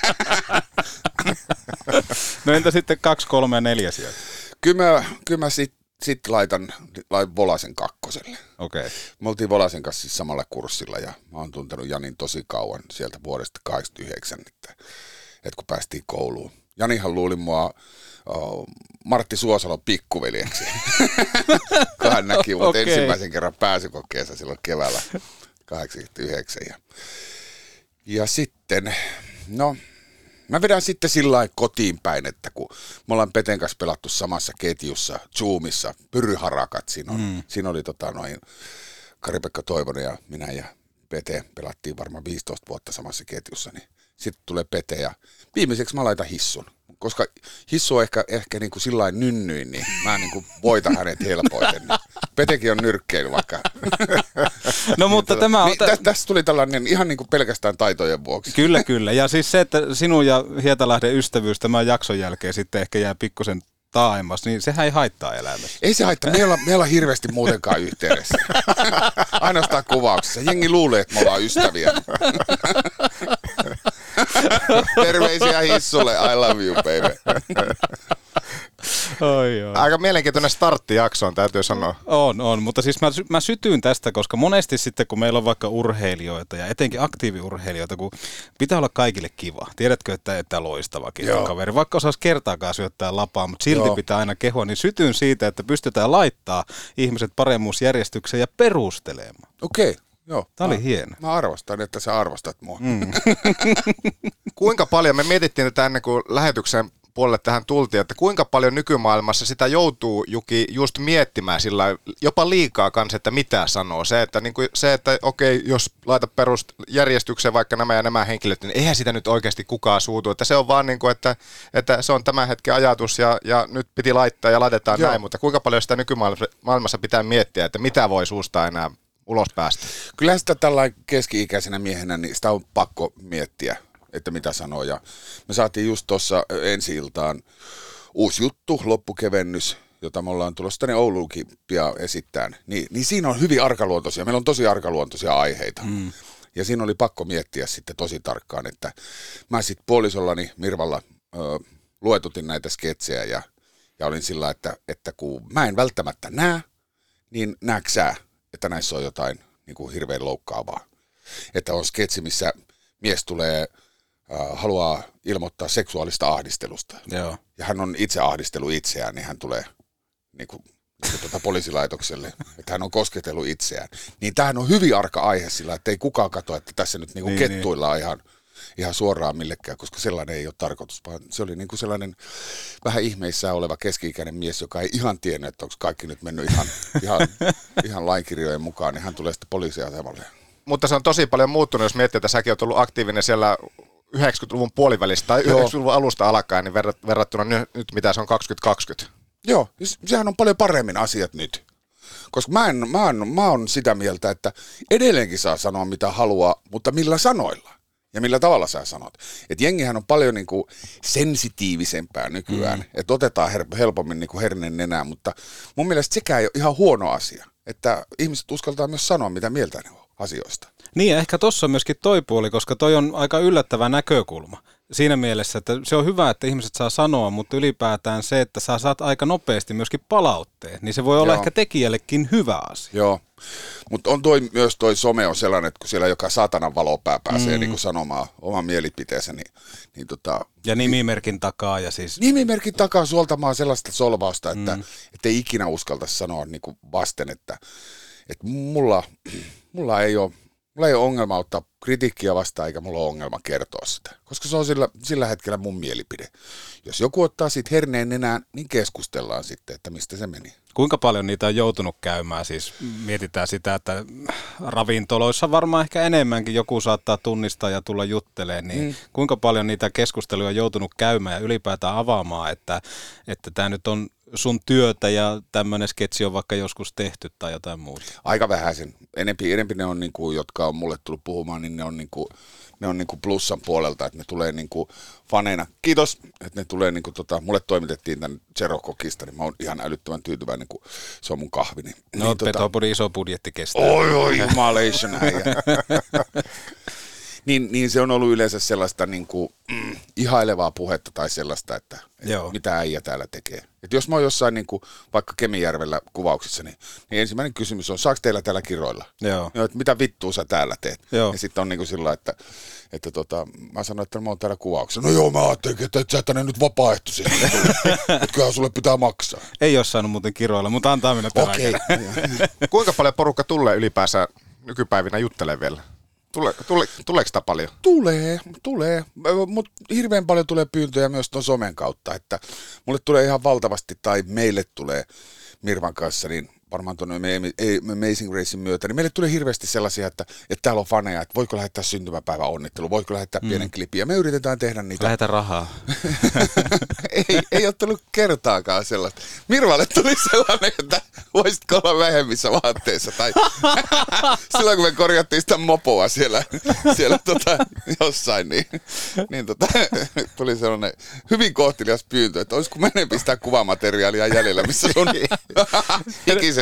No entä sitten kaksi, kolme ja neljä sieltä? Kyllä mä, kyllä mä sit, sit laitan, laitan Volasen kakkoselle. Okei. Me oltiin Volasen kanssa siis samalla kurssilla ja mä oon tuntenut Janin tosi kauan sieltä vuodesta 89, että, että kun päästiin kouluun. Janihan luuli mua oh, Martti Suosalon pikkuveljeksi, kun hän näki mut Okei. ensimmäisen kerran pääsykokeessa silloin keväällä 89. Ja, ja sitten, no Mä vedän sitten sillä lailla kotiin päin, että kun me ollaan Peten kanssa pelattu samassa ketjussa, Zoomissa, Pyryharakat, siinä, on, mm. siinä oli tota noin Kari-Pekka Toivonen ja minä ja Pete pelattiin varmaan 15 vuotta samassa ketjussa, niin sitten tulee Pete ja viimeiseksi mä laitan hissun. Koska hissu on ehkä, ehkä niin kuin sillä nynnyin, niin mä niin kuin voitan hänet helpoiten. Petekin on nyrkkeily vaikka. No mutta tämä on... Niin, tä, tästä tuli tällainen ihan niin kuin pelkästään taitojen vuoksi. Kyllä, kyllä. Ja siis se, että sinun ja Hietalahden ystävyys tämän jakson jälkeen sitten ehkä jää pikkusen taaemmas, niin sehän ei haittaa elämässä. Ei se haittaa, meillä, meillä on hirveästi muutenkaan yhteydessä. Ainoastaan kuvauksessa. Jengi luulee, että me ollaan ystäviä. Terveisiä Hissulle, I love you baby. Oi, oi. Aika mielenkiintoinen starttijakso on, täytyy sanoa. On, on, mutta siis mä, mä sytyin tästä, koska monesti sitten kun meillä on vaikka urheilijoita ja etenkin aktiiviurheilijoita, kun pitää olla kaikille kiva. Tiedätkö, että, että loistavakin Joo. kaveri, vaikka osaisi kertaakaan syöttää lapaa, mutta silti Joo. pitää aina kehua, niin sytyn siitä, että pystytään laittaa ihmiset paremmuusjärjestykseen ja perustelemaan. Okei, joo. Tämä oli Mä- hieno. Mä arvostan, että sä arvostat mua. Mm. Kuinka paljon, me mietittiin tätä ennen kuin lähetyksen puolelle tähän tultiin, että kuinka paljon nykymaailmassa sitä joutuu Juki just miettimään sillä jopa liikaa kanssa, että mitä sanoo. Se, että, niin kuin, se, että okei, jos laita perusjärjestykseen vaikka nämä ja nämä henkilöt, niin eihän sitä nyt oikeasti kukaan suutu. Että se on vaan niin kuin, että, että se on tämän hetken ajatus ja, ja nyt piti laittaa ja laitetaan Joo. näin, mutta kuinka paljon sitä nykymaailmassa pitää miettiä, että mitä voi suusta enää ulos päästä. Kyllähän sitä tällainen keski-ikäisenä miehenä, niin sitä on pakko miettiä, että mitä sanoo. Ja me saatiin just tuossa ensi iltaan uusi juttu, loppukevennys, jota me ollaan tulossa tänne Ouluunkin pian esittämään. Niin, niin siinä on hyvin arkaluontoisia, meillä on tosi arkaluontoisia aiheita. Mm. Ja siinä oli pakko miettiä sitten tosi tarkkaan, että mä sitten puolisollani Mirvalla ö, luetutin näitä sketsejä ja, ja olin sillä, että, että kun mä en välttämättä näe, niin näetkö sä, että näissä on jotain niin kuin hirveän loukkaavaa. Että on sketsi, missä mies tulee haluaa ilmoittaa seksuaalista ahdistelusta. Joo. Ja hän on itse ahdistelu itseään, niin hän tulee niin kuin, niin kuin tuota poliisilaitokselle, että hän on kosketellut itseään. Niin tämähän on hyvin arka aihe sillä, että ei kukaan katso, että tässä nyt niin kuin Niin, kettuillaan ihan, ihan suoraan millekään, koska sellainen ei ole tarkoitus, vaan se oli niin kuin sellainen vähän ihmeissään oleva keski-ikäinen mies, joka ei ihan tiennyt, että onko kaikki nyt mennyt ihan, ihan, ihan lainkirjojen mukaan, niin hän tulee sitten poliisiasemalle. Mutta se on tosi paljon muuttunut, jos miettii, että säkin oot ollut aktiivinen siellä 90-luvun puolivälistä tai Joo. 90-luvun alusta alkaen, niin verrat- verrattuna nyt, nyt mitä se on 2020. Joo, sehän on paljon paremmin asiat nyt. Koska mä, en, mä, oon, mä oon sitä mieltä, että edelleenkin saa sanoa mitä haluaa, mutta millä sanoilla ja millä tavalla sä sanot. Et jengihän on paljon niinku sensitiivisempää nykyään, mm. että otetaan her- helpommin niinku hernen nenää, mutta mun mielestä sekään ei ole ihan huono asia, että ihmiset uskaltaa myös sanoa mitä mieltä ne on asioista. Niin, ja ehkä tuossa on myöskin toi puoli, koska toi on aika yllättävä näkökulma. Siinä mielessä, että se on hyvä, että ihmiset saa sanoa, mutta ylipäätään se, että sä saat aika nopeasti myöskin palautteet, niin se voi olla Joo. ehkä tekijällekin hyvä asia. Joo, mutta on toi, myös toi some on sellainen, että kun siellä joka saatanan valopää pääsee Mm. niin sanomaan oman mielipiteensä, niin, niin tota, Ja nimimerkin takaa ja siis... nimimerkin takaa suoltamaan sellaista solvausta, että Mm. ei ikinä uskaltaisi sanoa niin kuin vasten, että, että mulla, mulla, ei ole, mulla ei ole ongelma ottaa kritiikkiä vastaan, eikä mulla ole ongelma kertoa sitä. Koska se on sillä, sillä hetkellä mun mielipide. Jos joku ottaa siitä herneen nenään, niin keskustellaan sitten, että mistä se meni. Kuinka paljon niitä on joutunut käymään? Siis mietitään sitä, että ravintoloissa varmaan ehkä enemmänkin joku saattaa tunnistaa ja tulla juttelemaan, niin Mm. kuinka paljon niitä keskusteluja on joutunut käymään ja ylipäätään avaamaan, että että tämä nyt on sun työtä ja tämmöinen sketsi on vaikka joskus tehty tai jotain muuta. Aika vähäisen. Enempi, enempi ne on, niin kuin, jotka on mulle tullut puhumaan, niin ne on, niin kuin, ne on niin kuin plussan puolelta, että ne tulee niin kuin faneina. Kiitos, että ne tulee, niin kuin, tota, mulle toimitettiin tämän Zero Kokista, niin mä oon ihan älyttömän tyytyväinen, kun se on mun kahvini. No, niin, Petopodin iso budjetti kestää. Oi, oi, jumalation niin, niin se on ollut yleensä sellaista niin kuin, mm, ihailevaa puhetta tai sellaista, että, että Joo. mitä äijä täällä tekee. Et jos mä oon jossain niin kuin, vaikka Kemijärvellä kuvauksissa, niin, niin ensimmäinen kysymys on, saako teillä täällä kiroilla? Joo. Joo, että mitä vittua sä täällä teet? Joo. Ja sitten on niin kuin sillä, että, että tota, mä sanoin, että mä oon täällä kuvauksessa. No joo, mä ajattelin, että et sä tänne nyt vapaaehtoisesti. että kyllähän sulle pitää maksaa. Ei ole saanut muuten kiroilla, mutta antaa mennä tällä Okei. kertaa. Kuinka paljon porukka tulee ylipäänsä nykypäivinä juttelee vielä? Tule, tule, tuleeko sitä paljon? Tulee, tulee, mutta hirveän paljon tulee pyyntöjä myös tuon somen kautta, että mulle tulee ihan valtavasti tai meille tulee Mirvan kanssa, niin varmaan tuonne Amazing Racein myötä, niin meille tulee hirveästi sellaisia, että, että täällä on faneja, että voiko lähettää syntymäpäivä onnittelu, voiko lähettää Mm. pienen klipin, ja me yritetään tehdä niitä. Lähetä rahaa. ei, ei ole tullut kertaakaan sellaista. Mirvalle tuli sellainen, että voisitko olla vähemmissä vaatteissa. Tai silloin kun me korjattiin sitä mopoa siellä, siellä tota, jossain, niin, niin tota, tuli sellainen hyvin kohtelias pyyntö, että olisiko menempi sitä kuvamateriaalia jäljellä, missä sun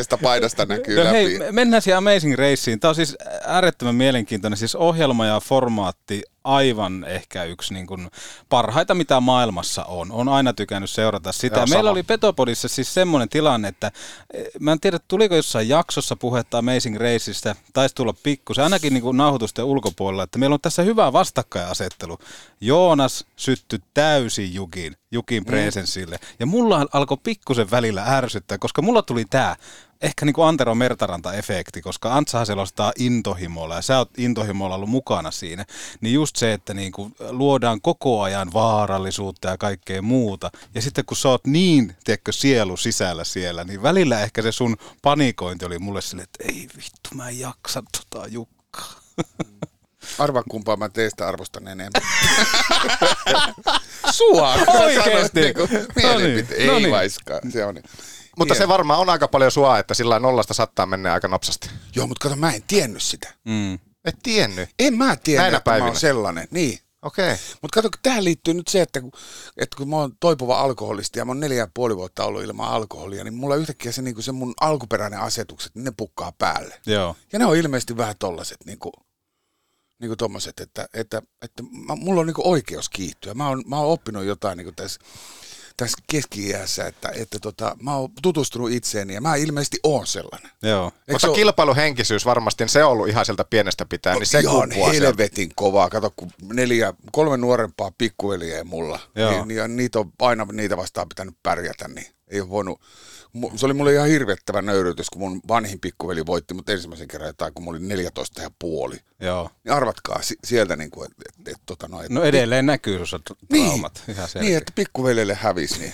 ikisestä paidasta näkyy No läpi. hei, me- mennään siihen Amazing Raceen. Tämä on siis äärettömän mielenkiintoinen siis ohjelma ja formaatti aivan ehkä yksi niin kuin parhaita, mitä maailmassa on. On aina tykännyt seurata sitä. Joo, Meillä sama. oli Petopodissa siis semmoinen tilanne, että eh, mä en tiedä, tuliko jossain jaksossa puhetta Amazing Raceista, taisi tulla pikkusen, ainakin niin kuin nauhoitusten ulkopuolella, että meillä on tässä hyvä vastakkainasettelu. Joonas syttyi täysin Jukin, Jukin presenssille. Ja mulla alkoi pikkusen välillä ärsyttää, koska mulla tuli tämä ehkä niin kuin Antero Mertaranta-efekti, koska Antsahan selostaa intohimolla ja sä oot intohimolla ollut mukana siinä, niin just se, että niin kuin luodaan koko ajan vaarallisuutta ja kaikkea muuta. Ja sitten kun sä oot niin, tiedätkö, sielu sisällä siellä, niin välillä ehkä se sun panikointi oli mulle silleen, että ei vittu, mä en jaksa tota Jukkaa. Arvaa kumpaa mä teistä arvostan enemmän. Sua! Oikeesti? mielipite- No niin, no Ei niin. vaiskaan. Se on. Mutta Hieno. se varmaan on aika paljon sua, että sillä nollasta sattaa menee aika nopsasti. Joo, mutta kato, mä en tiennyt sitä. Mm. Et tiennyt. En mä tiedä, Näinä että mä päivinä. oon sellainen. Niin. Okei. Mutta kato, tähän liittyy nyt se, että kun, että kun mä oon toipuva alkoholisti ja mä oon neljä ja puoli vuotta ollut ilman alkoholia, niin mulla yhtäkkiä se, niin se mun alkuperäinen asetukset, niin ne pukkaa päälle. Joo. Ja ne on ilmeisesti vähän tollaset, niin kuin, niin kuin tommoset, että, että, että mä, mulla on niin kuin oikeus kiihtyä. Mä oon, mä oon oppinut jotain niin kuin tässä, tässä keski että, että tota, mä oon tutustunut itseeni ja mä ilmeisesti oon sellainen. Joo. Koska ole- kilpailuhenkisyys varmasti, se on ollut ihan sieltä pienestä pitäen, niin se sieltä. helvetin kovaa. Kato, kun neljä, kolme nuorempaa pikkuveliä mulla, Joo. niin, niin, niitä on aina niitä vastaan pitänyt pärjätä, niin ei ole voinut. Se oli mulle ihan hirvettävä nöyrytys, kun mun vanhin pikkuveli voitti mut ensimmäisen kerran jotain, kun mä olin 14 ja puoli. Joo. Niin arvatkaa si- sieltä, niin kuin, että et, et, tota noin, No edelleen näkyy Niin. traumat. Ihan selkeä. Niin, että pikkuveljelle hävisi, niin,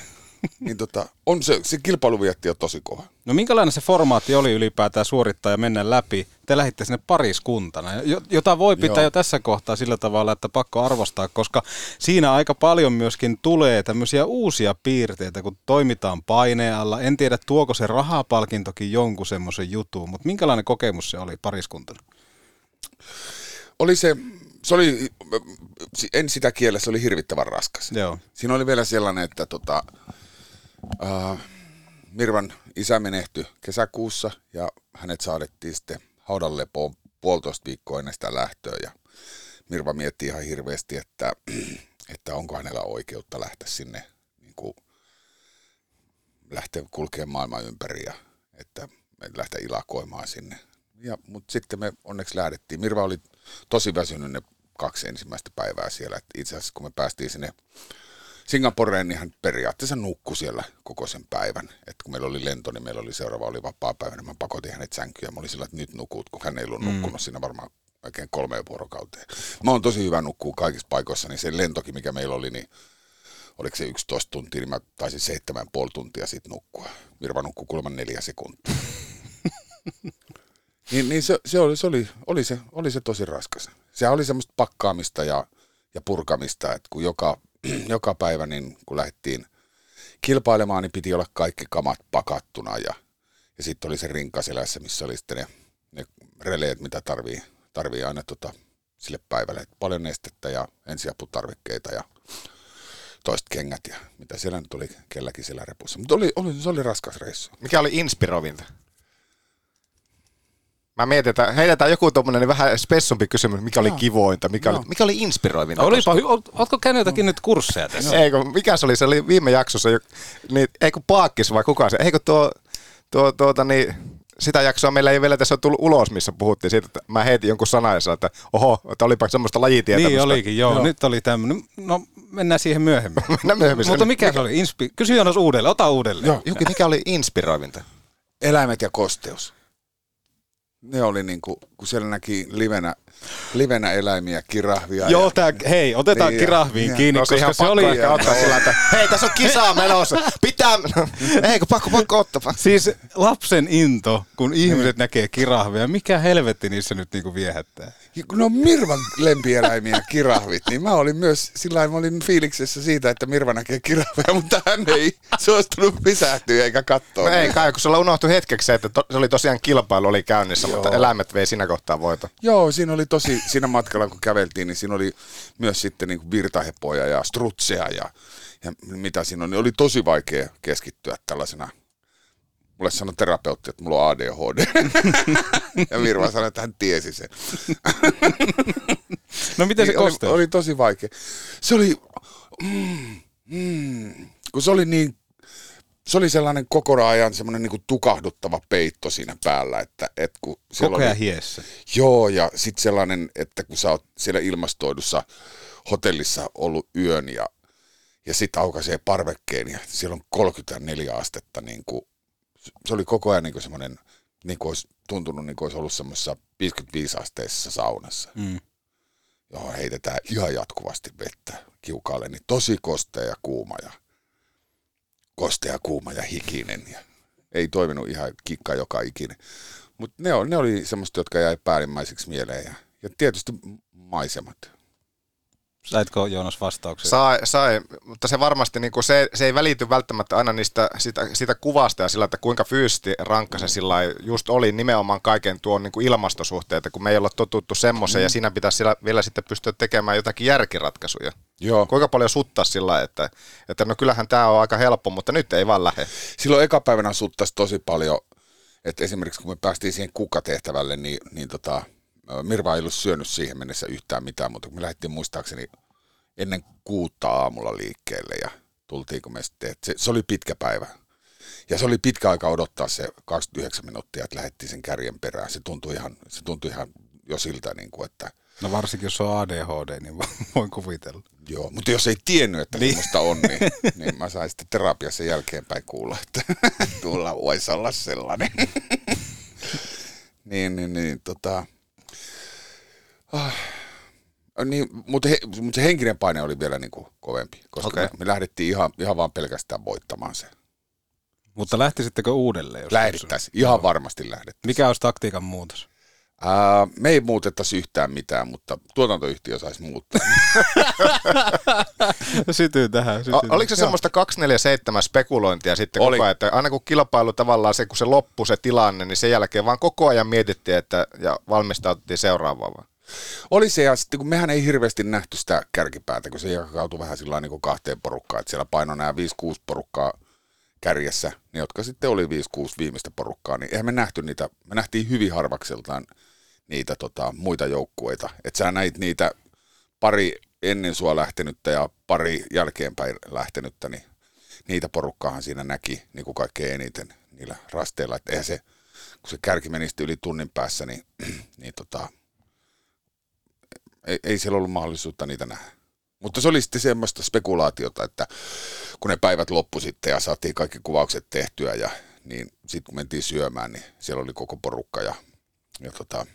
niin tota, on se, se kilpailuvietti on tosi kova. No minkälainen se formaatti oli ylipäätään suorittaa ja mennä läpi? Te lähditte sinne pariskuntana, jo- jota voi pitää Joo. jo tässä kohtaa sillä tavalla, että pakko arvostaa, koska siinä aika paljon myöskin tulee tämmöisiä uusia piirteitä, kun toimitaan paineen alla. En tiedä, tuoko se rahapalkintokin jonkun semmoisen jutun, mutta minkälainen kokemus se oli pariskuntana? Oli se, se oli, en sitä kiellä, se oli hirvittävän raskas. Joo. Siinä oli vielä sellainen, että tota, äh, Mirvan isä menehtyi kesäkuussa ja hänet saadettiin sitten haudanlepoon puolitoista viikkoa ennen sitä lähtöä ja Mirva mietti ihan hirveästi, että, että onko hänellä oikeutta lähteä sinne niin kuin, lähteä kulkemaan maailman ympäri ja että me lähteä ilakoimaan sinne. Ja, mutta sitten me onneksi lähdettiin. Mirva oli tosi väsynyt ne kaksi ensimmäistä päivää siellä. Itse asiassa kun me päästiin sinne Singaporeen, hän periaatteessa nukkui siellä koko sen päivän. Et kun meillä oli lento, niin meillä oli seuraava oli vapaa päivä, niin mä pakotin hänet sänkyyn ja mä olin sillä, että nyt nukut, kun hän ei ollut Mm. nukkunut siinä varmaan oikein kolmeen vuorokauteen. Mä oon tosi hyvä nukkuu kaikissa paikoissa, niin se lentokin, mikä meillä oli, niin oliko se 11 tuntia, niin mä taisin seitsemän ja puoli tuntia sitten nukkua. Mirva nukkui kuulemma neljä sekuntia. niin, niin se, se, oli, se, oli, oli, se, oli se tosi raskas. Se oli semmoista pakkaamista ja, ja purkamista, että kun joka, joka päivä, niin kun lähdettiin kilpailemaan, niin piti olla kaikki kamat pakattuna ja, ja sitten oli se rinkaselässä, missä oli sitten ne, ne releet, mitä tarvii, tarvii aina tota, sille päivälle. Et paljon nestettä ja ensiaputarvikkeita ja toiset kengät ja mitä siellä nyt oli kelläkin siellä repussa. Mutta oli, oli, se oli raskas reissu. Mikä oli inspiroivinta? Mä mietin, että heitetään joku tuommoinen niin vähän spessumpi kysymys, mikä oli kivointa, mikä, oli, mikä oli inspiroivinta. Olipa, hy- oot- ootko käynyt jotakin nyt kursseja tässä? Eikö, mikä se oli, se oli viime jaksossa, jo- niin, eikö Paakkis vai kuka se, eikö tuo, tuo tuota, niin, sitä jaksoa meillä ei vielä tässä ole tullut ulos, missä puhuttiin siitä, että mä heitin jonkun sanoin, että oho, että olipa semmoista lajitietämystä. Niin olikin, joo. joo. Nyt oli tämmöinen. No mennään siihen myöhemmin. mennään myöhemmin. Mutta mikä se oli? Inspi- Kysy Jonas uudelleen, ota uudelleen. Joo. Juki, mikä oli inspiroivinta? Eläimet ja kosteus. Ne oli niin kuin, kun siellä näki livenä, livenä eläimiä, kirahvia. Joo, ja, tää, hei, otetaan Niin, kirahviin ja- kiinni, No, se koska ihan se oli... ehkä ottaa sillä, että hei, tässä on kisaa menossa. Pitää, eikö pakko, pakko ottaa. Siis lapsen into, kun ihmiset näkee kirahvia, mikä helvetti niissä nyt niinku viehättää? Ja kun ne on Mirvan lempieläimiä, kirahvit, niin mä olin myös, sillä mä olin fiiliksessä siitä, että Mirva näkee kirahveja, mutta hän ei suostunut pysähtyä eikä katsoa. No ei kai, kun sulla unohtui hetkeksi se, että to, se oli tosiaan kilpailu oli käynnissä, mutta eläimet vei siinä kohtaa voita. Joo, siinä oli tosi, siinä matkalla kun käveltiin, niin siinä oli myös sitten niin virtahepoja ja strutseja ja, ja mitä siinä on. Niin oli tosi vaikea keskittyä tällaisena. Mulle sanoi terapeutti, että mulla on ADHD. ja Virva sanoi, että hän tiesi sen. No miten se Niin oli, kosteus? oli tosi vaikea. Se oli, mm, mm, kun se oli niin, se oli sellainen koko ajan semmoinen niin tukahduttava peitto siinä päällä, että et kun Koko ajan oli, hiessä. Joo, ja sitten sellainen, että kun sä oot siellä ilmastoidussa hotellissa ollut yön ja, ja sitten aukaisee parvekkeen ja siellä on 34 astetta, niin kuin, se oli koko ajan niin kuin semmoinen, niin kuin olisi tuntunut niin kuin olisi ollut semmoisessa 55 asteisessa saunassa. Mm. Johon heitetään ihan jatkuvasti vettä kiukaalle, niin tosi kostea ja kuuma ja kostea, kuuma ja hikinen. Ja ei toiminut ihan kikka joka ikinen. Mutta ne, ne oli semmoista, jotka jäi päällimmäiseksi mieleen. Ja, ja tietysti maisemat. Saitko Joonas vastauksen? Sai, sai, mutta se varmasti niin kuin se, se ei välity välttämättä aina niistä, sitä, sitä kuvasta ja sillä, että kuinka fyysisesti rankka se sillä just oli nimenomaan kaiken tuon niin kuin ilmastosuhteita, kun me ei olla totuttu semmoiseen mm. ja siinä pitäisi sillä, vielä sitten pystyä tekemään jotakin järkiratkaisuja. Joo. Kuinka paljon suttaa sillä että, että no kyllähän tämä on aika helppo, mutta nyt ei vaan lähde. Silloin eka päivänä suttasi tosi paljon, että esimerkiksi kun me päästiin siihen kukkatehtävälle, niin, niin tota, Mirva ei ollut syönyt siihen mennessä yhtään mitään, mutta me lähdettiin muistaakseni ennen kuutta aamulla liikkeelle ja tultiin, kun me sitten, se, se, oli pitkä päivä. Ja se oli pitkä aika odottaa se 29 minuuttia, että lähdettiin sen kärjen perään. Se tuntui ihan, se tuntui ihan jo siltä, niin kuin, että No varsinkin jos on ADHD, niin voin kuvitella. Joo, mutta jos ei tiennyt, että niin. semmoista on, niin, niin mä sain sitten terapiassa jälkeenpäin kuulla, että tuolla voisi olla sellainen. niin, niin, niin, tota... Ah. Niin, mutta, he, mutta se henkinen paine oli vielä niin kuin kovempi, koska okay. me, me lähdettiin ihan, ihan vaan pelkästään voittamaan se. Mutta lähtisittekö uudelleen? Jos Lähdettäisiin, ihan varmasti lähdettäisiin. Mikä olisi taktiikan muutos? Ää, me ei muutettaisi yhtään mitään, mutta tuotantoyhtiö saisi muuttaa. sytyy tähän. Sytyy. O, oliko se semmoista 247 spekulointia sitten Oli. koko ajan, että aina kun kilpailu tavallaan se, kun se loppui se tilanne, niin sen jälkeen vaan koko ajan mietittiin että, ja valmistauttiin seuraavaan vaan? Oli se, ja sitten kun mehän ei hirveästi nähty sitä kärkipäätä, kun se jakautui vähän sillä niin kahteen porukkaan, että siellä paino nämä 5-6 porukkaa kärjessä, niin jotka sitten oli 5-6 viimeistä porukkaa, niin eihän me nähty niitä, me nähtiin hyvin harvakseltaan niitä tota, muita joukkueita. Että sä näit niitä pari ennen sua lähtenyttä ja pari jälkeenpäin lähtenyttä, niin niitä porukkaahan siinä näki niin kuin kaikkein eniten niillä rasteilla. Että eihän se, kun se kärki meni yli tunnin päässä, niin, niin tota, ei, ei siellä ollut mahdollisuutta niitä nähdä. Mutta se oli sitten semmoista spekulaatiota, että kun ne päivät loppu sitten ja saatiin kaikki kuvaukset tehtyä ja niin sitten kun mentiin syömään, niin siellä oli koko porukka ja, ja tota,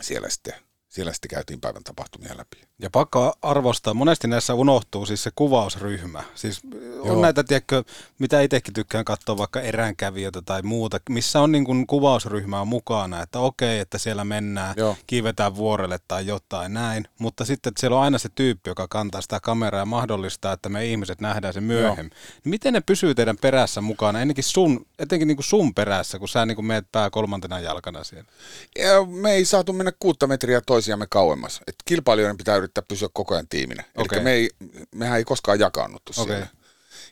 siellä sitten siellä sitten käytiin päivän tapahtumia läpi. Ja pakko arvostaa, monesti näissä unohtuu siis se kuvausryhmä. Siis Joo. on näitä, tiedätkö, mitä itsekin tykkään katsoa vaikka eränkävijöitä tai muuta, missä on niin kuin kuvausryhmää mukana, että okei, että siellä mennään, Joo. kiivetään vuorelle tai jotain näin, mutta sitten että siellä on aina se tyyppi, joka kantaa sitä kameraa ja mahdollistaa, että me ihmiset nähdään se myöhemmin. Joo. Miten ne pysyy teidän perässä mukana, ennenkin sun, etenkin niin kuin sun perässä, kun sä niin kuin meet pää kolmantena jalkana siellä? Ja me ei saatu mennä kuutta metriä toisiamme kauemmas. Et kilpailijoiden pitää yrittää pysyä koko ajan tiiminä. Okay. Eli me ei, mehän ei koskaan jakannuttu okay. siellä.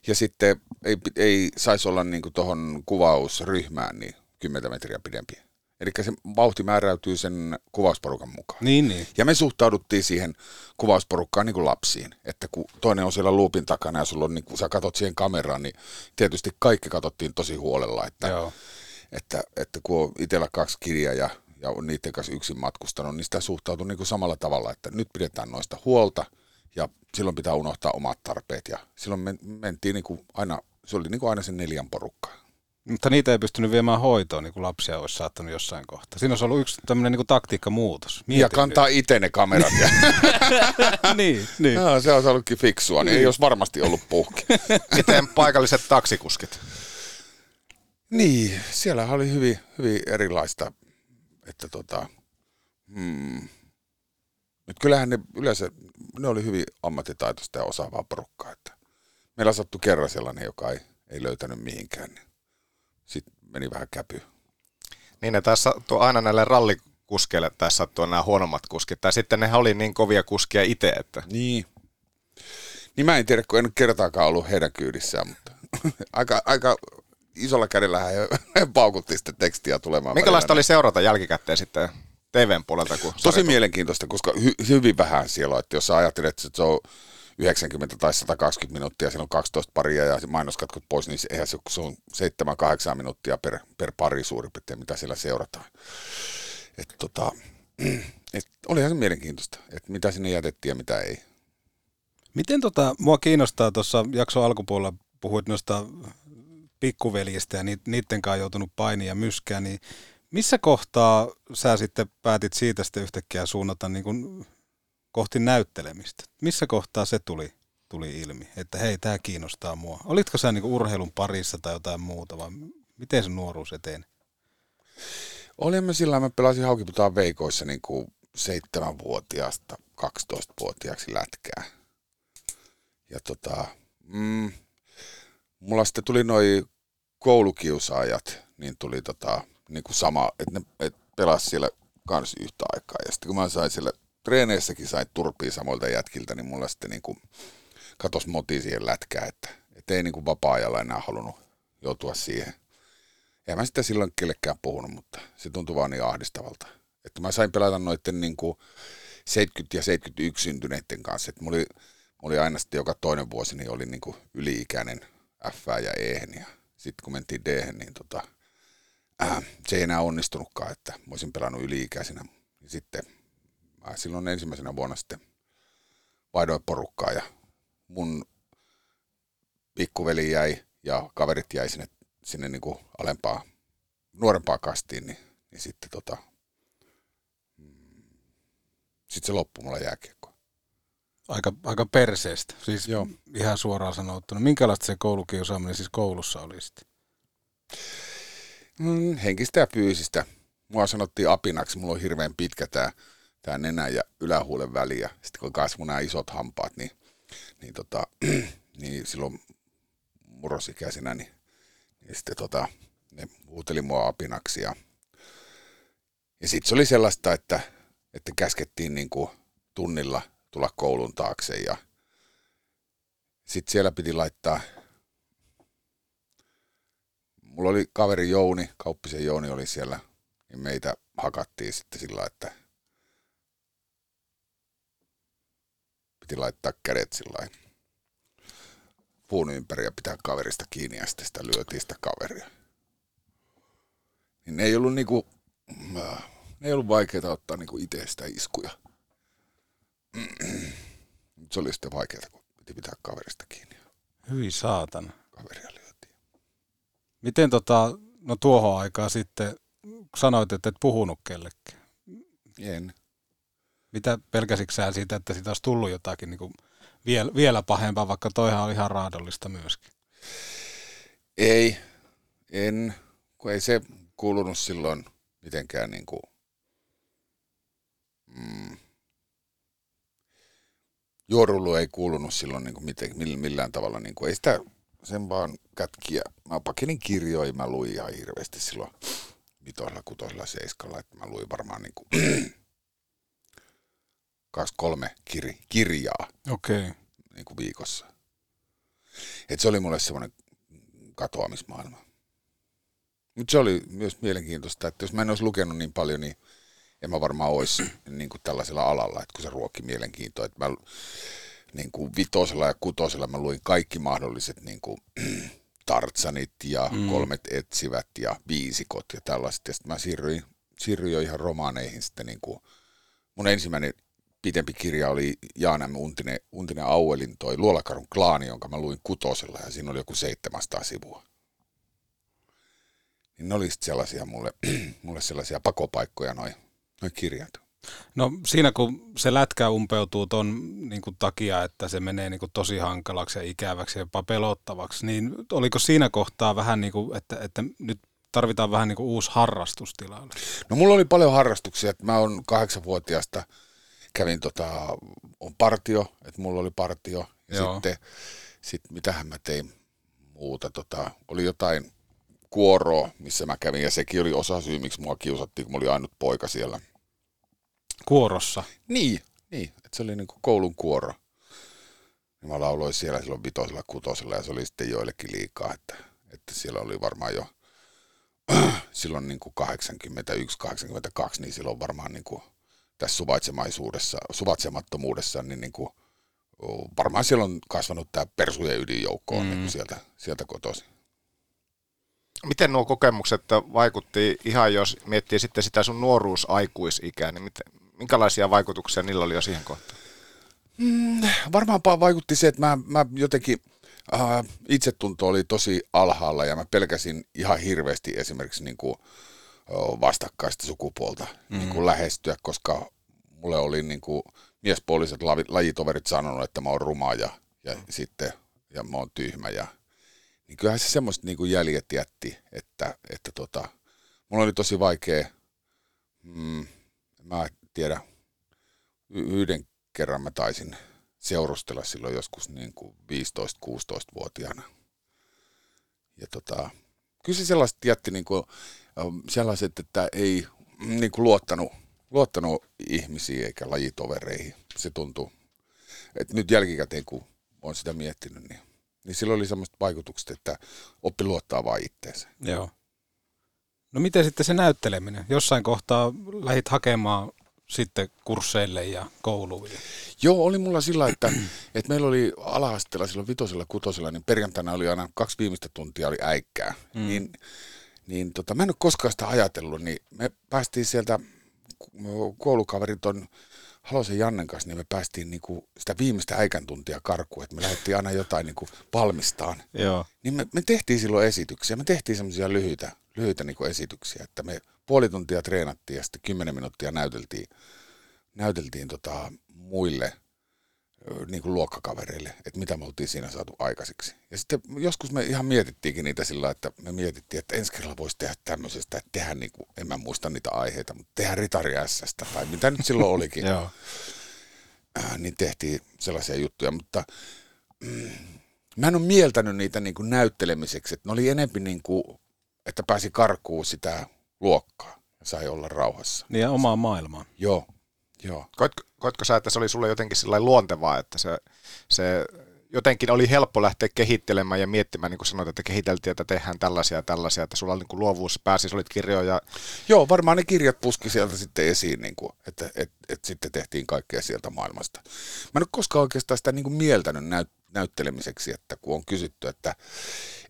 Ja sitten ei, ei saisi olla niin tuohon kuvausryhmään niin 10 metriä pidempi. Eli se vauhti määräytyy sen kuvausporukan mukaan. Niin, niin. Ja me suhtauduttiin siihen kuvausporukkaan niin kuin lapsiin. Että kun toinen on siellä luupin takana ja sulla on, niin kun sä katot siihen kameraan, niin tietysti kaikki katsottiin tosi huolella. Että, Joo. että, että kun on itsellä kaksi kirjaa ja ja on niiden kanssa yksin matkustanut, niin sitä suhtautuu niin kuin samalla tavalla, että nyt pidetään noista huolta ja silloin pitää unohtaa omat tarpeet ja silloin me mentiin niin kuin aina, se oli niin kuin aina se neljän porukka. Mutta niitä ei pystynyt viemään hoitoon, niin kuin lapsia olisi saattanut jossain kohtaa. Siinä olisi ollut yksi tämmöinen niin taktiikkamuutos. Mietin ja kantaa itse ne kamerat. Ja... niin, niin. No, se olisi ollutkin fiksua, niin ei olisi varmasti ollut puhki. Miten paikalliset taksikuskit? Niin, siellä oli hyvin, hyvin erilaista että tota, hmm, nyt kyllähän ne yleensä, ne oli hyvin ammattitaitoista ja osaavaa porukkaa, että meillä sattui kerran sellainen, joka ei, ei löytänyt mihinkään, niin sitten meni vähän käpy. Niin ne tässä sattuu aina näille rallikuskeille tässä sattuu nämä huonommat kuskit, tai sitten ne oli niin kovia kuskia itse, että... Niin. Niin mä en tiedä, kun en kertaakaan ollut heidän kyydissään, mutta aika, aika isolla kädellä hän paukutti sitä tekstiä tulemaan. Minkälaista oli seurata jälkikäteen sitten TVn puolelta? Kun Tosi sarjat... mielenkiintoista, koska hy- hyvin vähän siellä on. Että jos sä ajattelet, että se on 90 tai 120 minuuttia, siinä on 12 paria ja mainoskatkot pois, niin eihän se, se on 7-8 minuuttia per, per pari suurin piirtein, mitä siellä seurataan. Et tota, et olihan se mielenkiintoista, että mitä sinne jätettiin ja mitä ei. Miten tota, mua kiinnostaa tuossa jakson alkupuolella, puhuit noista pikkuveljistä ja niiden kanssa joutunut painia ja myskää, niin missä kohtaa sä sitten päätit siitä sitten yhtäkkiä suunnata niin kuin kohti näyttelemistä? Missä kohtaa se tuli, tuli ilmi, että hei, tämä kiinnostaa mua? Olitko sä niin kuin urheilun parissa tai jotain muuta, vai miten se nuoruus eteen? Olimme sillä mä pelasin Haukiputaan veikoissa niin kuin seitsemänvuotiaasta 12-vuotiaaksi lätkää. Ja tota, mm, mulla sitten tuli noin koulukiusaajat, niin tuli tota, niin kuin sama, että ne et pelas siellä kanssa yhtä aikaa. Ja sitten kun mä sain siellä treeneissäkin sain turpia samoilta jätkiltä, niin mulla sitten niin kuin katos moti siihen lätkään, että, että ei niin kuin vapaa-ajalla enää halunnut joutua siihen. Ja mä sitä silloin kellekään puhunut, mutta se tuntui vaan niin ahdistavalta. Että mä sain pelata noiden niin kuin 70 ja 71 syntyneiden kanssa. Että mulla oli oli aina sitten joka toinen vuosi, niin oli niin kuin yli-ikäinen F ja E. Ja sitten kun mentiin D, niin tota, äh, se ei enää onnistunutkaan, että mä olisin pelannut yli-ikäisenä. Sitten mä silloin ensimmäisenä vuonna sitten vaihdoin porukkaa ja mun pikkuveli jäi ja kaverit jäi sinne, sinne niin kuin alempaa, nuorempaa kastiin, niin, niin sitten tota, mm, sitten se loppui mulla jääkiekko. Aika, aika perseestä, siis Joo. ihan suoraan sanottuna. Minkälaista se koulukiusaaminen siis koulussa oli sitten? Mm, henkistä ja fyysistä. Mua sanottiin apinaksi, mulla on hirveän pitkä tämä tää nenä ja ylähuulen väli ja sitten kun kasvu nämä isot hampaat, niin, niin, tota, niin silloin murrosikäisenä, niin, niin sitten tota, ne huuteli mua apinaksi ja, ja sitten se oli sellaista, että, että käskettiin niin kuin tunnilla tulla koulun taakse ja sitten siellä piti laittaa, mulla oli kaveri Jouni, Kauppisen Jouni oli siellä, niin meitä hakattiin sitten sillä että piti laittaa kädet sillä puun ympäri ja pitää kaverista kiinni ja sitten sitä lyötiin sitä kaveria. Niin ne ei ollut niinku, ne ei ollut vaikeaa ottaa niinku itse sitä iskuja. Se oli sitten vaikeaa, kun piti pitää kaverista kiinni. Hyi saatan. Kaveria lyötiin. Miten tota, no tuohon aikaan sitten sanoit, että et puhunut kellekään? En. Mitä pelkäsitkö sä siitä, että siitä olisi tullut jotakin niin kuin vielä, vielä pahempaa, vaikka toihan on ihan raadollista myöskin? Ei, en, kun ei se kuulunut silloin mitenkään niin kuin, mm, juorullu ei kuulunut silloin niin kuin miten, millään tavalla, niin kuin, ei sitä sen vaan kätkiä. Mä pakenin kirjoja, mä luin ihan hirveästi silloin vitoilla, kutoilla, seiskalla, että mä luin varmaan niin kuin kaksi, kolme kir- kirjaa okay. niin kuin viikossa. Et se oli mulle semmoinen katoamismaailma. Mutta se oli myös mielenkiintoista, että jos mä en olisi lukenut niin paljon, niin en mä varmaan olisi niin kuin tällaisella alalla, että kun se ruokki mielenkiintoa. Että mä niin kuin vitosella ja kutosella mä luin kaikki mahdolliset niin kuin, tartsanit ja mm. kolmet etsivät ja viisikot ja tällaiset. Ja sitten mä siirryin, siirryin jo ihan romaaneihin sitten niin kuin, mun ensimmäinen pitempi kirja oli Jaanan Untinen, Untinen Auelin toi Luolakarun klaani, jonka mä luin kutosella ja siinä oli joku 700 sivua. Niin ne oli sellaisia mulle, mulle sellaisia pakopaikkoja noin noi kirjat. No siinä kun se lätkä umpeutuu ton niin kuin, takia, että se menee niin kuin, tosi hankalaksi ja ikäväksi ja jopa pelottavaksi, niin oliko siinä kohtaa vähän niin kuin, että, että nyt tarvitaan vähän niin kuin uusi harrastus tilalle? No mulla oli paljon harrastuksia, että mä oon kahdeksanvuotiaasta kävin tota, on partio, että mulla oli partio. Ja Joo. sitten, sit mitähän mä tein muuta, tota, oli jotain kuoroa, missä mä kävin, ja sekin oli osa syy, miksi mua kiusattiin, kun mä olin ainut poika siellä. Kuorossa? Niin, niin että se oli niin kuin koulun kuoro. Ja mä lauloin siellä silloin vitosella, kutosella, ja se oli sitten joillekin liikaa, että, että siellä oli varmaan jo silloin niin kuin 81, 82, niin silloin varmaan niin kuin tässä suvaitsemaisuudessa, suvaitsemattomuudessa, niin, niin kuin, varmaan siellä on kasvanut tämä persujen ydinjoukko on mm. niin sieltä, sieltä kotoisin. Miten nuo kokemukset vaikutti ihan, jos miettii sitten sitä sun nuoruusaikuisikää, niin miten, minkälaisia vaikutuksia niillä oli jo siihen kohtaan? Mm, varmaan vaikutti se, että mä, mä jotenkin, äh, itsetunto oli tosi alhaalla ja mä pelkäsin ihan hirveästi esimerkiksi niin kuin, vastakkaista sukupuolta mm. niin kuin lähestyä, koska mulle oli niin kuin miespuoliset lajitoverit sanonut, että mä oon ruma ja, ja sitten ja mä oon tyhmä. Ja, niin kyllähän se semmoista niin kuin jäljet jätti, että, että tota, mulla oli tosi vaikea, mm, mä tiedä, yhden kerran mä taisin seurustella silloin joskus niin kuin 15-16-vuotiaana. Ja tota, kyllä se sellaista jätti niin kuin, sellaiset, että ei niin kuin luottanut, luottanut ihmisiin eikä lajitovereihin. Se tuntuu, että nyt jälkikäteen kun on sitä miettinyt, niin, niin sillä oli semmoista vaikutukset, että oppi luottaa vain itteensä. Joo. No miten sitten se näytteleminen? Jossain kohtaa lähit hakemaan sitten kursseille ja kouluun? Joo, oli mulla sillä, että, että meillä oli ala silloin vitosella, kutosella, niin perjantaina oli aina kaksi viimeistä tuntia oli äikkää. Mm. Niin, niin tota, mä en ole koskaan sitä ajatellut, niin me päästiin sieltä, koulukaverit on Halosen Jannen kanssa, niin me päästiin niinku sitä viimeistä äikän tuntia karkuun, että me lähdettiin aina jotain niinku valmistaan. Joo. Niin me, me tehtiin silloin esityksiä, me tehtiin semmoisia lyhyitä, lyhyitä niinku esityksiä, että me puoli tuntia treenattiin ja sitten kymmenen minuuttia näyteltiin, näyteltiin tota muille niin kuin luokkakavereille, että mitä me oltiin siinä saatu aikaiseksi. Ja sitten joskus me ihan mietittiinkin niitä sillä, että me mietittiin, että ensi kerralla voisi tehdä tämmöisestä, että tehdä niin kuin, en mä muista niitä aiheita, mutta tehdä ritari tai mitä nyt silloin olikin. Joo. Äh, niin tehtiin sellaisia juttuja, mutta mm, mä en ole mieltänyt niitä niin kuin näyttelemiseksi, että ne oli enempi niin kuin, että pääsi karkuun sitä luokkaa ja sai olla rauhassa. Niin ja omaa maailmaa. Joo, joo. Koitko, koitko sä, että se oli sulle jotenkin sillä luontevaa, että se, se jotenkin oli helppo lähteä kehittelemään ja miettimään, niin kuin sanoit, että kehiteltiin, että tehdään tällaisia ja tällaisia, että sulla niin kuin luovuus pääsi, olit kirjoja. Joo, varmaan ne kirjat puski sieltä sitten esiin, niin kuin, että että että, että sitten tehtiin kaikkea sieltä maailmasta. Mä en ole koskaan oikeastaan sitä niin kuin mieltänyt näyt, näyttelemiseksi, että kun on kysytty, että,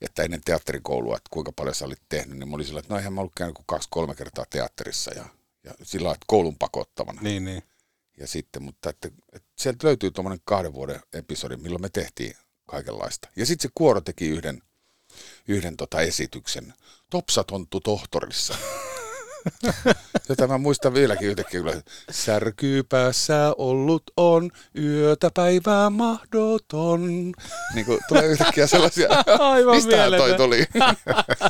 että ennen teatterikoulua, että kuinka paljon sä olit tehnyt, niin mä olin sillä, että no eihän mä ollut käynyt kuin kaksi-kolme kertaa teatterissa ja, ja sillä että koulun pakottavana. Niin, niin. Ja sitten, mutta että, että sieltä löytyy tuommoinen kahden vuoden episodi, milloin me tehtiin kaikenlaista. Ja sitten se Kuoro teki yhden, yhden tota esityksen, Topsatonttu tohtorissa. Jota mä muistan vieläkin yhtäkkiä, kun särkyy päässä ollut on, yötä päivää mahdoton. Niin kuin tulee yhtäkkiä sellaisia, Aivan mistä toi tuli?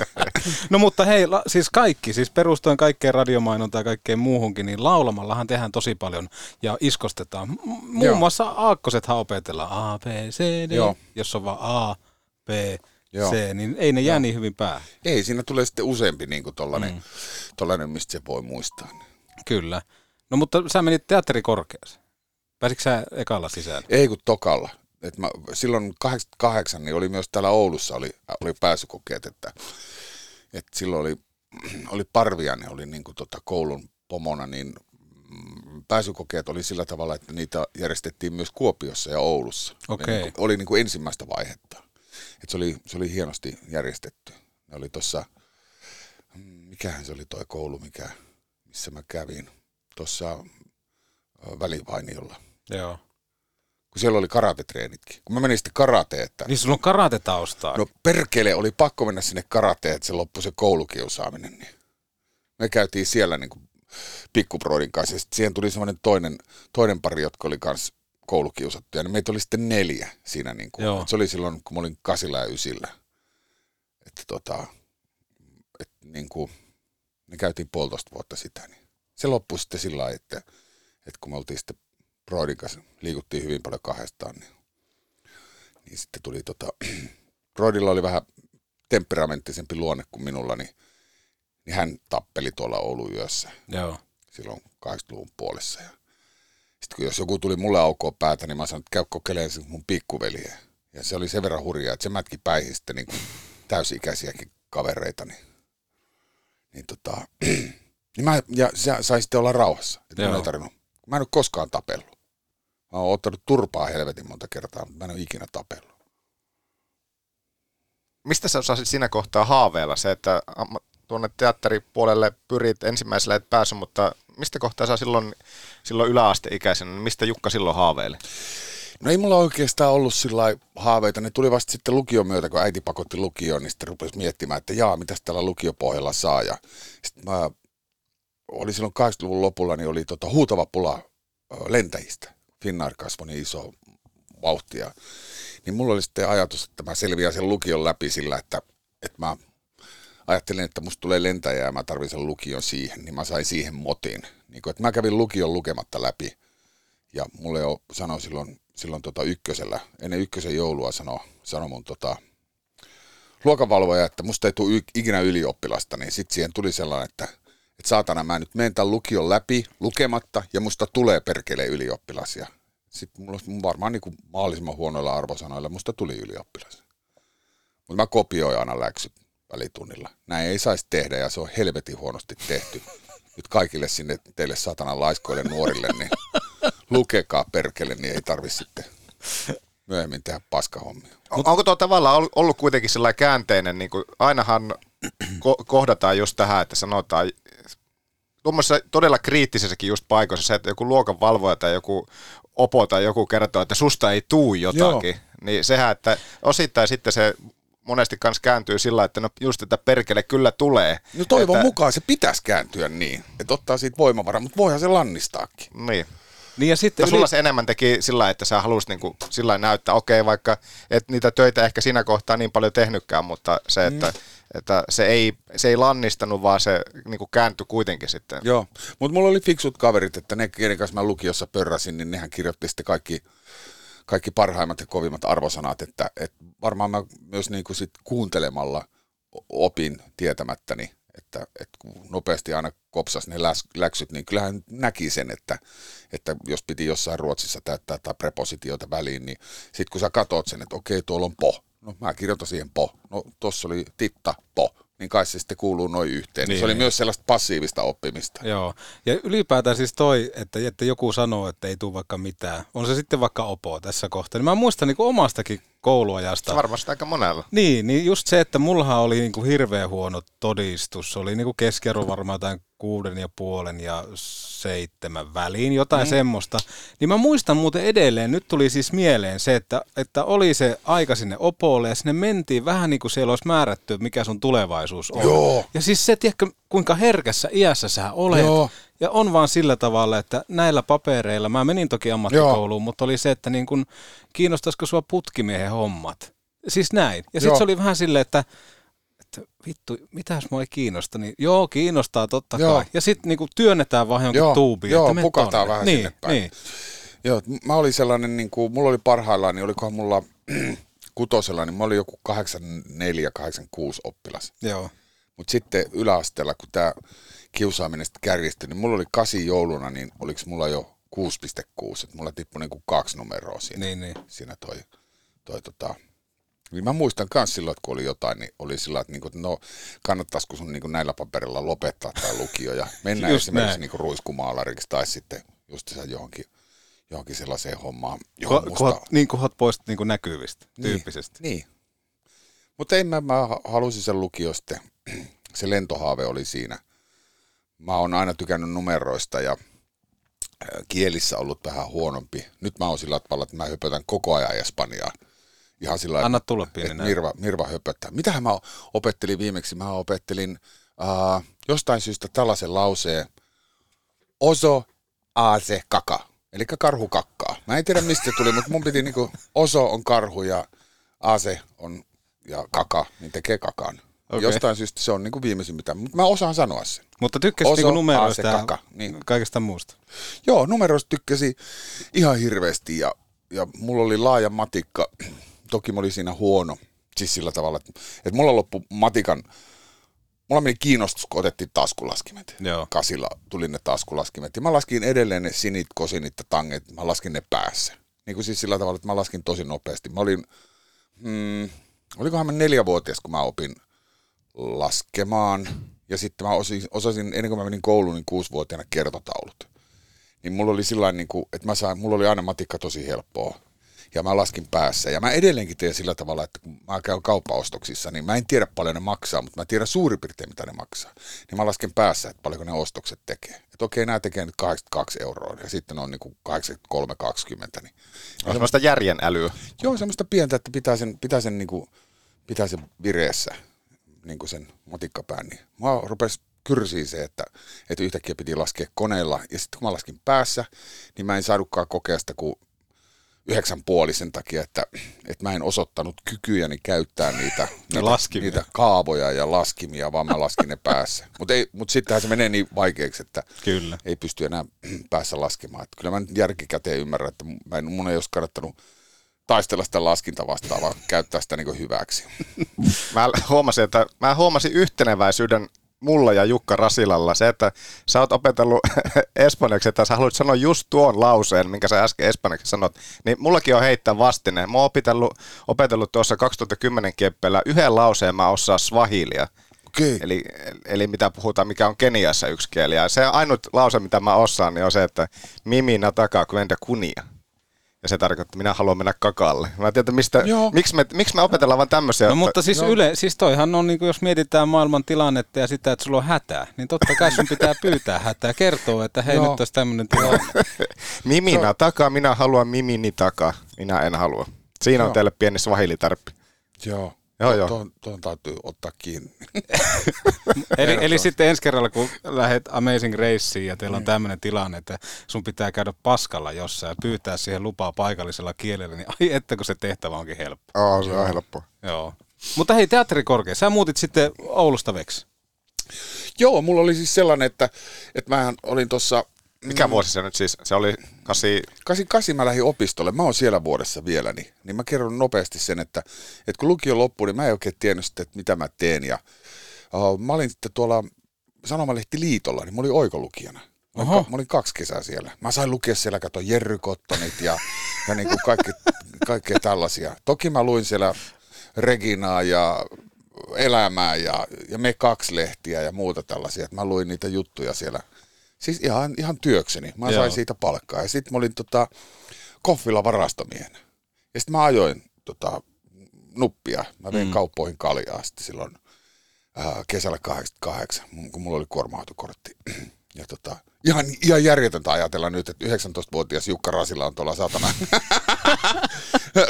no mutta hei, la, siis kaikki, siis perustuen kaikkeen radiomainontaan ja kaikkeen muuhunkin, niin laulamallahan tehdään tosi paljon ja iskostetaan. M- muun Joo. muassa aakkosethan opetellaan A, B, C, D, Joo. jos on vaan A, B, Joo. se, niin ei ne jää Joo. niin hyvin päähän. Ei, siinä tulee sitten useampi niin kuin tollainen, mm. tollainen, mistä se voi muistaa. Kyllä. No mutta sä menit teatterikorkeassa. Pääsitkö sä ekalla sisään? Ei kun tokalla. Et mä, silloin 88 niin oli myös täällä Oulussa oli, oli pääsykokeet, että, että silloin oli, oli Parvianen oli niin kuin tota koulun pomona, niin mm, pääsykokeet oli sillä tavalla, että niitä järjestettiin myös Kuopiossa ja Oulussa. Okay. Oli, niin kuin, oli niin kuin ensimmäistä vaihetta. Et se, oli, se oli hienosti järjestetty. Ne oli tuossa, mikähän se oli tuo koulu, mikä, missä mä kävin, tuossa välivainiolla. Joo. Kun siellä oli karatetreenitkin. Kun mä menin sitten karateen, että... Niin sulla on karate-taustaa. No perkele, oli pakko mennä sinne karateen, että se loppui se koulukiusaaminen. Niin me käytiin siellä niin kuin pikkuproidin kanssa. Ja sitten siihen tuli semmoinen toinen, toinen pari, jotka oli kanssa koulukiusattuja, niin meitä oli sitten neljä siinä. Niin kuin, se oli silloin, kun mä olin kasilla ja ysillä. Että tota, et niin kuin, me käytiin puolitoista vuotta sitä, niin se loppui sitten sillä lailla, että, että kun me oltiin sitten Broidin kanssa, liikuttiin hyvin paljon kahdestaan, niin, niin sitten tuli tota, Broidilla oli vähän temperamenttisempi luonne kuin minulla, niin, niin hän tappeli tuolla Oulun yössä. Joo. Silloin 80-luvun puolessa. Ja sitten kun jos joku tuli mulle aukoon päätä, niin mä sanoin, että käy kokeilemaan mun pikkuveliä. Ja se oli sen verran hurjaa, että se mätki päihin sitten niin kuin täysi-ikäisiäkin kavereita. Niin, niin, tota, niin mä, ja se sai sitten olla rauhassa. Että mä, ei tarvinnut, mä en ole koskaan tapellut. Mä oon ottanut turpaa helvetin monta kertaa, mutta mä en ole ikinä tapellut. Mistä sä osasit siinä kohtaa haaveilla se, että tuonne teatteripuolelle pyrit, ensimmäisellä et päässyt, mutta mistä kohtaa sä silloin, silloin yläasteikäisenä, niin mistä Jukka silloin haaveili? No ei mulla oikeastaan ollut sillä haaveita. Ne tuli vasta sitten lukion myötä, kun äiti pakotti lukioon, niin sitten rupesi miettimään, että jaa, mitä tällä lukiopohjalla saa. Ja sitten mä oli silloin 80-luvun lopulla, niin oli tota huutava pula lentäjistä. Finnair kasvoi niin iso vauhtia. Niin mulla oli sitten ajatus, että mä selviän sen lukion läpi sillä, että, että mä ajattelin, että musta tulee lentäjä ja mä tarvitsen lukion siihen, niin mä sain siihen motin. Niin kun, että mä kävin lukion lukematta läpi ja mulle jo sanoi silloin, silloin tota ykkösellä, ennen ykkösen joulua sanoi sano mun tota, luokanvalvoja, että musta ei tule ikinä ylioppilasta, niin sitten siihen tuli sellainen, että, että saatana mä nyt menen tämän lukion läpi lukematta ja musta tulee perkele ylioppilas. Ja sitten mulla varmaan niin kuin mahdollisimman huonoilla arvosanoilla musta tuli ylioppilas. Mutta mä kopioin aina läksyt välitunnilla. Näin ei saisi tehdä ja se on helvetin huonosti tehty. nyt kaikille sinne teille satanan laiskoille nuorille, niin lukekaa perkele, niin ei tarvi sitten myöhemmin tehdä paskahommia. On, onko tuo tavallaan ollut kuitenkin sellainen käänteinen, niin kuin ainahan ko- kohdataan just tähän, että sanotaan tuommoisessa todella kriittisessäkin just paikoissa se, että joku luokan valvoja tai joku opo tai joku kertoo, että susta ei tuu jotakin, Joo. niin sehän, että osittain sitten se monesti kans kääntyy sillä, että no just, että perkele kyllä tulee. No toivon että... mukaan se pitäisi kääntyä niin, että ottaa siitä voimavaraa, mutta voihan se lannistaakin. Niin. Niin ja sitten yli... sulla se enemmän teki sillä, että sä halusit niinku sillä näyttää, okei, vaikka et niitä töitä ehkä siinä kohtaa niin paljon tehnytkään, mutta se, että, mm. että se, ei, se ei lannistanut, vaan se niinku kääntyi kuitenkin sitten. Joo, mutta mulla oli fiksut kaverit, että ne, kenen kanssa mä lukiossa pörräsin, niin nehän kirjoitti sitten kaikki, kaikki parhaimmat ja kovimmat arvosanat, että, että varmaan mä myös niinku sit kuuntelemalla opin tietämättäni että, että kun nopeasti aina kopsas ne läksyt, niin kyllähän näki sen, että, että jos piti jossain Ruotsissa täyttää tai prepositioita väliin, niin sitten kun sä katot sen, että okei, tuolla on po, no mä kirjoitan siihen po, no tossa oli titta, po, niin kai se sitten kuuluu noin yhteen. Niin, se oli niin. myös sellaista passiivista oppimista. Joo, ja ylipäätään siis toi, että, että joku sanoo, että ei tule vaikka mitään, on se sitten vaikka opo tässä kohtaa. Niin mä muistan niin omastakin kouluajasta. Varmasti aika monella. Niin, niin just se, että mullahan oli niin kuin hirveän huono todistus. Se oli niin kuin keskiarvo varmaan jotain kuuden ja puolen ja seitsemän väliin, jotain mm. semmoista. Niin mä muistan muuten edelleen, nyt tuli siis mieleen se, että, että oli se aika sinne opolle ja sinne mentiin vähän niin kuin siellä olisi määrätty, mikä sun tulevaisuus on. Joo. Ja siis se, tiedätkö, kuinka herkässä iässä sä olet. Joo. Ja on vaan sillä tavalla, että näillä papereilla, mä menin toki ammattikouluun, Joo. mutta oli se, että niin kun, kiinnostaisiko sua putkimiehen hommat. Siis näin. Ja sitten se oli vähän silleen, että, että vittu, mitäs mua ei kiinnosta, niin joo, kiinnostaa totta joo. kai. Ja sitten niin työnnetään vaan johonkin joo, tuubiin. Joo, että pukataan tonne. vähän niin, sinne päin. Niin. Joo, mä olin sellainen, niin kuin, mulla oli parhaillaan, niin olikohan mulla kutosella, niin mä olin joku 84-86 oppilas. Joo. Mutta sitten yläasteella, kun tämä kiusaaminen sitten kärjistyi, niin mulla oli kasi jouluna, niin oliko mulla jo 6,6, että mulla tippui niin kuin kaksi numeroa siinä, niin, niin. siinä toi, toi tota, niin mä muistan myös silloin, että kun oli jotain, niin oli sillä, että, niinku, no kannattaisiko sun niin näillä paperilla lopettaa tämä lukio ja mennä esimerkiksi niin ruiskumaalariksi tai sitten just johonkin, johonkin sellaiseen hommaan. Johon Ko, musta... niin kuin hot pois niin kuin näkyvistä, niin, tyyppisesti. Niin. Mutta ei mä, mä halusin sen lukio sitten, se lentohaave oli siinä. Mä oon aina tykännyt numeroista ja kielissä ollut vähän huonompi. Nyt mä oon sillä tavalla, että mä höpötän koko ajan Espanjaa. Ihan sillä Anna tulla pieni Mirva, Mirva höpöttää. Mitähän mä opettelin viimeksi? Mä opettelin uh, jostain syystä tällaisen lauseen. Oso aase kaka. Eli karhu kakkaa. Mä en tiedä mistä se tuli, mutta mun piti niinku, oso on karhu ja aase on ja kaka, niin tekee kakan. Okay. Jostain syystä se on niin kuin viimeisin mitä, mutta mä osaan sanoa sen. Mutta tykkäsit niinku numeroista ja kaka, niin. kaikesta muusta? Joo, numeroista tykkäsi ihan hirveästi ja, ja mulla oli laaja matikka. Toki mä olin siinä huono, siis sillä tavalla, että, että mulla loppu matikan, mulla meni kiinnostus, kun otettiin taskulaskimet. Joo. Kasilla tuli ne taskulaskimet. Ja mä laskin edelleen ne sinit, kosinit ja tanget, mä laskin ne päässä. Niin kuin siis sillä tavalla, että mä laskin tosi nopeasti. Mä olin, hmm, olikohan mä neljävuotias, kun mä opin laskemaan. Ja sitten mä osin, osasin, ennen kuin mä menin kouluun, niin kuusivuotiaana kertotaulut. Niin mulla oli sillä niin kuin, että mä sain, mulla oli aina matikka tosi helppoa. Ja mä laskin päässä. Ja mä edelleenkin teen sillä tavalla, että kun mä käyn kauppaostoksissa, niin mä en tiedä paljon ne maksaa, mutta mä tiedän suurin piirtein, mitä ne maksaa. Niin mä lasken päässä, että paljonko ne ostokset tekee. Että okei, nämä tekee nyt 82 euroa ja sitten on niin kuin 83,20. Niin. On semmoista järjen älyä. Joo, semmoista pientä, että pitää sen, pitää sen, niin kuin, pitää sen vireessä niin kuin sen matikkapään, niin mä rupesi kyrsiin se, että, että yhtäkkiä piti laskea koneella. Ja sitten kun mä laskin päässä, niin mä en saanutkaan kokea sitä kuin yhdeksän puoli sen takia, että, että mä en osoittanut kykyjäni käyttää niitä, niitä, niitä kaavoja ja laskimia, vaan mä laskin ne päässä. Mutta mut sittenhän se menee niin vaikeaksi, että Kyllä. ei pysty enää päässä laskemaan. Että kyllä mä nyt järkikäteen ymmärrän, että mä en, mun ei olisi kannattanut taistella sitä laskinta vastaan, vaan käyttää sitä niin hyväksi. mä huomasin, että mä huomasin yhteneväisyyden mulla ja Jukka Rasilalla se, että sä oot opetellut espanjaksi, että sä haluat sanoa just tuon lauseen, minkä sä äsken espanjaksi sanot, niin mullakin on heittää vastine. Mä oon opetellut, opetellut tuossa 2010 kieppeillä yhden lauseen mä osaa swahilia. Okay. Eli, eli mitä puhutaan, mikä on Keniassa yksi kieli. Ja se ainut lause, mitä mä osaan, niin on se, että Mimi nataka kwenda kunia. Ja se tarkoittaa, että minä haluan mennä kakalle. Mä en tiedä, mistä, miksi, me, miksi me opetellaan vaan tämmöisiä. No mutta siis, yle, siis toihan on, niin kuin jos mietitään maailman tilannetta ja sitä, että sulla on hätää, niin totta kai sun pitää pyytää hätää, kertoa, että hei Joo. nyt olisi tämmöinen tilanne. Mimina takaa, minä haluan mimini takaa. Minä en halua. Siinä on Joo. teille pieni swahilitarppi. Joo. Joo, joo. Tuon, tuon täytyy ottaa kiinni. Eli, eli sitten ensi kerralla, kun lähdet Amazing Raceen ja teillä on tämmöinen tilanne, että sun pitää käydä paskalla jossain ja pyytää siihen lupaa paikallisella kielellä, niin ai että kun se tehtävä onkin helppo. Oo, se on helppo. Joo. Mutta hei, teatterikorkea, sä muutit sitten Oulusta veksi. Joo, mulla oli siis sellainen, että, että mä olin tuossa... Mikä vuosi se nyt siis? Se oli 8... 88 mä lähdin opistolle, mä oon siellä vuodessa vielä, niin, niin mä kerron nopeasti sen, että, että kun lukio loppui, niin mä en oikein tiennyt sitten, että mitä mä teen. Ja, uh, mä olin sitten tuolla Sanomalehti Liitolla, niin mä olin oikolukijana. Mä olin, Oho. mä olin kaksi kesää siellä. Mä sain lukea siellä, kato Jerry Cottonit ja, ja niin kuin kaikki, kaikkea tällaisia. Toki mä luin siellä Reginaa ja Elämää ja, ja Me kaksi lehtiä ja muuta tällaisia. että Mä luin niitä juttuja siellä. Siis ihan, ihan työkseni. Mä Joo. sain siitä palkkaa. Ja sitten mä olin tota, Koffilla varastomiehenä. Ja sitten mä ajoin tota, nuppia. Mä vein Mm. kauppoihin kaljaa sitten silloin ää, kesällä 88, kun mulla oli kuorma-autokortti. Ja tota, ihan, ihan järjetöntä ajatella nyt, että 19-vuotias Jukka Rasila on tuolla satana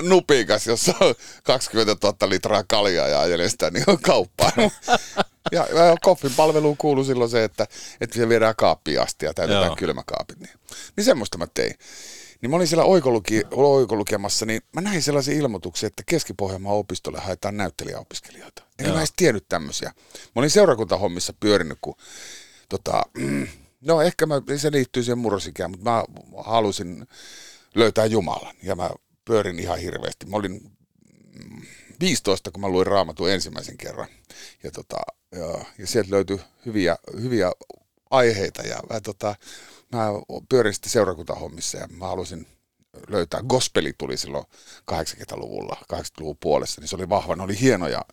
nupikas, jossa on 20 000 litraa kaljaa ja ajelee sitä niin kauppaan. Ja, ja koffin palveluun kuului silloin se, että, että se viedään kaappiin asti ja täytetään Joo. kylmäkaapit. Niin, niin semmoista mä tein. Niin mä olin siellä oikoluki, oikolukemassa, niin mä näin sellaisen ilmoituksen, että Keski-Pohjanmaan opistolle haetaan näyttelijäopiskelijoita. Eli Joo. mä en edes tiennyt tämmöisiä. Mä olin seurakuntahommissa pyörinyt, kun tota, no ehkä mä, se liittyy siihen murrosikään, mutta mä halusin löytää Jumalan ja mä pyörin ihan hirveästi. Mä olin mm, 15, kun mä luin raamatun ensimmäisen kerran. Ja, tota, ja, ja sieltä löytyi hyviä, hyviä aiheita ja mä, tota, mä pyörin sitten seurakuntahommissa ja mä halusin löytää. Gospeli tuli silloin 80-luvulla, 80-luvun puolessa, niin se oli vahva. Ne oli hienoja,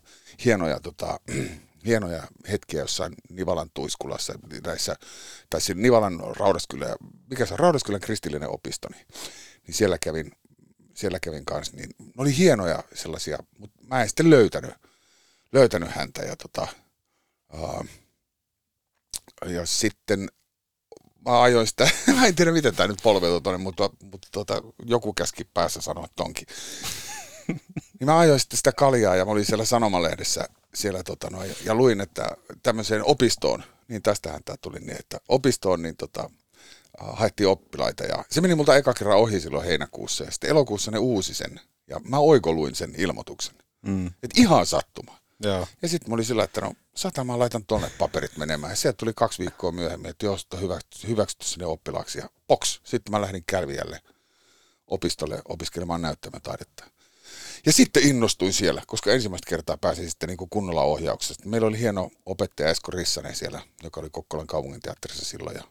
hienoja, tota, hienoja hetkiä jossain Nivalan tuiskulassa, näissä, tai siinä Nivalan Raudaskylä, mikä se on, Raudaskylän kristillinen opisto, niin, niin siellä kävin, siellä kävin kanssa, niin ne oli hienoja sellaisia, mutta mä en sitten löytänyt, löytänyt häntä ja tota, uh, ja sitten mä ajoin sitä, mä en tiedä miten tämä nyt polveutuu tuonne, mutta, mutta tota, joku käski päässä sanoa tonkin. niin mä ajoin sitten sitä kaljaa ja mä olin siellä Sanomalehdessä siellä tota, no, ja, ja luin, että tämmöiseen opistoon, niin tästähän tämä tuli niin, että opistoon niin tota, haettiin oppilaita ja se meni multa eka kerran ohi silloin heinäkuussa ja sitten elokuussa ne uusi sen ja mä oikoluin sen ilmoituksen. Mm. Et ihan sattuma. Joo. Ja sitten mä olin sillä, että no sata mä laitan tonne paperit menemään. Ja sieltä tuli kaksi viikkoa myöhemmin, että jos on hyväksytty, hyväksytty sinne oppilaaksi. Ja box, sitten mä lähdin Kälviälle opistolle opiskelemaan näyttämötaidetta. Ja sitten innostuin siellä, koska ensimmäistä kertaa pääsin sitten niin kuin kunnolla ohjauksesta. Meillä oli hieno opettaja Esko Rissanen siellä, joka oli Kokkolan kaupungin teatterissa silloin. Ja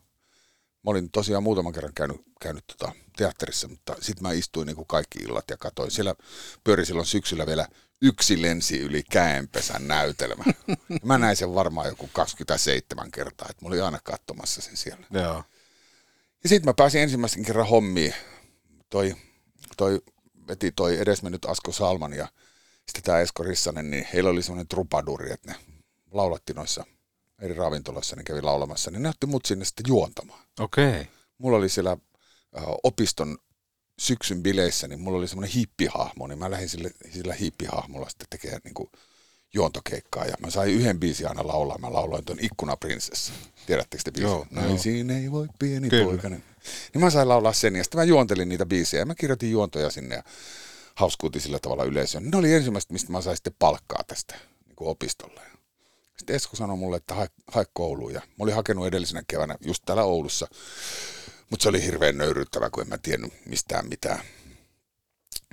mä olin tosiaan muutaman kerran käynyt, käynyt tota teatterissa, mutta sitten mä istuin niin kuin kaikki illat ja katsoin. Siellä pyöri silloin syksyllä vielä yksi lensi yli käenpesän näytelmä. Mä näin sen varmaan joku 27 kertaa, että mä olin aina katsomassa sen siellä. Joo. Ja sitten mä pääsin ensimmäisen kerran hommiin. Toi, toi veti toi edesmennyt Asko Salman ja sitten tämä Esko Rissanen, niin heillä oli semmoinen trupaduri, että ne laulatti noissa eri ravintoloissa, ne kävi laulamassa, niin ne otti mut sinne sitten juontamaan. Okei. Okay. Mulla oli siellä äh, opiston syksyn bileissä, niin mulla oli semmoinen hiippihahmo, niin mä lähdin sille, sillä hiippihahmolla sitten tekemään niin kuin juontokeikkaa. Ja mä sain yhden biisin aina laulaa. Mä lauloin tuon Ikkunaprinsessa. Tiedättekö te biisin? Joo, joo. Naisiin ei voi pieni Kyllä. poikainen. Niin mä sain laulaa sen ja sitten mä juontelin niitä biisejä. Ja mä kirjoitin juontoja sinne ja hauskuutin sillä tavalla yleisöön. Ne oli ensimmäistä, mistä mä sain sitten palkkaa tästä niin kuin opistolle. Sitten Esko sanoi mulle, että hae, hae kouluun. Ja mä olin hakenut edellisenä keväänä just täällä Oulussa. Mutta se oli hirveän nöyryttävä, kun en mä tiennyt mistään mitään.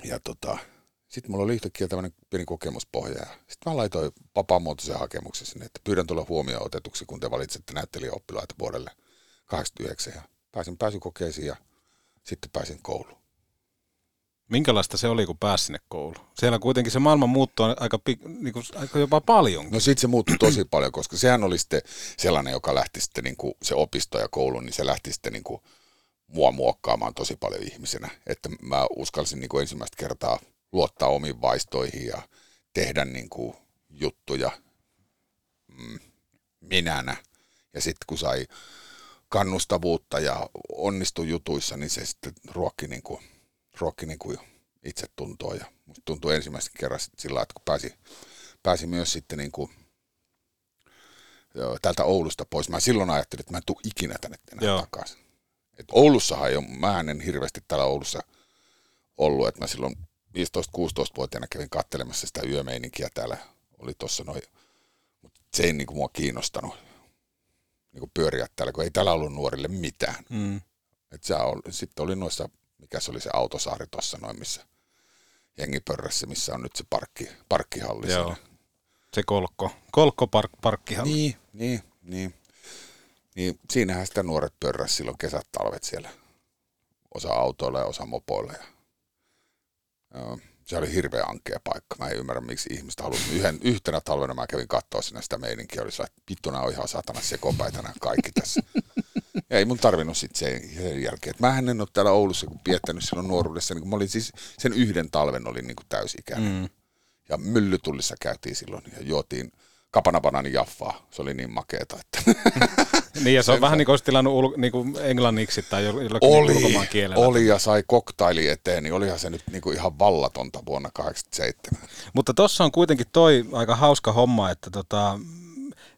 Ja tota, sitten mulla oli yhtäkkiä tämmöinen pieni kokemuspohja. Ja sitten mä laitoin vapaamuotoisen hakemuksen sinne, että pyydän tulla huomioon otetuksi, kun te valitsette näyttelijäoppilaita vuodelle 89. Ja pääsin pääsykokeisiin ja sitten pääsin kouluun. Minkälaista se oli, kun pääsi sinne kouluun? Siellä kuitenkin se maailma muuttui aika, niin kuin, aika jopa paljon. No sitten se muuttui tosi paljon, koska sehän oli sitten sellainen, joka lähti sitten niin kuin se opisto ja koulu, niin se lähti sitten niin kuin mua muokkaamaan tosi paljon ihmisenä. Että mä uskalsin niin kuin ensimmäistä kertaa luottaa omiin vaistoihin ja tehdä niin kuin juttuja mm, minänä. Ja sitten kun sai kannustavuutta ja onnistui jutuissa, niin se sitten ruokki, niin kuin, ruokki niin kuin itse tuntoa. Ja musta tuntui ensimmäisen kerran sillä että kun pääsi, pääsi myös sitten niin kuin, täältä Oulusta pois. Mä silloin ajattelin, että mä en tule ikinä tänne enää Joo. takaisin. Et Oulussahan ei ole, mä en hirveästi täällä Oulussa ollut, että mä silloin 15-16-vuotiaana kävin kattelemassa sitä yömeininkiä täällä, oli tuossa noin, mutta se ei niinku mua kiinnostanut niinku pyöriä täällä, kun ei täällä ollut nuorille mitään. Mm. Et se oli, sitten oli noissa, mikä se oli se autosaari tuossa noin, missä jengipörrässä, missä on nyt se parkki, parkkihalli. Joo. Se kolkko, kolkko park, parkkihalli. Niin, niin, niin. Niin siinähän sitä nuoret pörräs silloin kesät, talvet siellä. Osa autoilla ja osa mopoilla. Ja, joo, se oli hirveän ankea paikka. Mä en ymmärrä, miksi ihmiset halusivat. Yhden, yhtenä talvena mä kävin katsoa sinne sitä meininkiä. Oli että pittuna on ihan satana sekopäitä kaikki tässä. Ei mun tarvinnut sitten sen, sen jälkeen. Mä en ole täällä Oulussa kun piettänyt silloin nuoruudessa. Niin mä olin siis, sen yhden talven olin niin täysikäinen. Mm. Ja myllytullissa käytiin silloin ja juotiin – kapanabanani jaffaa. Se oli niin makeeta. Että niin ja se on vähän niin kuin olisi tilannut ul, niin kuin englanniksi tai jollakin oli, ulkomaan kielellä. Oli ja sai koktaili eteen, niin olihan se nyt niin kuin ihan vallatonta vuonna 1987. Mutta tuossa on kuitenkin toi aika hauska homma, että tota,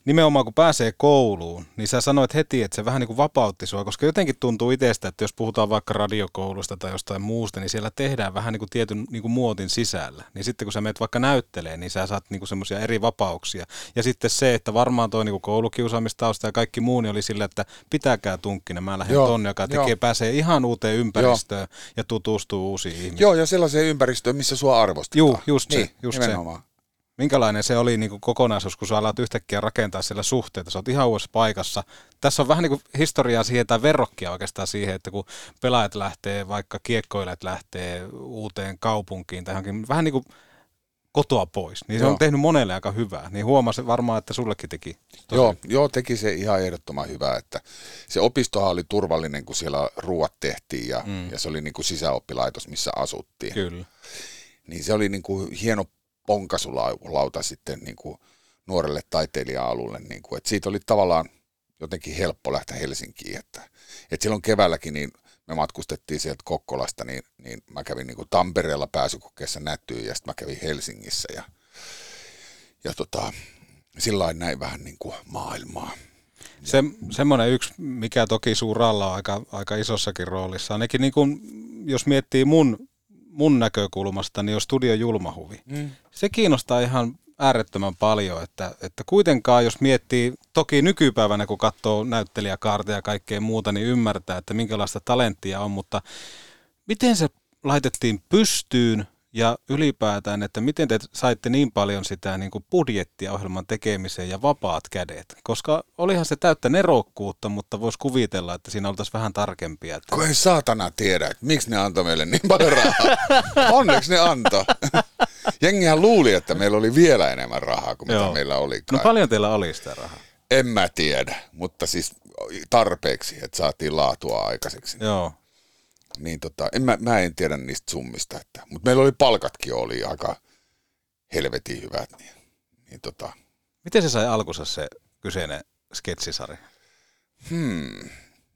nimenomaan kun pääsee kouluun, niin sä sanoit heti, että se vähän niin kuin vapautti sua, koska jotenkin tuntuu itsestä, että jos puhutaan vaikka radiokoulusta tai jostain muusta, niin siellä tehdään vähän niin kuin tietyn niin kuin muotin sisällä. Niin sitten kun sä menet vaikka näyttelee, niin sä saat niin kuin semmoisia eri vapauksia. Ja sitten se, että varmaan toi niin kuin koulukiusaamistausta ja kaikki muu niin oli sillä, että pitäkää tunkkinen, mä lähden Joo, tonne, joka tekee, jo. pääsee ihan uuteen ympäristöön Joo. ja tutustuu uusiin ihmisiin. Joo, ja sellaiseen ympäristöön, missä sua arvostetaan. Joo, just niin, se. Just nimenomaan. se. Minkälainen se oli niin kuin kokonaisuus, kun sä alat yhtäkkiä rakentaa siellä suhteita? Sä oot ihan uudessa paikassa. Tässä on vähän niin kuin historiaa siihen tai verrokkia oikeastaan siihen, että kun pelaajat lähtee, vaikka kiekkoilijat lähtee uuteen kaupunkiin tai johonkin, vähän niin kuin kotoa pois. Niin se joo. on tehnyt monelle aika hyvää. Niin huomasi varmaan, että sullekin teki. Joo, joo, teki se ihan ehdottoman hyvää. Että se opistohan oli turvallinen, kun siellä ruuat tehtiin ja, mm. ja se oli niin kuin sisäoppilaitos, missä asuttiin. Kyllä. Niin se oli niin kuin hieno ponkasulauta sitten niin kuin nuorelle taiteilija-alulle. Niin kuin, että siitä oli tavallaan jotenkin helppo lähteä Helsinkiin. Että, että silloin keväälläkin niin me matkustettiin sieltä Kokkolasta, niin, niin mä kävin niin kuin Tampereella pääsykokeessa nätyyn ja sitten mä kävin Helsingissä ja, ja tota, sillä näin vähän niin kuin maailmaa. Se, semmoinen yksi, mikä toki suuralla on aika, aika isossakin roolissa, ainakin niin kuin, jos miettii mun mun näkökulmasta niin on Studio Julmahuvi. Mm. Se kiinnostaa ihan äärettömän paljon, että, että kuitenkaan jos miettii, toki nykypäivänä kun katsoo näyttelijäkaarteja ja kaikkea muuta, niin ymmärtää, että minkälaista talenttia on, mutta miten se laitettiin pystyyn ja ylipäätään, että miten te saitte niin paljon sitä niin kuin budjettia ohjelman tekemiseen ja vapaat kädet? Koska olihan se täyttä nerokkuutta, mutta voisi kuvitella, että siinä oltaisiin vähän tarkempia. Että... Kun ei saatana tiedä, että miksi ne antoi meille niin paljon rahaa. Onneksi ne antoi. Jengihän luuli, että meillä oli vielä enemmän rahaa kuin Joo. mitä meillä oli. No paljon teillä oli sitä rahaa? En mä tiedä, mutta siis tarpeeksi, että saatiin laatua aikaiseksi. Joo niin tota, en mä, mä en tiedä niistä summista, että, mutta meillä oli palkatkin oli aika helvetin hyvät. Niin, niin tota. Miten se sai alkunsa se kyseinen sketsisari? Hmm.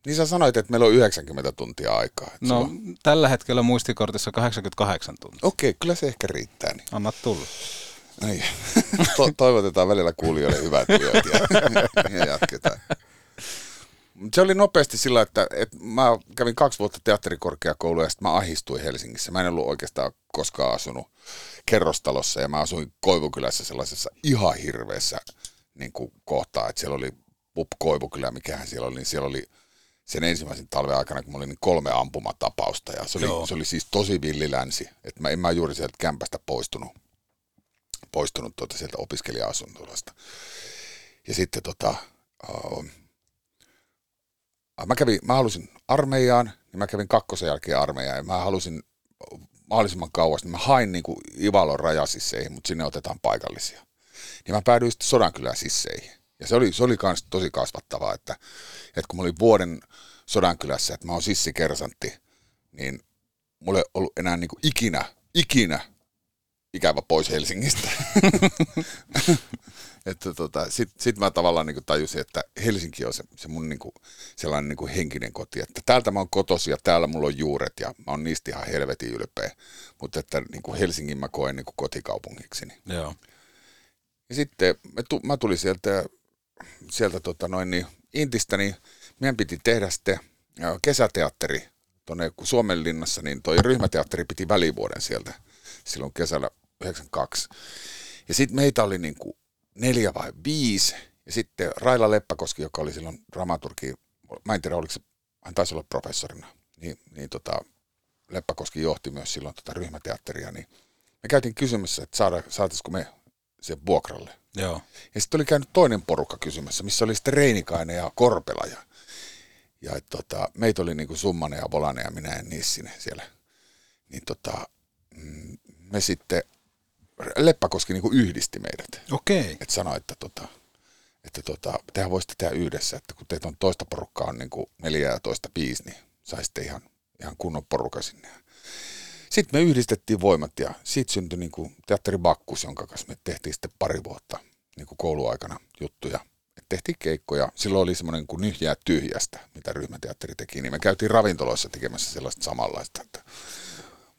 Niin sä sanoit, että meillä on 90 tuntia aikaa. No sulla... tällä hetkellä muistikortissa 88 tuntia. Okei, kyllä se ehkä riittää. Niin. Anna tulla. Ai. To- toivotetaan välillä kuulijoille hyvää työtä ja, ja jatketaan se oli nopeasti sillä, että, että mä kävin kaksi vuotta teatterikorkeakoulua ja sitten mä ahistuin Helsingissä. Mä en ollut oikeastaan koskaan asunut kerrostalossa ja mä asuin Koivukylässä sellaisessa ihan hirveässä niin kuin kohtaa, että siellä oli Pup Koivukylä, mikähän siellä oli, niin siellä oli sen ensimmäisen talven aikana, kun mä olin niin kolme ampumatapausta ja se oli, se oli siis tosi villilänsi, että mä en mä juuri sieltä kämpästä poistunut, poistunut tuota sieltä opiskelija-asuntolasta. Ja sitten tota, uh, mä, kävin, mä halusin armeijaan, niin mä kävin kakkosen jälkeen armeijaan ja mä halusin mahdollisimman kauas, niin mä hain niin kuin Ivalon rajasisseihin, mutta sinne otetaan paikallisia. Niin mä päädyin sitten Sodankylän sisseihin. Ja se oli, se oli kans tosi kasvattavaa, että, että kun mä olin vuoden Sodankylässä, että mä oon sissikersantti, niin mulle ei ollut enää niin kuin ikinä, ikinä ikävä pois Helsingistä. että tota, sitten sit mä tavallaan niin tajusin, että Helsinki on se, se mun niin kuin, sellainen niin kuin henkinen koti, että täältä mä oon kotosi ja täällä mulla on juuret ja mä oon niistä ihan helvetin ylpeä, mutta että niin kuin Helsingin mä koen niin kuin kotikaupungikseni. Joo. Ja sitten mä, tu, mä tulin sieltä, sieltä tota noin niin Intistä, niin meidän piti tehdä sitten kesäteatteri tuonne Suomenlinnassa, niin toi ryhmäteatteri piti välivuoden sieltä silloin kesällä 92. Ja sitten meitä oli niin kuin neljä vai viisi, ja sitten Raila Leppäkoski, joka oli silloin dramaturgi, mä en tiedä oliko se, hän taisi olla professorina, niin, niin tota, Leppäkoski johti myös silloin tota ryhmäteatteria, niin me käytiin kysymässä, että saada, saataisiko me se vuokralle. Joo. Ja sitten oli käynyt toinen porukka kysymässä, missä oli sitten Reinikainen ja Korpela. Ja, ja et, tota, meitä oli niinku Summanen ja Volanen ja minä ja Nissinen siellä. Niin tota, mm, me sitten, Leppäkoski niinku yhdisti meidät. Okei. Että sanoi, että, tota, että tota, tehän voisitte tehdä yhdessä, että kun teitä on toista porukkaa on niinku neljä ja toista viisi, niin saisitte ihan, ihan kunnon porukka sinne. Sitten me yhdistettiin voimat ja siitä syntyi niin kuin teatteri Bakkus, jonka kanssa me tehtiin sitten pari vuotta niin kuin kouluaikana juttuja. Et tehtiin keikkoja. Silloin oli semmoinen kuin nyhjää tyhjästä, mitä ryhmäteatteri teki. Niin me käytiin ravintoloissa tekemässä sellaista samanlaista. Että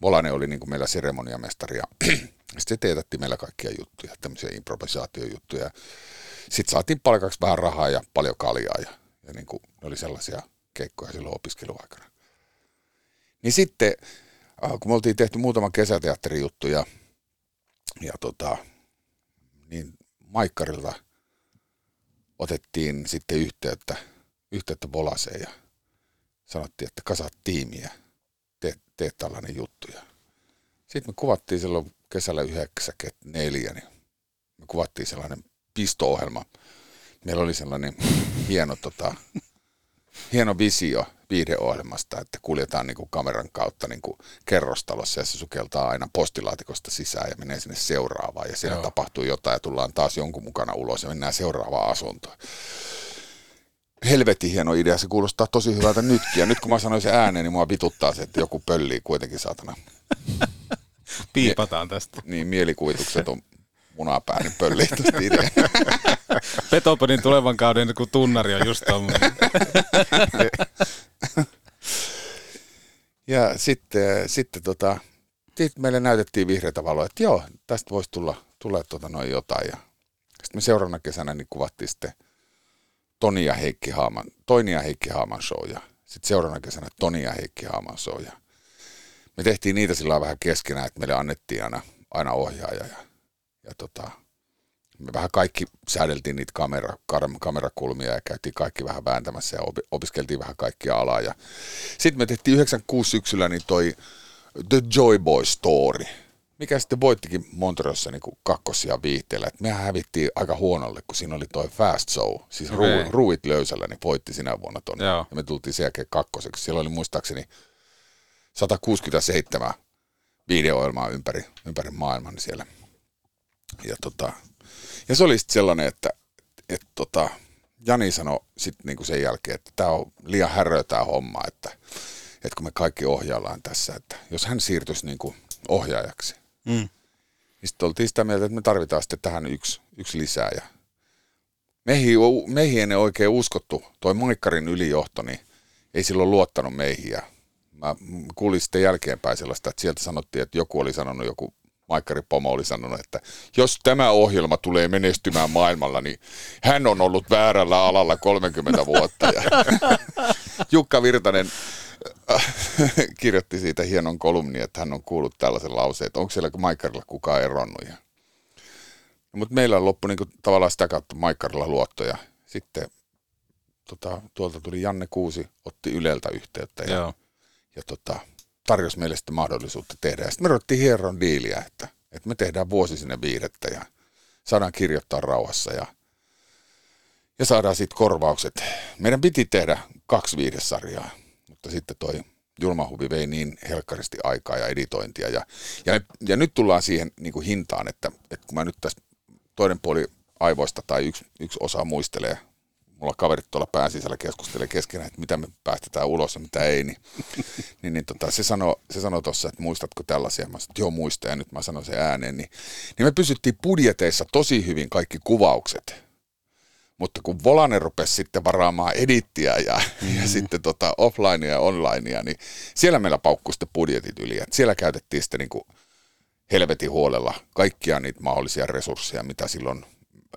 Volanen oli niin kuin meillä seremoniamestari ja sitten se teetätti meillä kaikkia juttuja, tämmöisiä improvisaatiojuttuja. Sitten saatiin palkaksi vähän rahaa ja paljon kaljaa ja, ja niin kuin, ne oli sellaisia keikkoja silloin opiskeluaikana. Niin sitten Äh, kun me oltiin tehty muutama kesäteatterijuttu ja, ja tota, niin Maikkarilta otettiin sitten yhteyttä, yhteyttä Volaseen ja sanottiin, että kasaat tiimiä, teet, teet tällainen juttu. Ja sitten me kuvattiin silloin kesällä 94, niin me kuvattiin sellainen pisto-ohjelma. Meillä oli sellainen hieno, tota, hieno visio viihdeohjelmasta, että kuljetaan niin kuin kameran kautta niin kuin kerrostalossa ja se sukeltaa aina postilaatikosta sisään ja menee sinne seuraavaan ja siellä Joo. tapahtuu jotain ja tullaan taas jonkun mukana ulos ja mennään seuraavaan asuntoon. Helvetin hieno idea, se kuulostaa tosi hyvältä nytkin ja nyt kun mä sanoin sen ääneen, niin mua vituttaa se, että joku pöllii kuitenkin saatana. Piipataan tästä. Niin, mielikuvitukset on munapääni niin pöllii idea. Petopodin tulevan kauden kun tunnari on just tommoinen. ja sitten, sitten tota, sit meille näytettiin vihreitä valoa, että joo, tästä voisi tulla, tulla tota noin jotain. Ja sitten me seuraavana kesänä niin kuvattiin sitten Toni ja Heikki Haaman, Toini ja Heikki Haaman show ja sitten seuraavana kesänä Toni ja Heikki Haaman show. Ja me tehtiin niitä sillä vähän keskenään, että meille annettiin aina, aina ohjaaja ja, ja tota, me vähän kaikki säädeltiin niitä kamera, kamerakulmia ja käytiin kaikki vähän vääntämässä ja opiskeltiin vähän kaikkia alaa. Ja sitten me tehtiin 96 syksyllä niin toi The Joy Boy Story, mikä sitten voittikin Monterossa niin kakkosia viihteellä. Et mehän hävittiin aika huonolle, kun siinä oli toi Fast Show, siis okay. Ruuit löysällä, niin voitti sinä vuonna ton. Ja me tultiin sen jälkeen kakkoseksi. Siellä oli muistaakseni 167 videoohjelmaa ympäri, ympäri maailman siellä. Ja tota, ja se oli sitten sellainen, että et tota, Jani sanoi sitten niinku sen jälkeen, että tämä on liian häröä tämä homma, että, että kun me kaikki ohjaillaan tässä, että jos hän siirtyisi niinku ohjaajaksi, mm. niin sitten oltiin sitä mieltä, että me tarvitaan sitten tähän yksi, yksi lisää. Ja meihin, meihin ei oikein uskottu, toi Maikkarin ylijohto, niin ei silloin luottanut meihin. Ja mä kuulin sitten jälkeenpäin sellaista, että sieltä sanottiin, että joku oli sanonut joku Maikkari Pomo oli sanonut, että jos tämä ohjelma tulee menestymään maailmalla, niin hän on ollut väärällä alalla 30 vuotta. Ja Jukka Virtanen kirjoitti siitä hienon kolumnin, että hän on kuullut tällaisen lauseen, että onko siellä Maikkarilla kukaan eronnut. Ja... Mutta meillä loppui niinku tavallaan sitä kautta Maikkarilla luottoja. Sitten tota, tuolta tuli Janne Kuusi, otti Yleltä yhteyttä ja, Joo. ja tota, tarjosi meille sitten mahdollisuutta tehdä. Ja sitten me ruvettiin hieron diiliä, että, että me tehdään vuosi sinne viidettä ja saadaan kirjoittaa rauhassa ja, ja saadaan sitten korvaukset. Meidän piti tehdä kaksi viidesarjaa, mutta sitten toi julmahuvi vei niin helkkaristi aikaa ja editointia. Ja, ja, ja nyt tullaan siihen niin kuin hintaan, että, että kun mä nyt tässä toinen puoli aivoista tai yksi, yksi osa muistelee, mulla kaverit tuolla pään sisällä keskustelee keskenään, että mitä me päästetään ulos ja mitä ei, niin, niin, niin tota, se sanoi se sano tuossa, että muistatko tällaisia? Mä sanoin, että joo muista ja nyt mä sanon sen ääneen. Niin, niin me pysyttiin budjeteissa tosi hyvin kaikki kuvaukset. Mutta kun Volane rupesi sitten varaamaan edittiä ja, mm. ja sitten tota offlinea ja onlinea, niin siellä meillä paukkui sitten budjetit yli. Et siellä käytettiin sitten niin kuin helvetin huolella kaikkia niitä mahdollisia resursseja, mitä silloin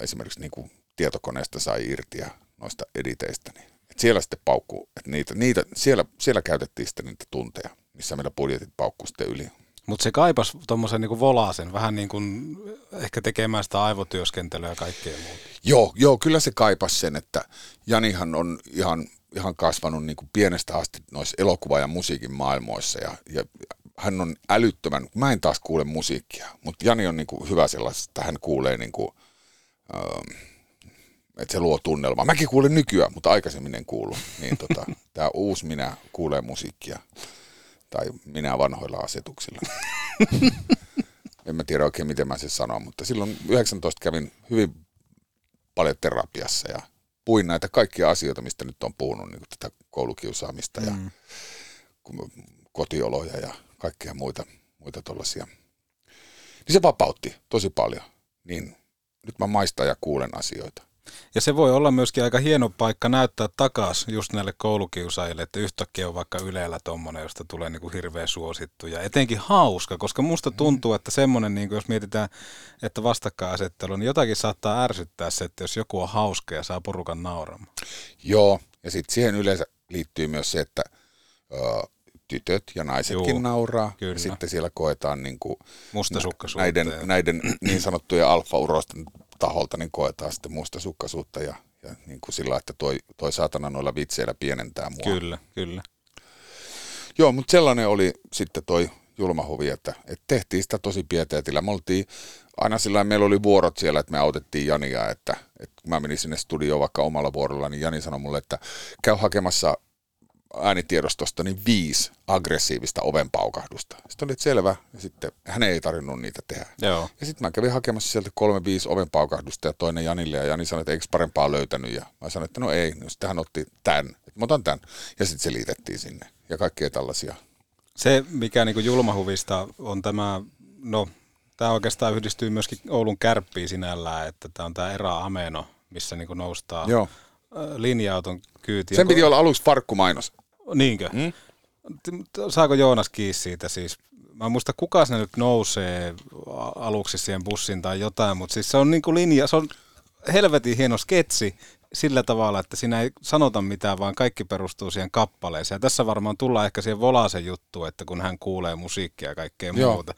esimerkiksi niin kuin tietokoneesta sai irti ja noista editeistä. Niin. Et siellä sitten paukkuu, että niitä, niitä, siellä, siellä käytettiin sitten niitä tunteja, missä meillä budjetit paukkuu sitten yli. Mutta se kaipas tuommoisen niin volaasen, vähän niin kuin ehkä tekemään sitä aivotyöskentelyä ja kaikkea muuta. Joo, joo, kyllä se kaipas sen, että Janihan on ihan, ihan kasvanut niin kuin pienestä asti noissa elokuva- ja musiikin maailmoissa ja, ja hän on älyttömän, mä en taas kuule musiikkia, mutta Jani on niin kuin hyvä sellaista, että hän kuulee niin kuin, ähm, että se luo tunnelmaa. Mäkin kuulen nykyään, mutta aikaisemmin en kuulu. Niin tota, tämä uusi minä kuulee musiikkia. Tai minä vanhoilla asetuksilla. en mä tiedä oikein, miten mä sen sanon, mutta silloin 19 kävin hyvin paljon terapiassa ja puin näitä kaikkia asioita, mistä nyt on puhunut, niin tätä koulukiusaamista ja mm. kotioloja ja kaikkia muita, muita tollaisia. Niin se vapautti tosi paljon. Niin nyt mä maistan ja kuulen asioita. Ja se voi olla myöskin aika hieno paikka näyttää takaisin just näille koulukiusaajille, että yhtäkkiä on vaikka Ylellä tommonen, josta tulee niin kuin hirveän suosittu ja etenkin hauska, koska musta mm. tuntuu, että semmoinen, niin kuin jos mietitään, että vastakkainasettelu, niin jotakin saattaa ärsyttää se, että jos joku on hauska ja saa porukan nauramaan. Joo, ja sitten siihen yleensä liittyy myös se, että ö, tytöt ja naisetkin Juu, nauraa. Kyllä. Ja sitten siellä koetaan niin kuin näiden, näiden niin sanottujen alfa-urosten taholta niin koetaan sitten mustasukkaisuutta ja, ja niin kuin sillä, että toi, toi saatana noilla vitseillä pienentää mua. Kyllä, kyllä. Joo, mutta sellainen oli sitten toi julmahuvi, että, että tehtiin sitä tosi pieteetillä. Me oltiin aina sillä meillä oli vuorot siellä, että me autettiin Jania, että, että kun mä menin sinne studioon vaikka omalla vuorolla, niin Jani sanoi mulle, että käy hakemassa äänitiedostosta niin viisi aggressiivista ovenpaukahdusta. Sitten oli selvä, ja sitten hän ei tarvinnut niitä tehdä. Joo. Ja sitten mä kävin hakemassa sieltä kolme viisi ovenpaukahdusta ja toinen Janille, ja Jani sanoi, että eikö parempaa löytänyt, ja mä sanoin, että no ei, no sitten hän otti tämän, että mä otan tämän, ja sitten se liitettiin sinne, ja kaikkea tällaisia. Se, mikä niin kuin julmahuvista on tämä, no tämä oikeastaan yhdistyy myöskin Oulun kärppiin sinällään, että tämä on tämä Era Ameno, missä niin kuin noustaa Joo. linja-auton kyytiin. Sen piti olla aluksi farkkumainos. Niinkö? Mm? Saako Joonas kiinni siitä siis? Mä en muista kuka sinne nyt nousee aluksi siihen bussin tai jotain, mutta siis se on niinku linja, se on helvetin hieno sketsi sillä tavalla, että siinä ei sanota mitään, vaan kaikki perustuu siihen kappaleeseen. Ja tässä varmaan tullaan ehkä siihen Volasen juttu, että kun hän kuulee musiikkia ja kaikkea Joo. muuta.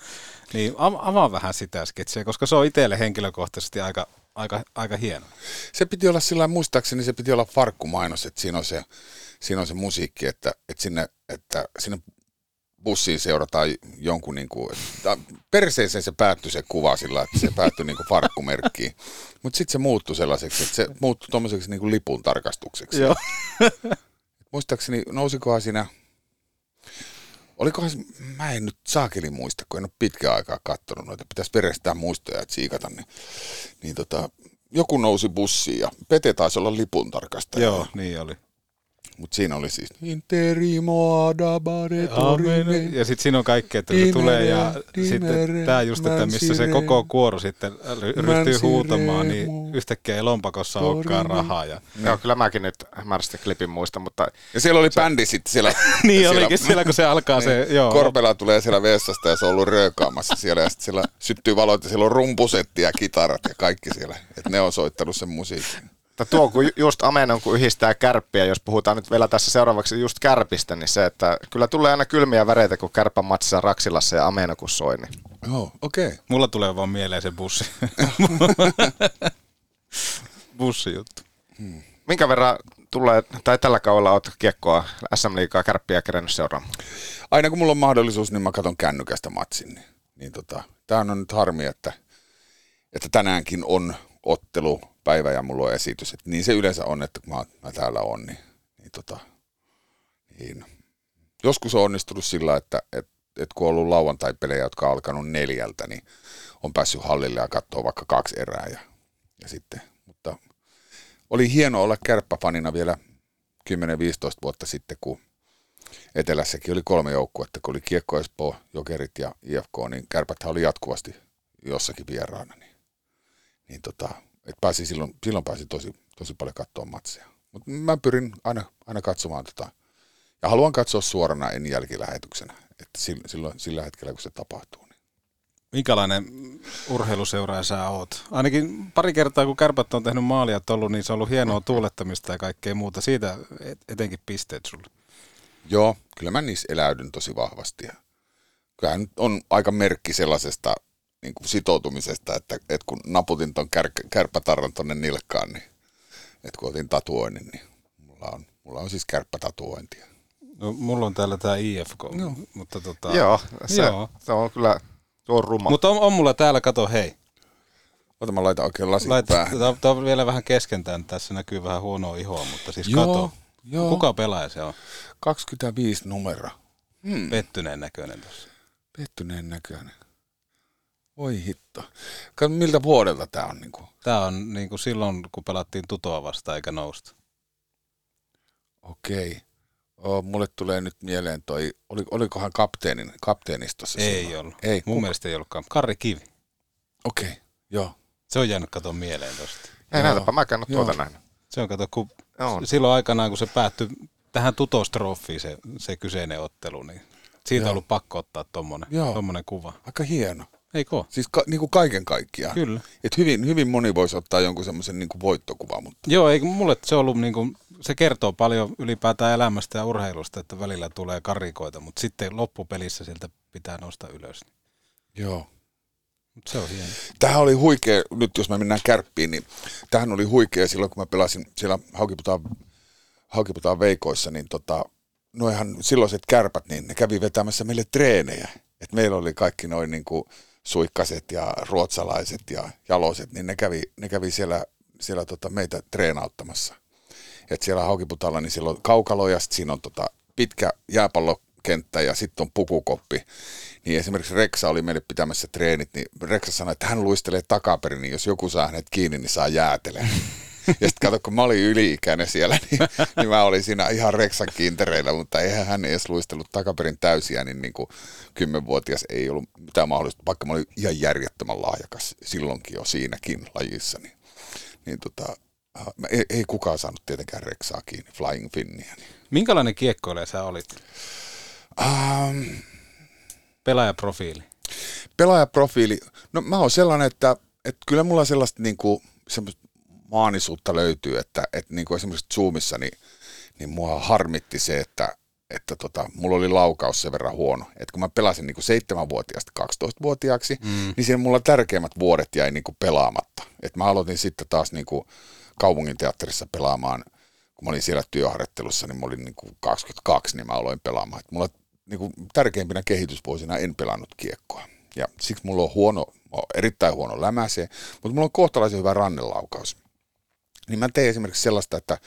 Niin avaa vähän sitä sketsiä, koska se on itselle henkilökohtaisesti aika, aika, aika hieno. Se piti olla sillä muistaakseni, se piti olla farkkumainos, että siinä on se siinä on se musiikki, että, että, sinne, että sinne bussiin seurataan jonkun, niin kuin, että perseeseen se päättyi se kuva sillä, että se päättyi niin kuin farkkumerkkiin. Mutta sitten se muuttui sellaiseksi, että se muuttui tuommoiseksi niin kuin lipun tarkastukseksi. Joo. Muistaakseni, nousikohan siinä, olikohan mä en nyt saakeli muista, kun en ole pitkään aikaa katsonut noita, pitäisi verestää muistoja, että siikata, niin, niin tota, joku nousi bussiin ja Pete taisi olla lipun tarkastaja. Joo, niin oli. Mutta siinä oli siis Interimo adabare Ja sitten siinä on kaikkea, että se tulee ja sitten tämä just, että missä se koko kuoro sitten ryhtyy huutamaan, niin yhtäkkiä ei lompakossa olekaan rahaa. Ja... Joo, kyllä mäkin nyt mä sitä klipin muista, mutta... Ja siellä oli se... bändi sitten siellä. niin siellä, olikin siellä, kun se alkaa niin, se, joo. Korpela tulee siellä vessasta ja se on ollut röökaamassa siellä ja sitten siellä syttyy valot ja siellä on rumpusetti ja kitarat ja kaikki siellä. Että ne on soittanut sen musiikin. Mutta tuo, kun just Amenon, kun yhdistää kärppiä, jos puhutaan nyt vielä tässä seuraavaksi just kärpistä, niin se, että kyllä tulee aina kylmiä väreitä, kun kärpä matsissa Raksilassa ja Ameno kun soi. Niin. Oh, okei. Okay. Mulla tulee vaan mieleen se bussi. Bussijuttu. Hmm. Minkä verran tulee, tai tällä kaudella olet kiekkoa SM Liigaa kärppiä kerännyt seuraamaan? Aina kun mulla on mahdollisuus, niin mä katson kännykästä matsin. Niin, niin tota, tämä on nyt harmi, että, että tänäänkin on ottelu päivä ja mulla on esitys. Et niin se yleensä on, että kun mä, mä täällä on, niin, niin, tota, niin Joskus on onnistunut sillä, että, että, että kun on ollut lauantai-pelejä, jotka on alkanut neljältä, niin on päässyt hallille ja katsoa vaikka kaksi erää. Ja, ja sitten, mutta oli hieno olla kärppäfanina vielä 10-15 vuotta sitten, kun Etelässäkin oli kolme joukkuetta, kun oli Kiekko Espoo, Jokerit ja IFK, niin kärpäthän oli jatkuvasti jossakin vieraana. Niin, niin tota, et pääsi silloin, silloin pääsi tosi, tosi paljon katsoa matseja. Mutta mä pyrin aina, aina katsomaan tota, ja haluan katsoa suorana, en jälkilähetyksenä, että silloin, sillä hetkellä, kun se tapahtuu. Niin. Minkälainen urheiluseuraaja sä oot? Ainakin pari kertaa, kun kärpät on tehnyt maalia ollut, niin se on ollut hienoa tuulettamista ja kaikkea muuta. Siitä etenkin pisteet sulle. Joo, kyllä mä niissä eläydyn tosi vahvasti. Kyllähän on aika merkki sellaisesta niin kuin sitoutumisesta, että, että kun naputin ton kär, kärppätarran tonne nilkkaan, niin että kun otin tatuoinnin, niin mulla on, mulla on siis kärppätatuointia. No, mulla on täällä tämä IFK, no. mutta tota... Joo, se, joo. se on kyllä, tuo on ruma. Mutta on, on, mulla täällä, kato, hei. Ota mä laitan oikein lasit Lait, päähän. Tämä on vielä vähän keskentään, tässä näkyy vähän huonoa ihoa, mutta siis joo, kato. Joo. Kuka pelaaja se on? 25 numero. Hmm. Pettyneen näköinen tuossa. Pettyneen näköinen. Oi hitto. Miltä vuodelta tämä on? Niin kuin? Tämä on niin kuin silloin, kun pelattiin tutoa vastaan eikä nousta. Okei. Oh, mulle tulee nyt mieleen toi, oli, olikohan kapteenin, kapteenistossa Ei silloin? ollut. Ei, Mun kuka? mielestä ei ollutkaan. Karri Kivi. Okei, okay. joo. Se on jäänyt katon mieleen tosta. Ei näytäpä, mä en tuota näin. Se on kato, kun on. silloin aikanaan, kun se päättyi tähän tutostrofiin se, se kyseinen ottelu, niin siitä joo. on ollut pakko ottaa tommonen, tommonen kuva. Aika hieno. Eikö Siis ka, niin kuin kaiken kaikkiaan. Kyllä. Et hyvin, hyvin moni voisi ottaa jonkun semmoisen niin voittokuvan. Mutta... Joo, ei, mulle se on ollut niin kuin, se kertoo paljon ylipäätään elämästä ja urheilusta, että välillä tulee karikoita, mutta sitten loppupelissä sieltä pitää nousta ylös. Joo. Mut se on hieno. Tähän oli huikea, nyt jos me mennään kärppiin, niin tähän oli huikea silloin, kun mä pelasin siellä Haukiputaan, Haukiputaan veikoissa, niin tota, noihan silloiset kärpät, niin ne kävi vetämässä meille treenejä. Et meillä oli kaikki noin niin kuin suikkaset ja ruotsalaiset ja jaloset, niin ne kävi, ne kävi siellä, siellä tota meitä treenauttamassa. Et siellä Haukiputalla, niin siellä on kaukalo ja siinä on tota pitkä jääpallokenttä ja sitten on pukukoppi. Niin esimerkiksi Reksa oli meille pitämässä treenit, niin Reksa sanoi, että hän luistelee takaperin, niin jos joku saa hänet kiinni, niin saa jäätelemään. Ja sitten kato, kun mä olin yli-ikäinen siellä, niin, niin mä olin siinä ihan reksan kintereillä, mutta eihän hän edes luistellut takaperin täysiä, niin, niin kuin kymmenvuotias ei ollut mitään mahdollista, vaikka mä olin ihan järjettömän lahjakas silloinkin jo siinäkin lajissa. Niin, niin tota, äh, ei, ei kukaan saanut tietenkään reksaa kiinni, Flying Finniä. Niin. Minkälainen kiekkoilija sä olit? Um, Pelaajaprofiili. Pelaajaprofiili. No mä oon sellainen, että, että kyllä mulla sellaista niin kuin, semmoista maanisuutta löytyy, että, että niin kuin esimerkiksi Zoomissa, niin, niin mua harmitti se, että, että tota, mulla oli laukaus sen verran huono. Että kun mä pelasin niin kuin 7-vuotiaasta 12-vuotiaaksi, mm. niin siinä mulla tärkeimmät vuodet jäi niin kuin pelaamatta. että mä aloitin sitten taas niin kuin kaupunginteatterissa pelaamaan, kun mä olin siellä työharjoittelussa, niin mä olin niin kuin 22, niin mä aloin pelaamaan. Et mulla niin kuin tärkeimpinä kehitysvuosina en pelannut kiekkoa. Ja siksi mulla on huono, erittäin huono lämäse, mutta mulla on kohtalaisen hyvä rannelaukaus niin mä teen esimerkiksi sellaista, että,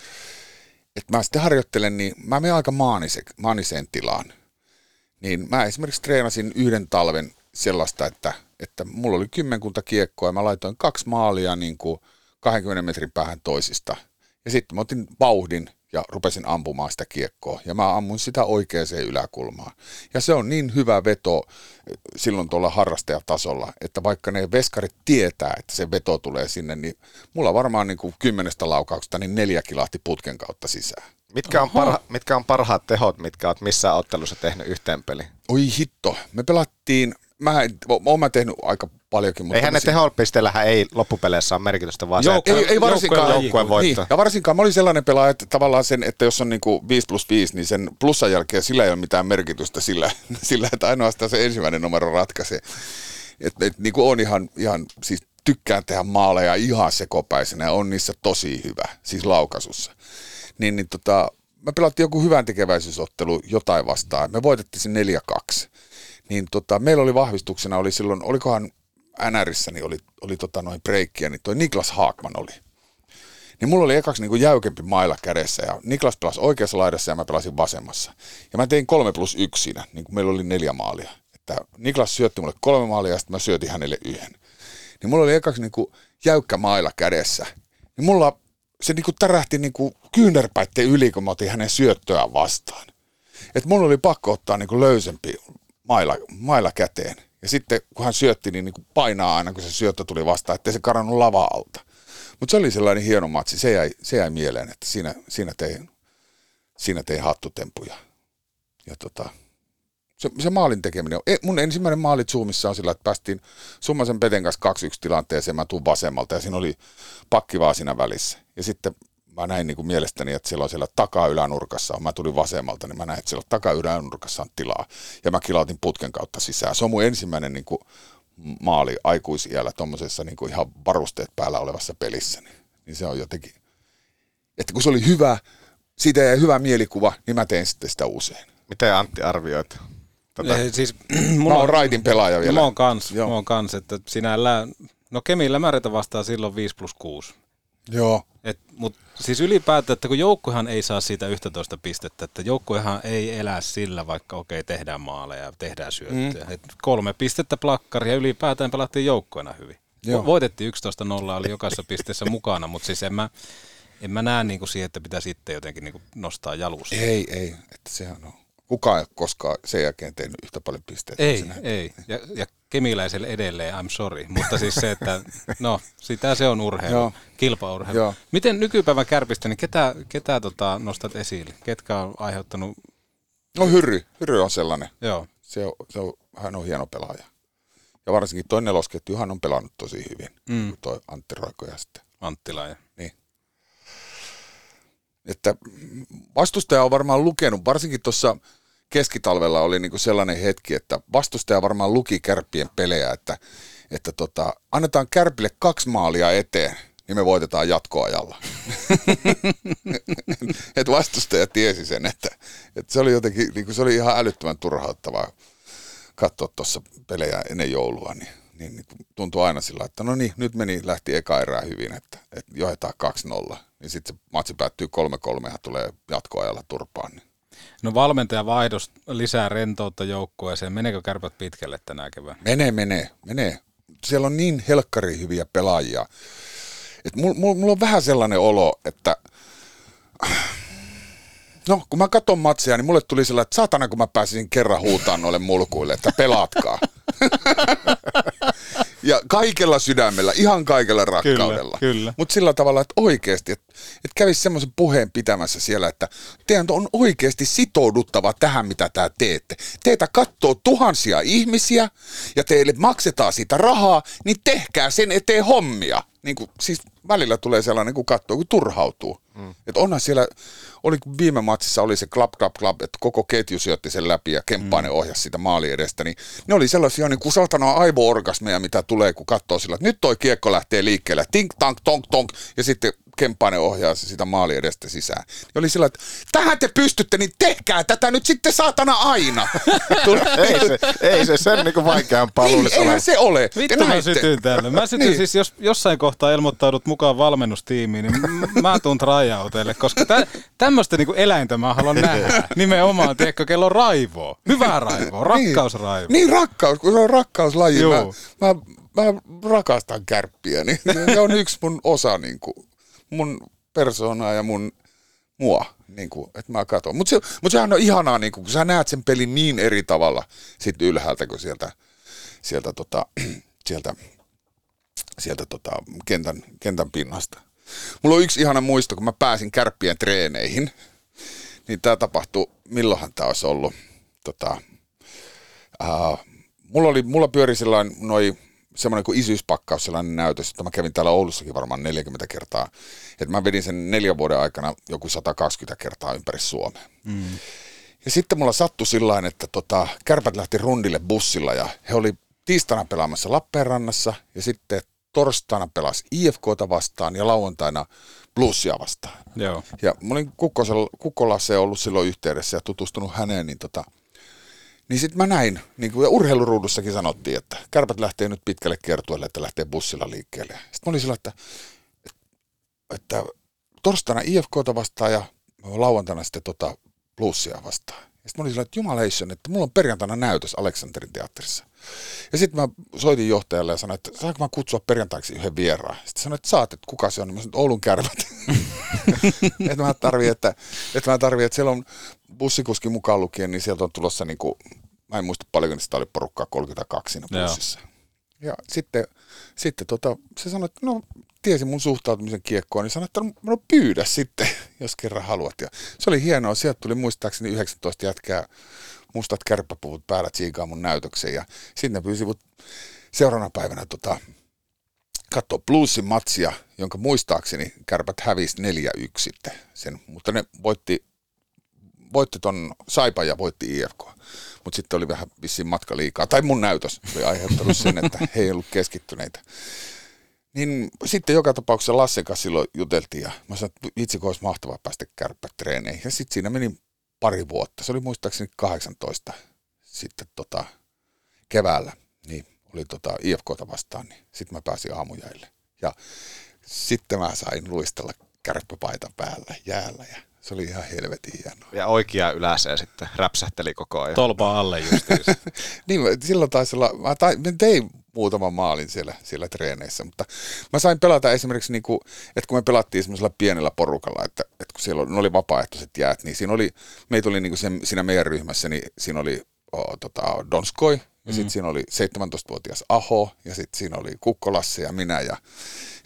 että mä sitten harjoittelen, niin mä menen aika maanise, maaniseen tilaan. Niin mä esimerkiksi treenasin yhden talven sellaista, että, että mulla oli kymmenkunta kiekkoa ja mä laitoin kaksi maalia niin kuin 20 metrin päähän toisista. Ja sitten mä otin vauhdin ja rupesin ampumaan sitä kiekkoa. Ja mä ammun sitä oikeaan yläkulmaan. Ja se on niin hyvä veto eh, silloin tuolla harrastajatasolla, että vaikka ne veskarit tietää, että se veto tulee sinne, niin mulla varmaan niin kuin kymmenestä laukauksesta niin neljä kilahti putken kautta sisään. Mitkä on, parha, mitkä on parhaat tehot, mitkä olet missään ottelussa tehnyt yhteen peliin? Oi hitto, me pelattiin mä, oon mä tehnyt aika paljonkin. Mutta Eihän ne tehopisteellähän ei loppupeleissä ole merkitystä, vaan Joukko, se, ei, ei varsinkaan joukkueen voitto. Niin, ja varsinkaan mä olin sellainen pelaaja, että tavallaan sen, että jos on niin kuin 5 plus 5, niin sen plussan jälkeen sillä ei ole mitään merkitystä sillä, sillä että ainoastaan se ensimmäinen numero ratkaisee. Että et, niin kuin on ihan, ihan, siis tykkään tehdä maaleja ihan sekopäisenä ja on niissä tosi hyvä, siis laukasussa. Niin, niin tota, me pelattiin joku hyvän tekeväisyysottelu jotain vastaan. Me voitettiin se 4-2 niin tota, meillä oli vahvistuksena, oli silloin, olikohan NRissä, niin oli, oli tota noin breikkiä, niin toi Niklas Haakman oli. niin mulla oli ekaksi niin kuin jäykempi maila kädessä ja Niklas pelasi oikeassa laidassa ja mä pelasin vasemmassa. Ja mä tein kolme plus yksi siinä, niin kuin meillä oli neljä maalia. Että Niklas syötti mulle kolme maalia ja sitten mä syötin hänelle yhden. Niin mulla oli ekaksi niin kuin jäykkä maila kädessä. Niin mulla se niin kuin tärähti niin kuin kyynärpäitten yli, kun mä otin hänen syöttöään vastaan. Et mulla oli pakko ottaa niin kuin löysempi maila, maila käteen. Ja sitten kun hän syötti, niin, niin kuin painaa aina, kun se syöttö tuli vastaan, ettei se karannut lava alta. Mutta se oli sellainen hieno matsi, se jäi, se jäi mieleen, että siinä, siinä, tein, siinä tein hattutempuja. Ja tota, se, se maalin tekeminen, e, mun ensimmäinen maali Zoomissa on sillä, että päästiin Summasen Peten kanssa 2-1 tilanteeseen, mä tuun vasemmalta ja siinä oli pakki vaan siinä välissä. Ja sitten mä näin niin kuin mielestäni, että siellä on siellä taka-ylänurkassa, mä tulin vasemmalta, niin mä näin, että siellä taka-ylänurkassa on tilaa. Ja mä kilautin putken kautta sisään. Se on mun ensimmäinen niin kuin maali aikuisiällä tuommoisessa niin kuin ihan varusteet päällä olevassa pelissä. Niin, niin se on jotenkin, että kun se oli hyvä, siitä jäi hyvä mielikuva, niin mä teen sitten sitä usein. Miten Antti arvioit? Tota, Ei, siis, mulla mä oon raitin pelaaja vielä. Mä oon kans, Joo. mä oon kans että sinällään, no Kemillä määrätä vastaa silloin 5 plus 6. Joo. Et, mut siis ylipäätään, että kun joukkuehan ei saa siitä 11 pistettä, että joukkuehan ei elä sillä, vaikka okei okay, tehdään maaleja ja tehdään syöttöjä. Mm. Et kolme pistettä plakkaria ylipäätään pelattiin joukkueena hyvin. Joo. Voitettiin 11-0, oli jokaisessa pisteessä mukana, mutta siis en mä, en mä näe niinku siihen, että pitäisi itse jotenkin niinku nostaa jalusta. Ei, ei, että sehän on kukaan ei koskaan sen jälkeen tehnyt yhtä paljon pisteitä. Ei, ei. Ja, ja kemiläiselle edelleen, I'm sorry. Mutta siis se, että no, sitä se on urheilu, kilpaurheilu. Joo. Miten nykypäivän kärpistä, niin ketä, ketä tota nostat esille? Ketkä on aiheuttanut... No Hyry, Hyry on sellainen. Joo. Se on, se on, hän on hieno pelaaja. Ja varsinkin toi nelosketju, hän on pelannut tosi hyvin. Mm. Toi Antti Roiko ja sitten. Anttila ja. Niin. Että vastustaja on varmaan lukenut, varsinkin tuossa keskitalvella oli niin kuin sellainen hetki, että vastustaja varmaan luki kärppien pelejä, että, että tota, annetaan kärpille kaksi maalia eteen, niin me voitetaan jatkoajalla. että vastustaja tiesi sen, että, että se oli jotenkin, niin kuin se oli ihan älyttömän turhauttavaa katsoa tuossa pelejä ennen joulua, niin, niin, niin tuntui aina sillä, että no niin, nyt meni, lähti eka erää hyvin, että, että johdetaan 2-0, niin sitten se matsi päättyy 3-3 ja tulee jatkoajalla turpaan, niin No valmentaja vaihdos lisää rentoutta joukkueeseen. Meneekö kärpät pitkälle tänä keväänä? Menee, menee, menee. Siellä on niin helkkari hyviä pelaajia. Et mulla mul, on vähän sellainen olo, että No, kun mä katson matsia, niin mulle tuli sellainen, että saatana, kun mä pääsisin kerran huutaan noille mulkuille, että pelaatkaa. ja kaikella sydämellä, ihan kaikella rakkaudella. Kyllä, kyllä. Mutta sillä tavalla, että oikeasti, että, että kävisi semmoisen puheen pitämässä siellä, että teidän on oikeasti sitouduttava tähän, mitä tämä teette. Teitä katsoo tuhansia ihmisiä ja teille maksetaan siitä rahaa, niin tehkää sen eteen hommia. Niin kuin, siis välillä tulee sellainen, kun katsoo, kun turhautuu. Mm. Että onhan siellä, oli viime matsissa oli se klap, klap, klap, että koko ketju syötti sen läpi ja Kemppainen mm. ohjasi sitä maali edestä, niin ne oli sellaisia niin kuin saatana aivoorgasmeja, mitä tulee, kun katsoo sillä, että nyt toi kiekko lähtee liikkeelle, tink, tank, tonk, tonk, ja sitten Kemppainen ohjaa sitä maali edestä sisään. Ja oli sillä, että tähän te pystytte, niin tehkää tätä nyt sitten saatana aina. ei, se, ei se sen niin vaikeampaa ei, luulisi Eihän se ole. Vittu mä sytyin täällä. Mä sytyin niin. siis, jos jossain kohtaa ilmoittaudut mukaan valmennustiimiin, niin mä tuun tryouteille, koska tä, tämmöistä niin eläintä mä haluan nähdä. Nimenomaan, tiedätkö, kello on raivoa. Hyvää raivoa, rakkausraivoa. Niin, niin rakkaus, kun se on rakkauslaji. Mä, mä, mä rakastan kärppiä, niin se on yksi mun osa niin kuin, mun persoonaa ja mun mua, niin kuin, että mä katson. Mutta se, mut sehän on ihanaa, niin kuin, kun sä näet sen pelin niin eri tavalla sit ylhäältä kuin sieltä, sieltä, tota, sieltä, sieltä tota, kentän, kentän pinnasta. Mulla on yksi ihana muisto, kun mä pääsin kärppien treeneihin, niin tämä tapahtui, milloinhan tämä olisi ollut, tota, uh, mulla, oli, mulla pyöri sellainen noin semmoinen kuin isyyspakkaus, sellainen näytös, että mä kävin täällä Oulussakin varmaan 40 kertaa. Että mä vedin sen neljän vuoden aikana joku 120 kertaa ympäri Suomea. Mm. Ja sitten mulla sattui sillä että tota, kärpät lähti rundille bussilla ja he oli tiistaina pelaamassa Lappeenrannassa ja sitten torstaina pelasi IFKta vastaan ja lauantaina Bluesia vastaan. Joo. Ja mä olin Kukkolassa ollut silloin yhteydessä ja tutustunut häneen, niin tota, niin sitten mä näin, niin kuin urheiluruudussakin sanottiin, että kärpät lähtee nyt pitkälle kiertueelle, että lähtee bussilla liikkeelle. Sitten mä olin sillä, että, että torstaina IFKta vastaan ja lauantaina sitten tota Bluesia vastaan. Sitten mä olin sillä, että jumalation, että mulla on perjantaina näytös Aleksanterin teatterissa. Ja sitten mä soitin johtajalle ja sanoin, että saanko mä kutsua perjantaiksi yhden vieraan. Sitten sanoin, että saat, että kuka se on. Niin mä sanoin, että Oulun kärvät. että mä tarvii, että, että mä tarvii, että siellä on bussikuski mukaan lukien, niin sieltä on tulossa niin kuin, mä en muista paljonko, niin sitä oli porukkaa 32 siinä bussissa. Joo. Ja sitten, sitten tota, se sanoi, että no tiesi mun suhtautumisen kiekkoon, niin sanoi, että no, no pyydä sitten, jos kerran haluat. Ja se oli hienoa, sieltä tuli muistaakseni 19 jätkää mustat kärppäpuvut päällä tsiikaa mun näytöksen. Ja sitten ne pyysi seuraavana päivänä tota, katsoa Bluesin matsia, jonka muistaakseni kärpät hävisi 4-1 sitten. Sen, mutta ne voitti, voitti ton Saipa ja voitti IFK. Mutta sitten oli vähän vissiin matka liikaa. Tai mun näytös oli aiheuttanut sen, että he ei ollut keskittyneitä. Niin sitten joka tapauksessa Lassen kanssa silloin juteltiin ja mä sanoin, että itse olisi mahtavaa päästä kärppätreeneihin. Ja sitten siinä meni pari vuotta. Se oli muistaakseni 18 sitten tota, keväällä. Niin oli tota IFKta vastaan, niin sitten mä pääsin aamujäille. Ja sitten mä sain luistella kärppäpaita päällä jäällä ja se oli ihan helvetin hienoa. Ja oikea yläseen sitten räpsähteli koko ajan. Tolpa alle justiinsa. niin, silloin taisi olla, mä, tai, mä tein muutaman maalin siellä, siellä treeneissä, mutta mä sain pelata esimerkiksi, niin kuin, että kun me pelattiin semmoisella pienellä porukalla, että, että kun siellä oli, oli vapaaehtoiset jäät, niin siinä oli, meitä oli niin kuin sen, siinä meidän ryhmässä, niin siinä oli oh, tota, Donskoi, ja mm. sitten siinä oli 17-vuotias Aho, ja sitten siinä oli Kukkolasse ja minä, ja,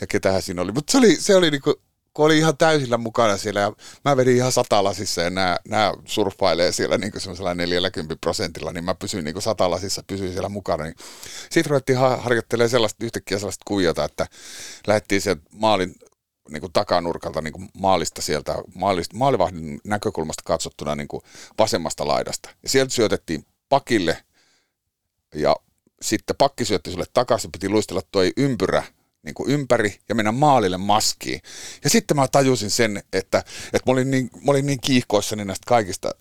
ja ketähän siinä oli. Mutta se oli, se oli niinku, kun oli ihan täysillä mukana siellä ja mä vedin ihan satalasissa ja nämä, nämä surffailee siellä niin semmoisella 40 prosentilla, niin mä pysyin niin satalasissa, pysyin siellä mukana. Niin sitten ruvettiin harjoittelemaan sellaista, yhtäkkiä sellaista kuviota, että lähdettiin sieltä maalin niin kuin takanurkalta niin kuin maalista sieltä, maalista, maalivahdin näkökulmasta katsottuna niin kuin vasemmasta laidasta. Ja sieltä syötettiin pakille ja sitten pakki syötti sulle takaisin, piti luistella tuo ympyrä niin kuin ympäri ja mennä maalille maskiin. Ja sitten mä tajusin sen, että, että mä, olin niin, mä olin niin kiihkoissani näistä kaikista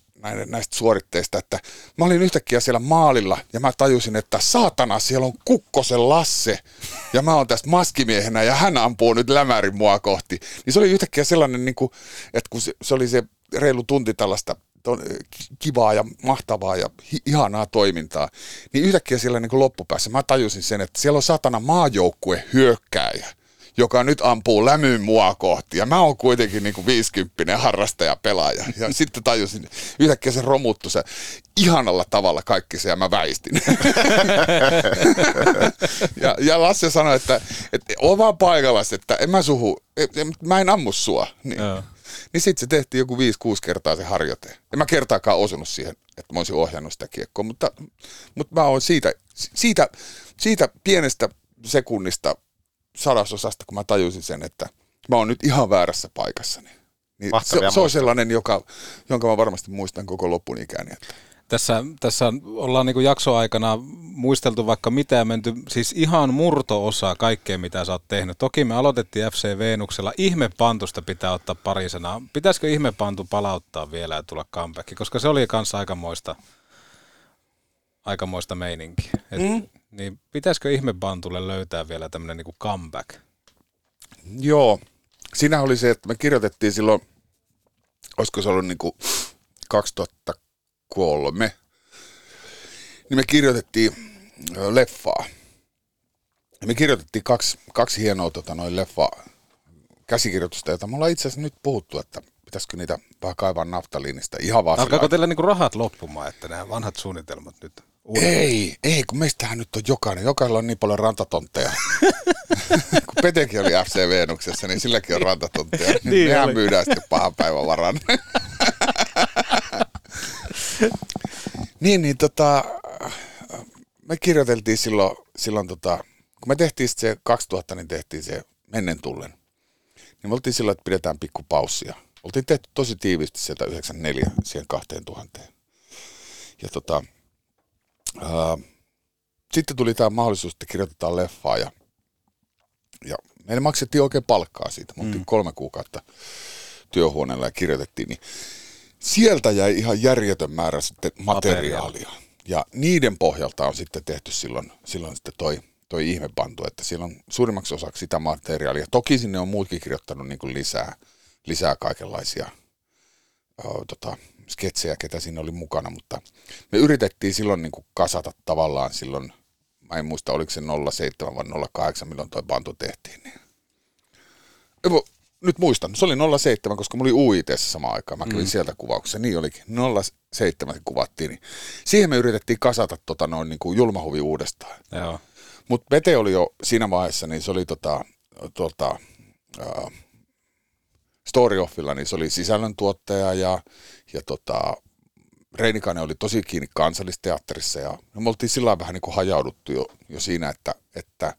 näistä suoritteista, että mä olin yhtäkkiä siellä maalilla ja mä tajusin, että saatana, siellä on Kukkosen Lasse ja mä oon tästä maskimiehenä ja hän ampuu nyt lämärin mua kohti. Niin se oli yhtäkkiä sellainen, niin kuin, että kun se, se oli se reilu tunti tällaista kivaa ja mahtavaa ja hi- ihanaa toimintaa, niin yhtäkkiä siellä niin kuin loppupäässä mä tajusin sen, että siellä on satana maajoukkue hyökkääjä, joka nyt ampuu lämyyn mua kohti. Ja mä oon kuitenkin niin kuin 50 harrastaja pelaaja. Ja sitten tajusin, yhtäkkiä se romuttu se ihanalla tavalla kaikki se ja mä väistin. ja, ja Lasse sanoi, että, että on vaan paikallas, että en mä suhu, mä en ammu sua. Niin. Niin sitten se tehtiin joku 5-6 kertaa se harjoite. En mä kertaakaan osunut siihen, että mä olisin ohjannut sitä kiekkoa, mutta, mutta mä oon siitä, siitä, siitä pienestä sekunnista sadasosasta, kun mä tajusin sen, että mä oon nyt ihan väärässä paikassa. Niin se, se on sellainen, joka, jonka mä varmasti muistan koko lopun ikäni. Että. Tässä, tässä ollaan niin jaksoaikana muisteltu vaikka mitä ja menty, siis ihan murto-osa kaikkea mitä sä oot tehnyt. Toki me aloitettiin FC Veenuksella. Ihmepantusta pitää ottaa pari sanaa. Pitäisikö ihmepantu palauttaa vielä ja tulla comeback? Koska se oli kanssa aikamoista, aikamoista meininkiä. Et, mm. Niin pitäisikö ihmepantulle löytää vielä tämmöinen niin comeback? Joo. Siinä oli se, että me kirjoitettiin silloin, olisiko se ollut niin kuin 2000 kolme, niin me kirjoitettiin leffaa. Me kirjoitettiin kaksi, kaksi hienoa tota, noin leffa käsikirjoitusta, jota me ollaan itse asiassa nyt puhuttu, että pitäisikö niitä vähän kaivaa naftaliinista ihan vaan Alkaako teillä niinku rahat loppumaan, että nämä vanhat suunnitelmat nyt Uudelleen. Ei, ei, kun meistähän nyt on jokainen. Jokaisella on niin paljon rantatontteja. kun Petekin oli FC Venuksessa, niin silläkin on rantatontteja. niin Mehän myydään sitten pahan päivän varan. niin, niin tota, me kirjoiteltiin silloin, silloin tota, kun me tehtiin se 2000, niin tehtiin se mennen tullen. Niin me oltiin silloin, että pidetään pikku paussia. Oltiin tehty tosi tiiviisti sieltä 94 siihen 2000. Ja tota, ää, sitten tuli tämä mahdollisuus, että kirjoitetaan leffaa ja, ja meille maksettiin oikein palkkaa siitä. Me mm. kolme kuukautta työhuoneella ja kirjoitettiin, niin sieltä jäi ihan järjetön määrä sitten materiaalia. Ja niiden pohjalta on sitten tehty silloin, silloin sitten toi, toi ihmepantu, että siellä on suurimmaksi osaksi sitä materiaalia. Toki sinne on muutkin kirjoittanut niin kuin lisää, lisää kaikenlaisia ö, tota, sketsejä, ketä siinä oli mukana, mutta me yritettiin silloin niin kuin kasata tavallaan silloin, mä en muista oliko se 07 vai 08, milloin toi bantu tehtiin. Niin. Nyt muistan, se oli 07, koska mulla oli UIT samaan aikaan, mä kävin mm. sieltä kuvauksessa, niin olikin, 07 kuvattiin, niin siihen me yritettiin kasata tota noin niin kuin julmahuvi uudestaan. Mutta Pete oli jo siinä vaiheessa, niin se oli tota, tota, uh, Story Offilla, niin se oli sisällöntuottaja ja, ja tota, Reinikainen oli tosi kiinni kansallisteatterissa ja me oltiin sillä vähän niin kuin hajauduttu jo, jo siinä, että, että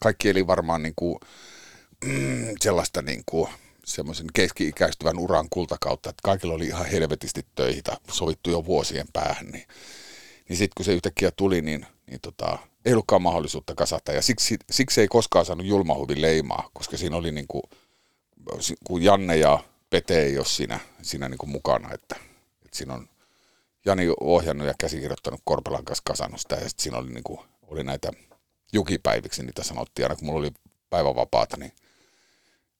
kaikki eli varmaan niin kuin, mm, sellaista niin kuin, semmoisen keski-ikäistyvän uran kultakautta, että kaikilla oli ihan helvetisti töitä sovittu jo vuosien päähän, niin, niin sitten kun se yhtäkkiä tuli, niin, niin tota, ei ollutkaan mahdollisuutta kasata. Ja siksi, siksi ei koskaan saanut julmahuvin leimaa, koska siinä oli niin kuin, kun Janne ja Pete ei ole siinä, siinä niin kuin mukana, että, että siinä on Jani ohjannut ja käsikirjoittanut Korpelan kanssa kasannut sitä ja sitten siinä oli, niin kuin, oli näitä jukipäiviksi, niitä sanottiin aina kun mulla oli päivävapaata, niin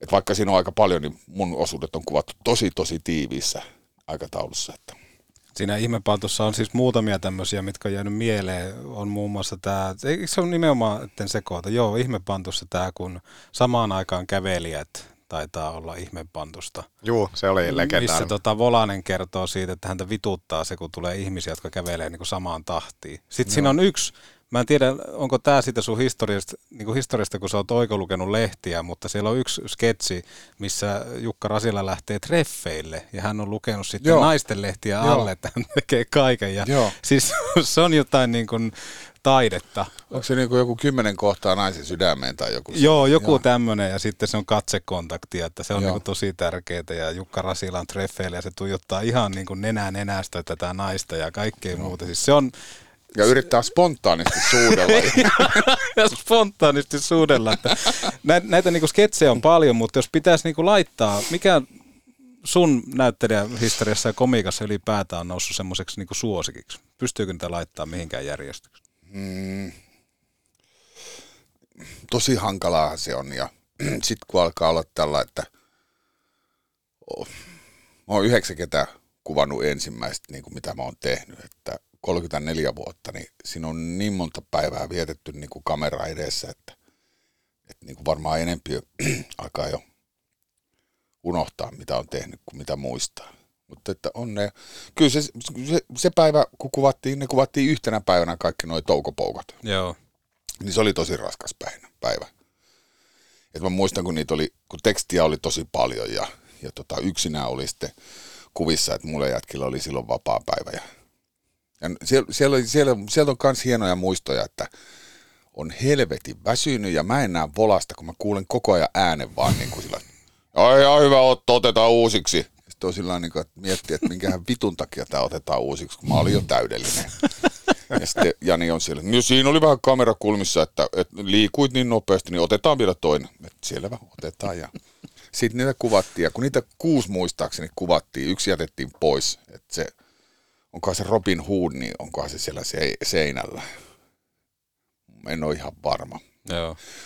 että vaikka siinä on aika paljon, niin mun osuudet on kuvattu tosi tosi tiiviissä aikataulussa. Että. Siinä ihmepaltussa on siis muutamia tämmöisiä, mitkä on jäänyt mieleen. On muun muassa tämä, eikö se on nimenomaan, etten sekoita, joo, ihmepantussa tämä, kun samaan aikaan kävelijät taitaa olla ihmepantusta. Joo, se oli legendaarinen. Missä tota Volanen kertoo siitä, että häntä vituttaa se, kun tulee ihmisiä, jotka kävelee niin kuin samaan tahtiin. Sitten joo. siinä on yksi Mä en tiedä, onko tämä sitä sun historiasta, niin historiasta, kun sä oot oiko lukenut lehtiä, mutta siellä on yksi sketsi, missä Jukka Rasila lähtee treffeille ja hän on lukenut sitten Joo. naisten lehtiä Joo. alle, että hän tekee kaiken. Ja Joo. Siis se on jotain niin kuin taidetta. Onko se niin kuin joku kymmenen kohtaa naisen sydämeen tai joku? Joo, joku Joo. tämmöinen ja sitten se on katsekontakti, että se on niin kuin tosi tärkeää ja Jukka Rasila on treffeille ja se tuijottaa ihan niin kuin nenää nenästä tätä naista ja kaikkea Joo. muuta. Siis se on, ja yrittää spontaanisti suudella. ja spontaanisti suudella. Että näitä, näitä niinku sketsejä on paljon, mutta jos pitäisi niinku laittaa, mikä sun näyttelijähistoriassa ja komikassa ylipäätään on noussut semmoiseksi niinku suosikiksi? Pystyykö niitä laittaa mihinkään järjestykseen? Mm. Tosi hankalaa se on ja sitten kun alkaa olla tällä, että oh, mä oon yhdeksän ketä kuvannut ensimmäistä, niin kuin mitä mä oon tehnyt, että 34 vuotta, niin siinä on niin monta päivää vietetty niin kuin kamera edessä, että, että niin kuin varmaan enempi alkaa jo unohtaa, mitä on tehnyt, kuin mitä muistaa. Mutta että on ne, kyllä se, se, se, päivä, kun kuvattiin, ne kuvattiin yhtenä päivänä kaikki nuo toukopoukat. Joo. Niin se oli tosi raskas päivä. päivä. Et mä muistan, kun niitä oli, kun tekstiä oli tosi paljon ja, ja tota, yksinään oli sitten kuvissa, että mulle jätkillä oli silloin vapaa päivä ja ja siellä, siellä, siellä, siellä on myös hienoja muistoja, että on helvetin väsynyt ja mä en näe volasta, kun mä kuulen koko ajan äänen vaan niin kuin sillä, ai ai hyvä Otto, otetaan uusiksi. Sitten on sillä niin että miettii, että minkähän vitun takia tämä otetaan uusiksi, kun mä olin jo täydellinen. Ja sitten Jani on siellä, niin siinä oli vähän kamerakulmissa, että, että liikuit niin nopeasti, niin otetaan vielä toinen. Että selvä, otetaan. Ja sitten niitä kuvattiin, ja kun niitä kuusi muistaakseni kuvattiin, yksi jätettiin pois. Että se, onkohan se Robin Hood, niin onkohan se siellä seinällä. En ole ihan varma.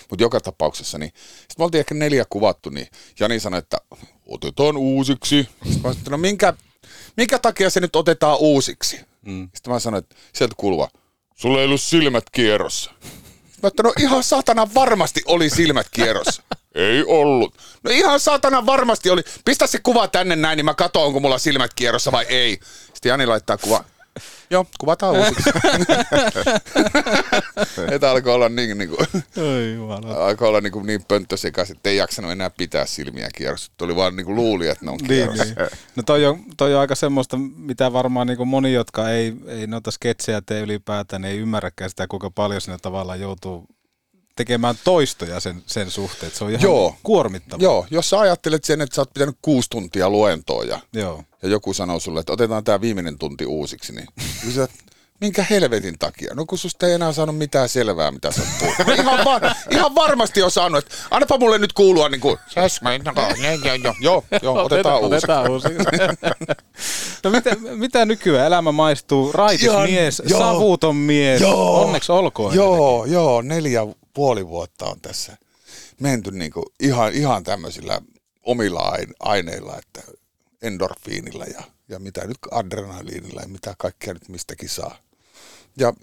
Mutta joka tapauksessa, niin sitten me oltiin ehkä neljä kuvattu, niin Jani sanoi, että otetaan uusiksi. Sitten mä sanoin, no minkä, minkä takia se nyt otetaan uusiksi? Mm. Sitten mä sanoin, että sieltä kuulua, sulla ei ollut silmät kierrossa. Mä että no ihan saatana varmasti oli silmät kierrossa. ei ollut. No ihan saatana varmasti oli. Pistä se kuva tänne näin, niin mä katson, onko mulla silmät kierrossa vai ei. Sitten Jani laittaa kuva. Joo, kuvataan uusiksi. että alkoi olla niin, niin kuin, alkoi olla niin, kuin niin pönttösekäs, että ei jaksanut enää pitää silmiä kierrossa. Tuli vaan niin kuin luuli, että ne on kierrossa. Niin, niin. No toi on, toi on aika semmoista, mitä varmaan niin kuin moni, jotka ei, ei noita sketsejä tee ylipäätään, niin ei ymmärräkään sitä, kuinka paljon sinne tavallaan joutuu tekemään toistoja sen, sen suhteen, että se on ihan Joo. kuormittava. Joo, jos sä ajattelet sen, että sä oot pitänyt kuusi tuntia luentoa ja, Joo. ja joku sanoo sulle, että otetaan tämä viimeinen tunti uusiksi, niin sä, minkä helvetin takia? No kun susta ei enää saanut mitään selvää, mitä sä oot ihan, var, ihan varmasti on saanut, että annapa mulle nyt kuulua niin kuin, joo, joo, otetaan uusi. Otetaan uusi. no mitä, mitä nykyään elämä maistuu? Raitis mies, savuton mies, joo, onneksi olkoon. Joo, joo, neljä puoli vuotta on tässä menty niin kuin ihan, ihan tämmöisillä omilla aine- aineilla, että endorfiinilla ja, ja mitä nyt adrenaliinilla ja mitä kaikkea nyt mistäkin saa. Ja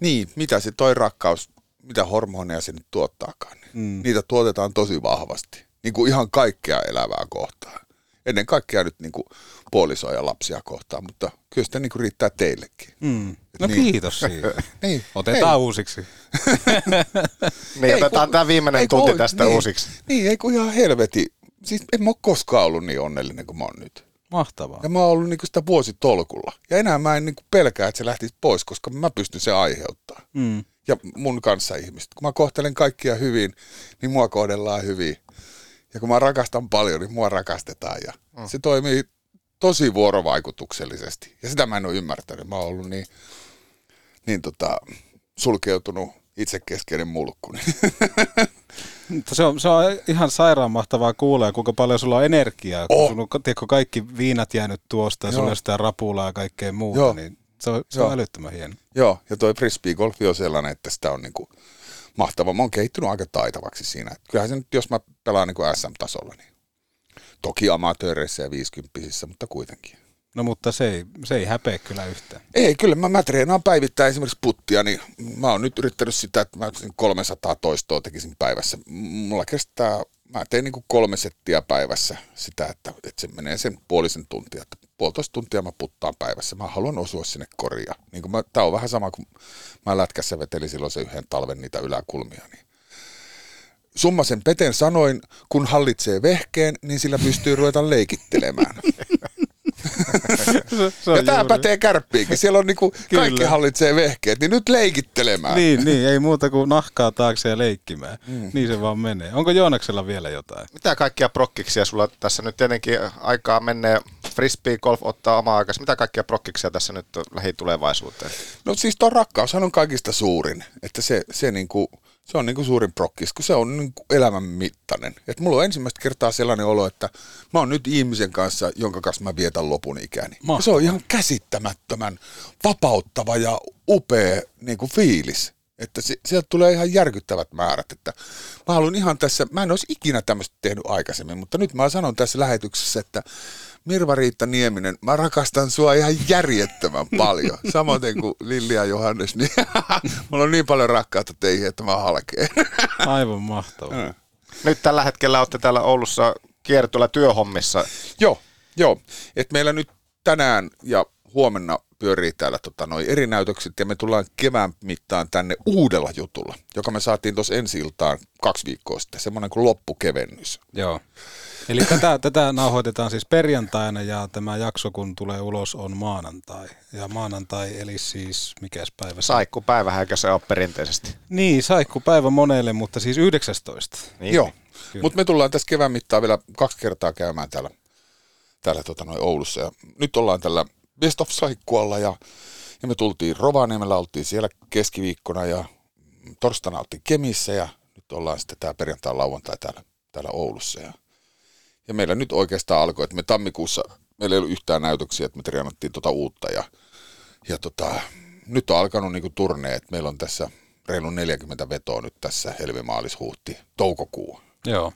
niin, mitä se toi rakkaus, mitä hormoneja se nyt tuottaakaan. Niin Mm. Niitä tuotetaan tosi vahvasti, niin kuin ihan kaikkea elävää kohtaan. Ennen kaikkea nyt niin kuin puolisoja ja lapsia kohtaan, mutta kyllä sitä niin kuin riittää teillekin. Mm. No Niin. kiitos siitä. niin. Otetaan Hei. uusiksi. Niin, Ei, otetaan kun- tämä viimeinen ei, kun tunti oi- tästä niin, uusiksi. Niin, ei kun ihan helveti. Siis en mä ole koskaan ollut niin onnellinen kuin mä oon nyt. Mahtavaa. Ja mä oon ollut niinku sitä vuositolkulla. Ja enää mä en niinku pelkää, että se lähtisi pois, koska mä pystyn se aiheuttaa. Mm. Ja mun kanssa ihmiset. Kun mä kohtelen kaikkia hyvin, niin mua kohdellaan hyvin. Ja kun mä rakastan paljon, niin mua rakastetaan. Ja Mm. se toimii tosi vuorovaikutuksellisesti. Ja sitä mä en ole ymmärtänyt. Mä oon ollut niin, niin tota, sulkeutunut itsekeskeinen mulkku. Mutta se on, se on ihan sairaan mahtavaa kuulla, kuinka paljon sulla on energiaa. Kun Oh. sulla on tiedätkö, kaikki viinat jäänyt tuosta ja Joo. sulla on sitä rapulaa ja kaikkea muuta, Joo. niin se on, se Joo. on älyttömän hieno. Joo, ja toi frisbee-golfi on sellainen, että sitä on niinku mahtava. Mä oon kehittynyt aika taitavaksi siinä. Kyllähän se nyt, jos mä pelaan niinku SM-tasolla, niin toki amatööreissä ja viisikymppisissä, mutta kuitenkin. No mutta se ei, se ei häpeä kyllä yhtään. Ei, kyllä mä, mä treenaan päivittäin esimerkiksi puttia, niin mä oon nyt yrittänyt sitä, että mä 300 toistoa tekisin päivässä. Mulla kestää, mä teen niinku kolme settiä päivässä sitä, että, että se menee sen puolisen tuntia. Että puolitoista tuntia mä puttaan päivässä. Mä haluan osua sinne koria. Niin kuin mä, tää on vähän sama kuin mä lätkässä vetelin silloin se yhden talven niitä yläkulmia. Niin. Summasen peten sanoin, kun hallitsee vehkeen, niin sillä pystyy ruveta leikittelemään. se ja tämä pätee kärppiinkin. Siellä on niinku kaikki Kyllä. hallitsee vehkeet, niin nyt leikittelemään. Niin, niin, ei muuta kuin nahkaa taakse ja leikkimään. Mm. Niin se vaan menee. Onko Joonaksella vielä jotain? Mitä kaikkia prokkiksia sulla tässä nyt tietenkin aikaa menee? Frisbee golf ottaa omaa aikaa. Mitä kaikkia prokkiksia tässä nyt lähitulevaisuuteen? No siis tuo rakkaushan on kaikista suurin. Että se, se, niinku, se on niinku suurin prokkis, kun se on niinku elämän mittainen. Et mulla on ensimmäistä kertaa sellainen olo, että mä oon nyt ihmisen kanssa, jonka kanssa mä vietän lopun ikäni. Se on ihan käsittämättömän vapauttava ja upea niinku fiilis. Että se, sieltä tulee ihan järkyttävät määrät. Että mä haluan ihan tässä, mä en olisi ikinä tämmöistä tehnyt aikaisemmin, mutta nyt mä sanon tässä lähetyksessä, että Mirva-Riitta Nieminen, mä rakastan sua ihan järjettömän paljon. Samoin kuin Lilli ja Johannes, niin mulla on niin paljon rakkautta teihin, että mä halkeen. Aivan mahtavaa. Nyt tällä hetkellä olette täällä Oulussa kiertueella työhommissa. Joo, joo. Et meillä nyt tänään ja huomenna pyörii täällä tota, noi eri näytökset ja me tullaan kevään mittaan tänne uudella jutulla, joka me saatiin tuossa ensi iltaan kaksi viikkoa sitten, semmoinen kuin loppukevennys. Joo. Eli tätä, tätä nauhoitetaan siis perjantaina ja tämä jakso kun tulee ulos on maanantai. Ja maanantai eli siis mikäs päivä? Saikkupäivä, eikö se ole perinteisesti? Niin, saikkupäivä monelle, mutta siis 19. Niin. Joo, Kyllä. mutta me tullaan tässä kevään mittaan vielä kaksi kertaa käymään täällä, täällä tota, noi Oulussa. Ja nyt ollaan tällä Best of Saikkualla ja, ja me tultiin Rovaniemellä, oltiin siellä keskiviikkona ja torstaina oltiin Kemissä ja nyt ollaan sitten tämä perjantai lauantai täällä, täällä Oulussa. Ja, ja meillä nyt oikeastaan alkoi, että me tammikuussa, meillä ei ollut yhtään näytöksiä, että me treenattiin tota uutta ja, ja tota, nyt on alkanut niinku turneet. Meillä on tässä reilu 40 vetoa nyt tässä helmi, maalis, huhti, toukokuu. Joo.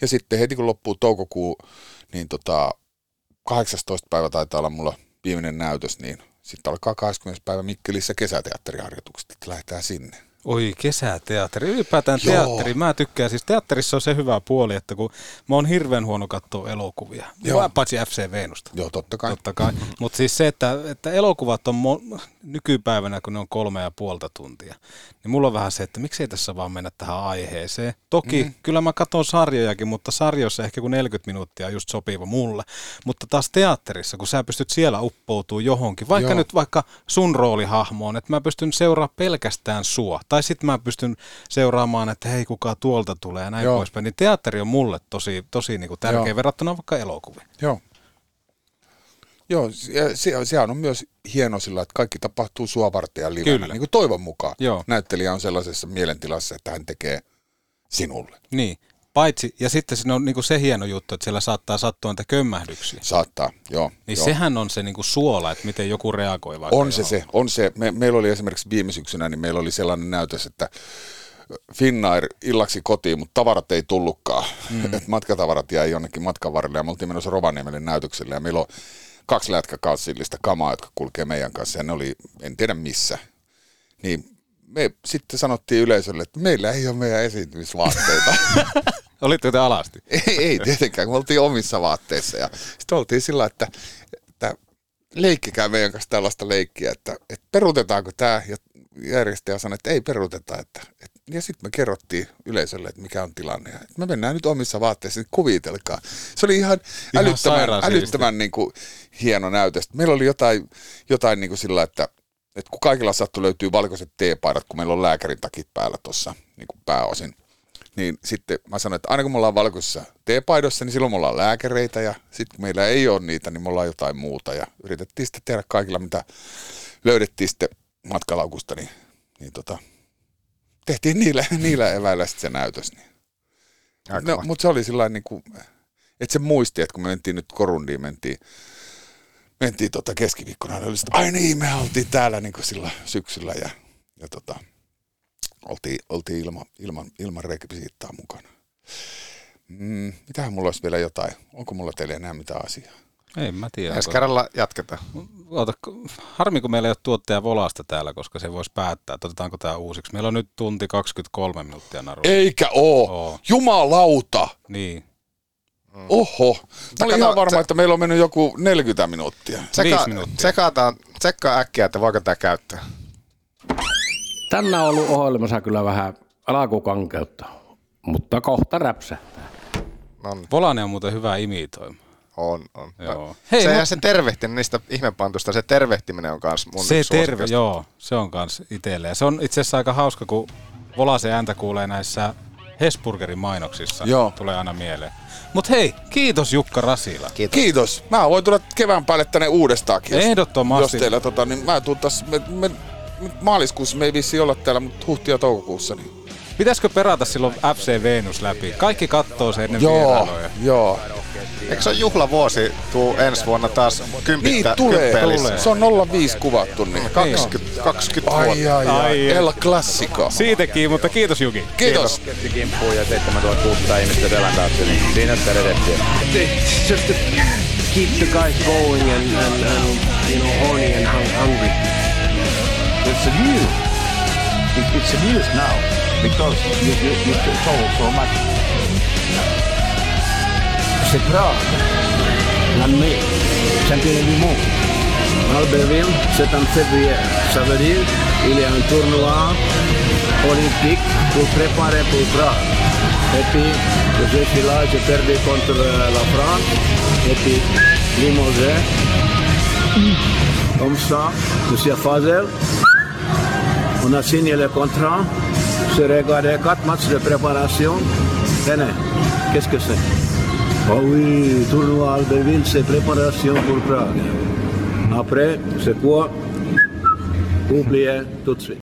Ja sitten heti kun loppuu toukokuu, niin tota, 18. päivä taitaa olla mulla viimeinen näytös, niin sitten alkaa 20. päivä Mikkelissä kesäteatteriharjoitukset, että lähdetään sinne. Oi, kesäteatteri. Ylipäätään Joo. teatteri. Mä tykkään. Siis teatterissa on se hyvä puoli, että kun mä oon hirveän huono katsoa elokuvia. Joo. Paitsi FC Venusta. Joo, totta kai. Totta kai. Mutta siis se, että, että elokuvat on mo- nykypäivänä, kun ne on kolme ja puolta tuntia, niin mulla on vähän se, että miksei tässä vaan mennä tähän aiheeseen. Toki mm. kyllä mä katson sarjojakin, mutta sarjoissa ehkä kun 40 minuuttia on just sopiva mulle. Mutta taas teatterissa, kun sä pystyt siellä uppoutumaan johonkin, vaikka. Joo. nyt vaikka sun roolihahmoon, että mä pystyn seuraamaan pelkästään sua. Tai sitten mä pystyn seuraamaan, että hei kuka tuolta tulee ja näin Joo. poispäin. Niin teatteri on mulle tosi, tosi niinku tärkeä Joo. verrattuna vaikka elokuviin. Joo. Joo, ja se, sehän on myös hieno sillä, että kaikki tapahtuu ja livenä, Kyllä. niin kuin toivon mukaan. Joo. Näyttelijä on sellaisessa mielentilassa, että hän tekee sinulle. Niin, paitsi, ja sitten siinä on niinku se hieno juttu, että siellä saattaa sattua niitä kömmähdyksiä. Saattaa, joo. Niin joo. sehän on se niinku suola, että miten joku reagoi vaikka On se se, on se. Me, meillä oli esimerkiksi viime syksynä, niin meillä oli sellainen näytös, että Finnair illaksi kotiin, mutta tavarat ei tullutkaan. Mm. Et matkatavarat jäi jonnekin matkan varrelle ja me oltiin menossa Rovaniemelle näytökselle ja meillä on kaksi lätkäkassillista kamaa, jotka kulkee meidän kanssa ja ne oli, en tiedä missä. Niin me sitten sanottiin yleisölle, että meillä ei ole meidän esiintymisvaatteita. Olitte te alasti? ei, ei tietenkään, kun me oltiin omissa vaatteissa. Ja sitten oltiin sillä, että, että leikkikää meidän kanssa tällaista leikkiä, että, että peruutetaanko tämä. Ja järjestäjä sanoi, että ei peruuteta. Että, että, ja sitten me kerrottiin yleisölle, että mikä on tilanne. Ja, että me mennään nyt omissa vaatteissa, niin kuvitelkaa. Se oli ihan, ihan älyttömän, älyttömän niin kuin, hieno näytös. Meillä oli jotain, jotain niin kuin sillä, että että kun kaikilla sattuu löytyy valkoiset teepaidat, kun meillä on lääkärin takit päällä tuossa niin pääosin, niin sitten mä sanoin, että aina kun me ollaan valkoisissa teepaidossa, niin silloin me ollaan lääkäreitä ja sitten kun meillä ei ole niitä, niin me ollaan jotain muuta ja yritettiin sitten tehdä kaikilla, mitä löydettiin sitten matkalaukusta, niin, niin tota, tehtiin niillä, niillä eväillä sitten se näytös. Niin. No, mutta se oli sillä niin kuin, että se muisti, että kun me mentiin nyt Korundiin, mentiin mentiin tota keskiviikkona, niin oli sit, ai niin, me oltiin täällä niin sillä syksyllä ja, ja tota, oltiin, oltiin ilma, ilman, ilman rekvisiittaa mukana. Mm, mitähän mulla olisi vielä jotain? Onko mulla teille enää mitään asiaa? Ei mä tiedä. Ensi kerralla jatketaan. Ota, harmi, kun meillä ei ole tuottaja Volasta täällä, koska se voisi päättää, että otetaanko tämä uusiksi. Meillä on nyt tunti 23 minuuttia naru. Eikä oo. oo. Jumalauta. Niin. Mm. Oho. Mä olin ihan varma, että meillä on mennyt joku 40 minuuttia. Tseka, minuuttia. Tsekataan, tsekkaa äkkiä, että voiko tämä käyttää. Tänään on ollut ohjelmassa kyllä vähän alakukankeutta, mutta kohta räpsähtää. On. Volane on muuten hyvä imitoima. On, on. Joo. Hei, se, no... se tervehtiminen niistä ihmepantusta, se tervehtiminen on kans mun Se terve, joo, se on kans itselle. Ja se on itse asiassa aika hauska, kun Volase ääntä kuulee näissä Hesburgerin mainoksissa. Joo. Tulee aina mieleen. Mut hei, kiitos Jukka Rasila. Kiitos. kiitos. Mä voin tulla kevään päälle tänne uudestaankin. Ehdottomasti. Jos teillä tota, niin mä tuun tässä, me, me, maaliskuussa me ei vissi olla täällä, mutta huhti- ja toukokuussa. Niin. Pitäisikö perata silloin FC Venus läpi? Kaikki kattoo sen ennen joo, vierailuja. Joo, Eikö se ole juhlavuosi tuu ensi vuonna taas kympittä, niin, tulee, tulee. Se on 05 kuvattu. Niin. 20, 20 ai, vuotta. Ai, ai, ai. El Classico. Siitäkin, mutta kiitos Juki. Kiitos. Kimppuun ja 7600 ihmistä selän taakse, niin siinä sitä redettiin. Just to keep the guys going and, and, and you know, horny and hungry. It's a news. It's a news now because you, you, you told so much c'est Prague, l'année, championnat du monde. Albertville, c'est en février. Ça veut dire qu'il y a un tournoi olympique pour préparer pour Prague. Et puis, je suis là, j'ai perdu contre la France. Et puis, limogé. Comme ça, je suis à Fazel. On a signé le contrat. J'ai regardé quatre matchs de préparation. Tenez, qu'est-ce que c'est? Ah oui, tournoi Albertville, c'est préparation pour Prague. Après, c'est quoi? Oubliez tout de suite.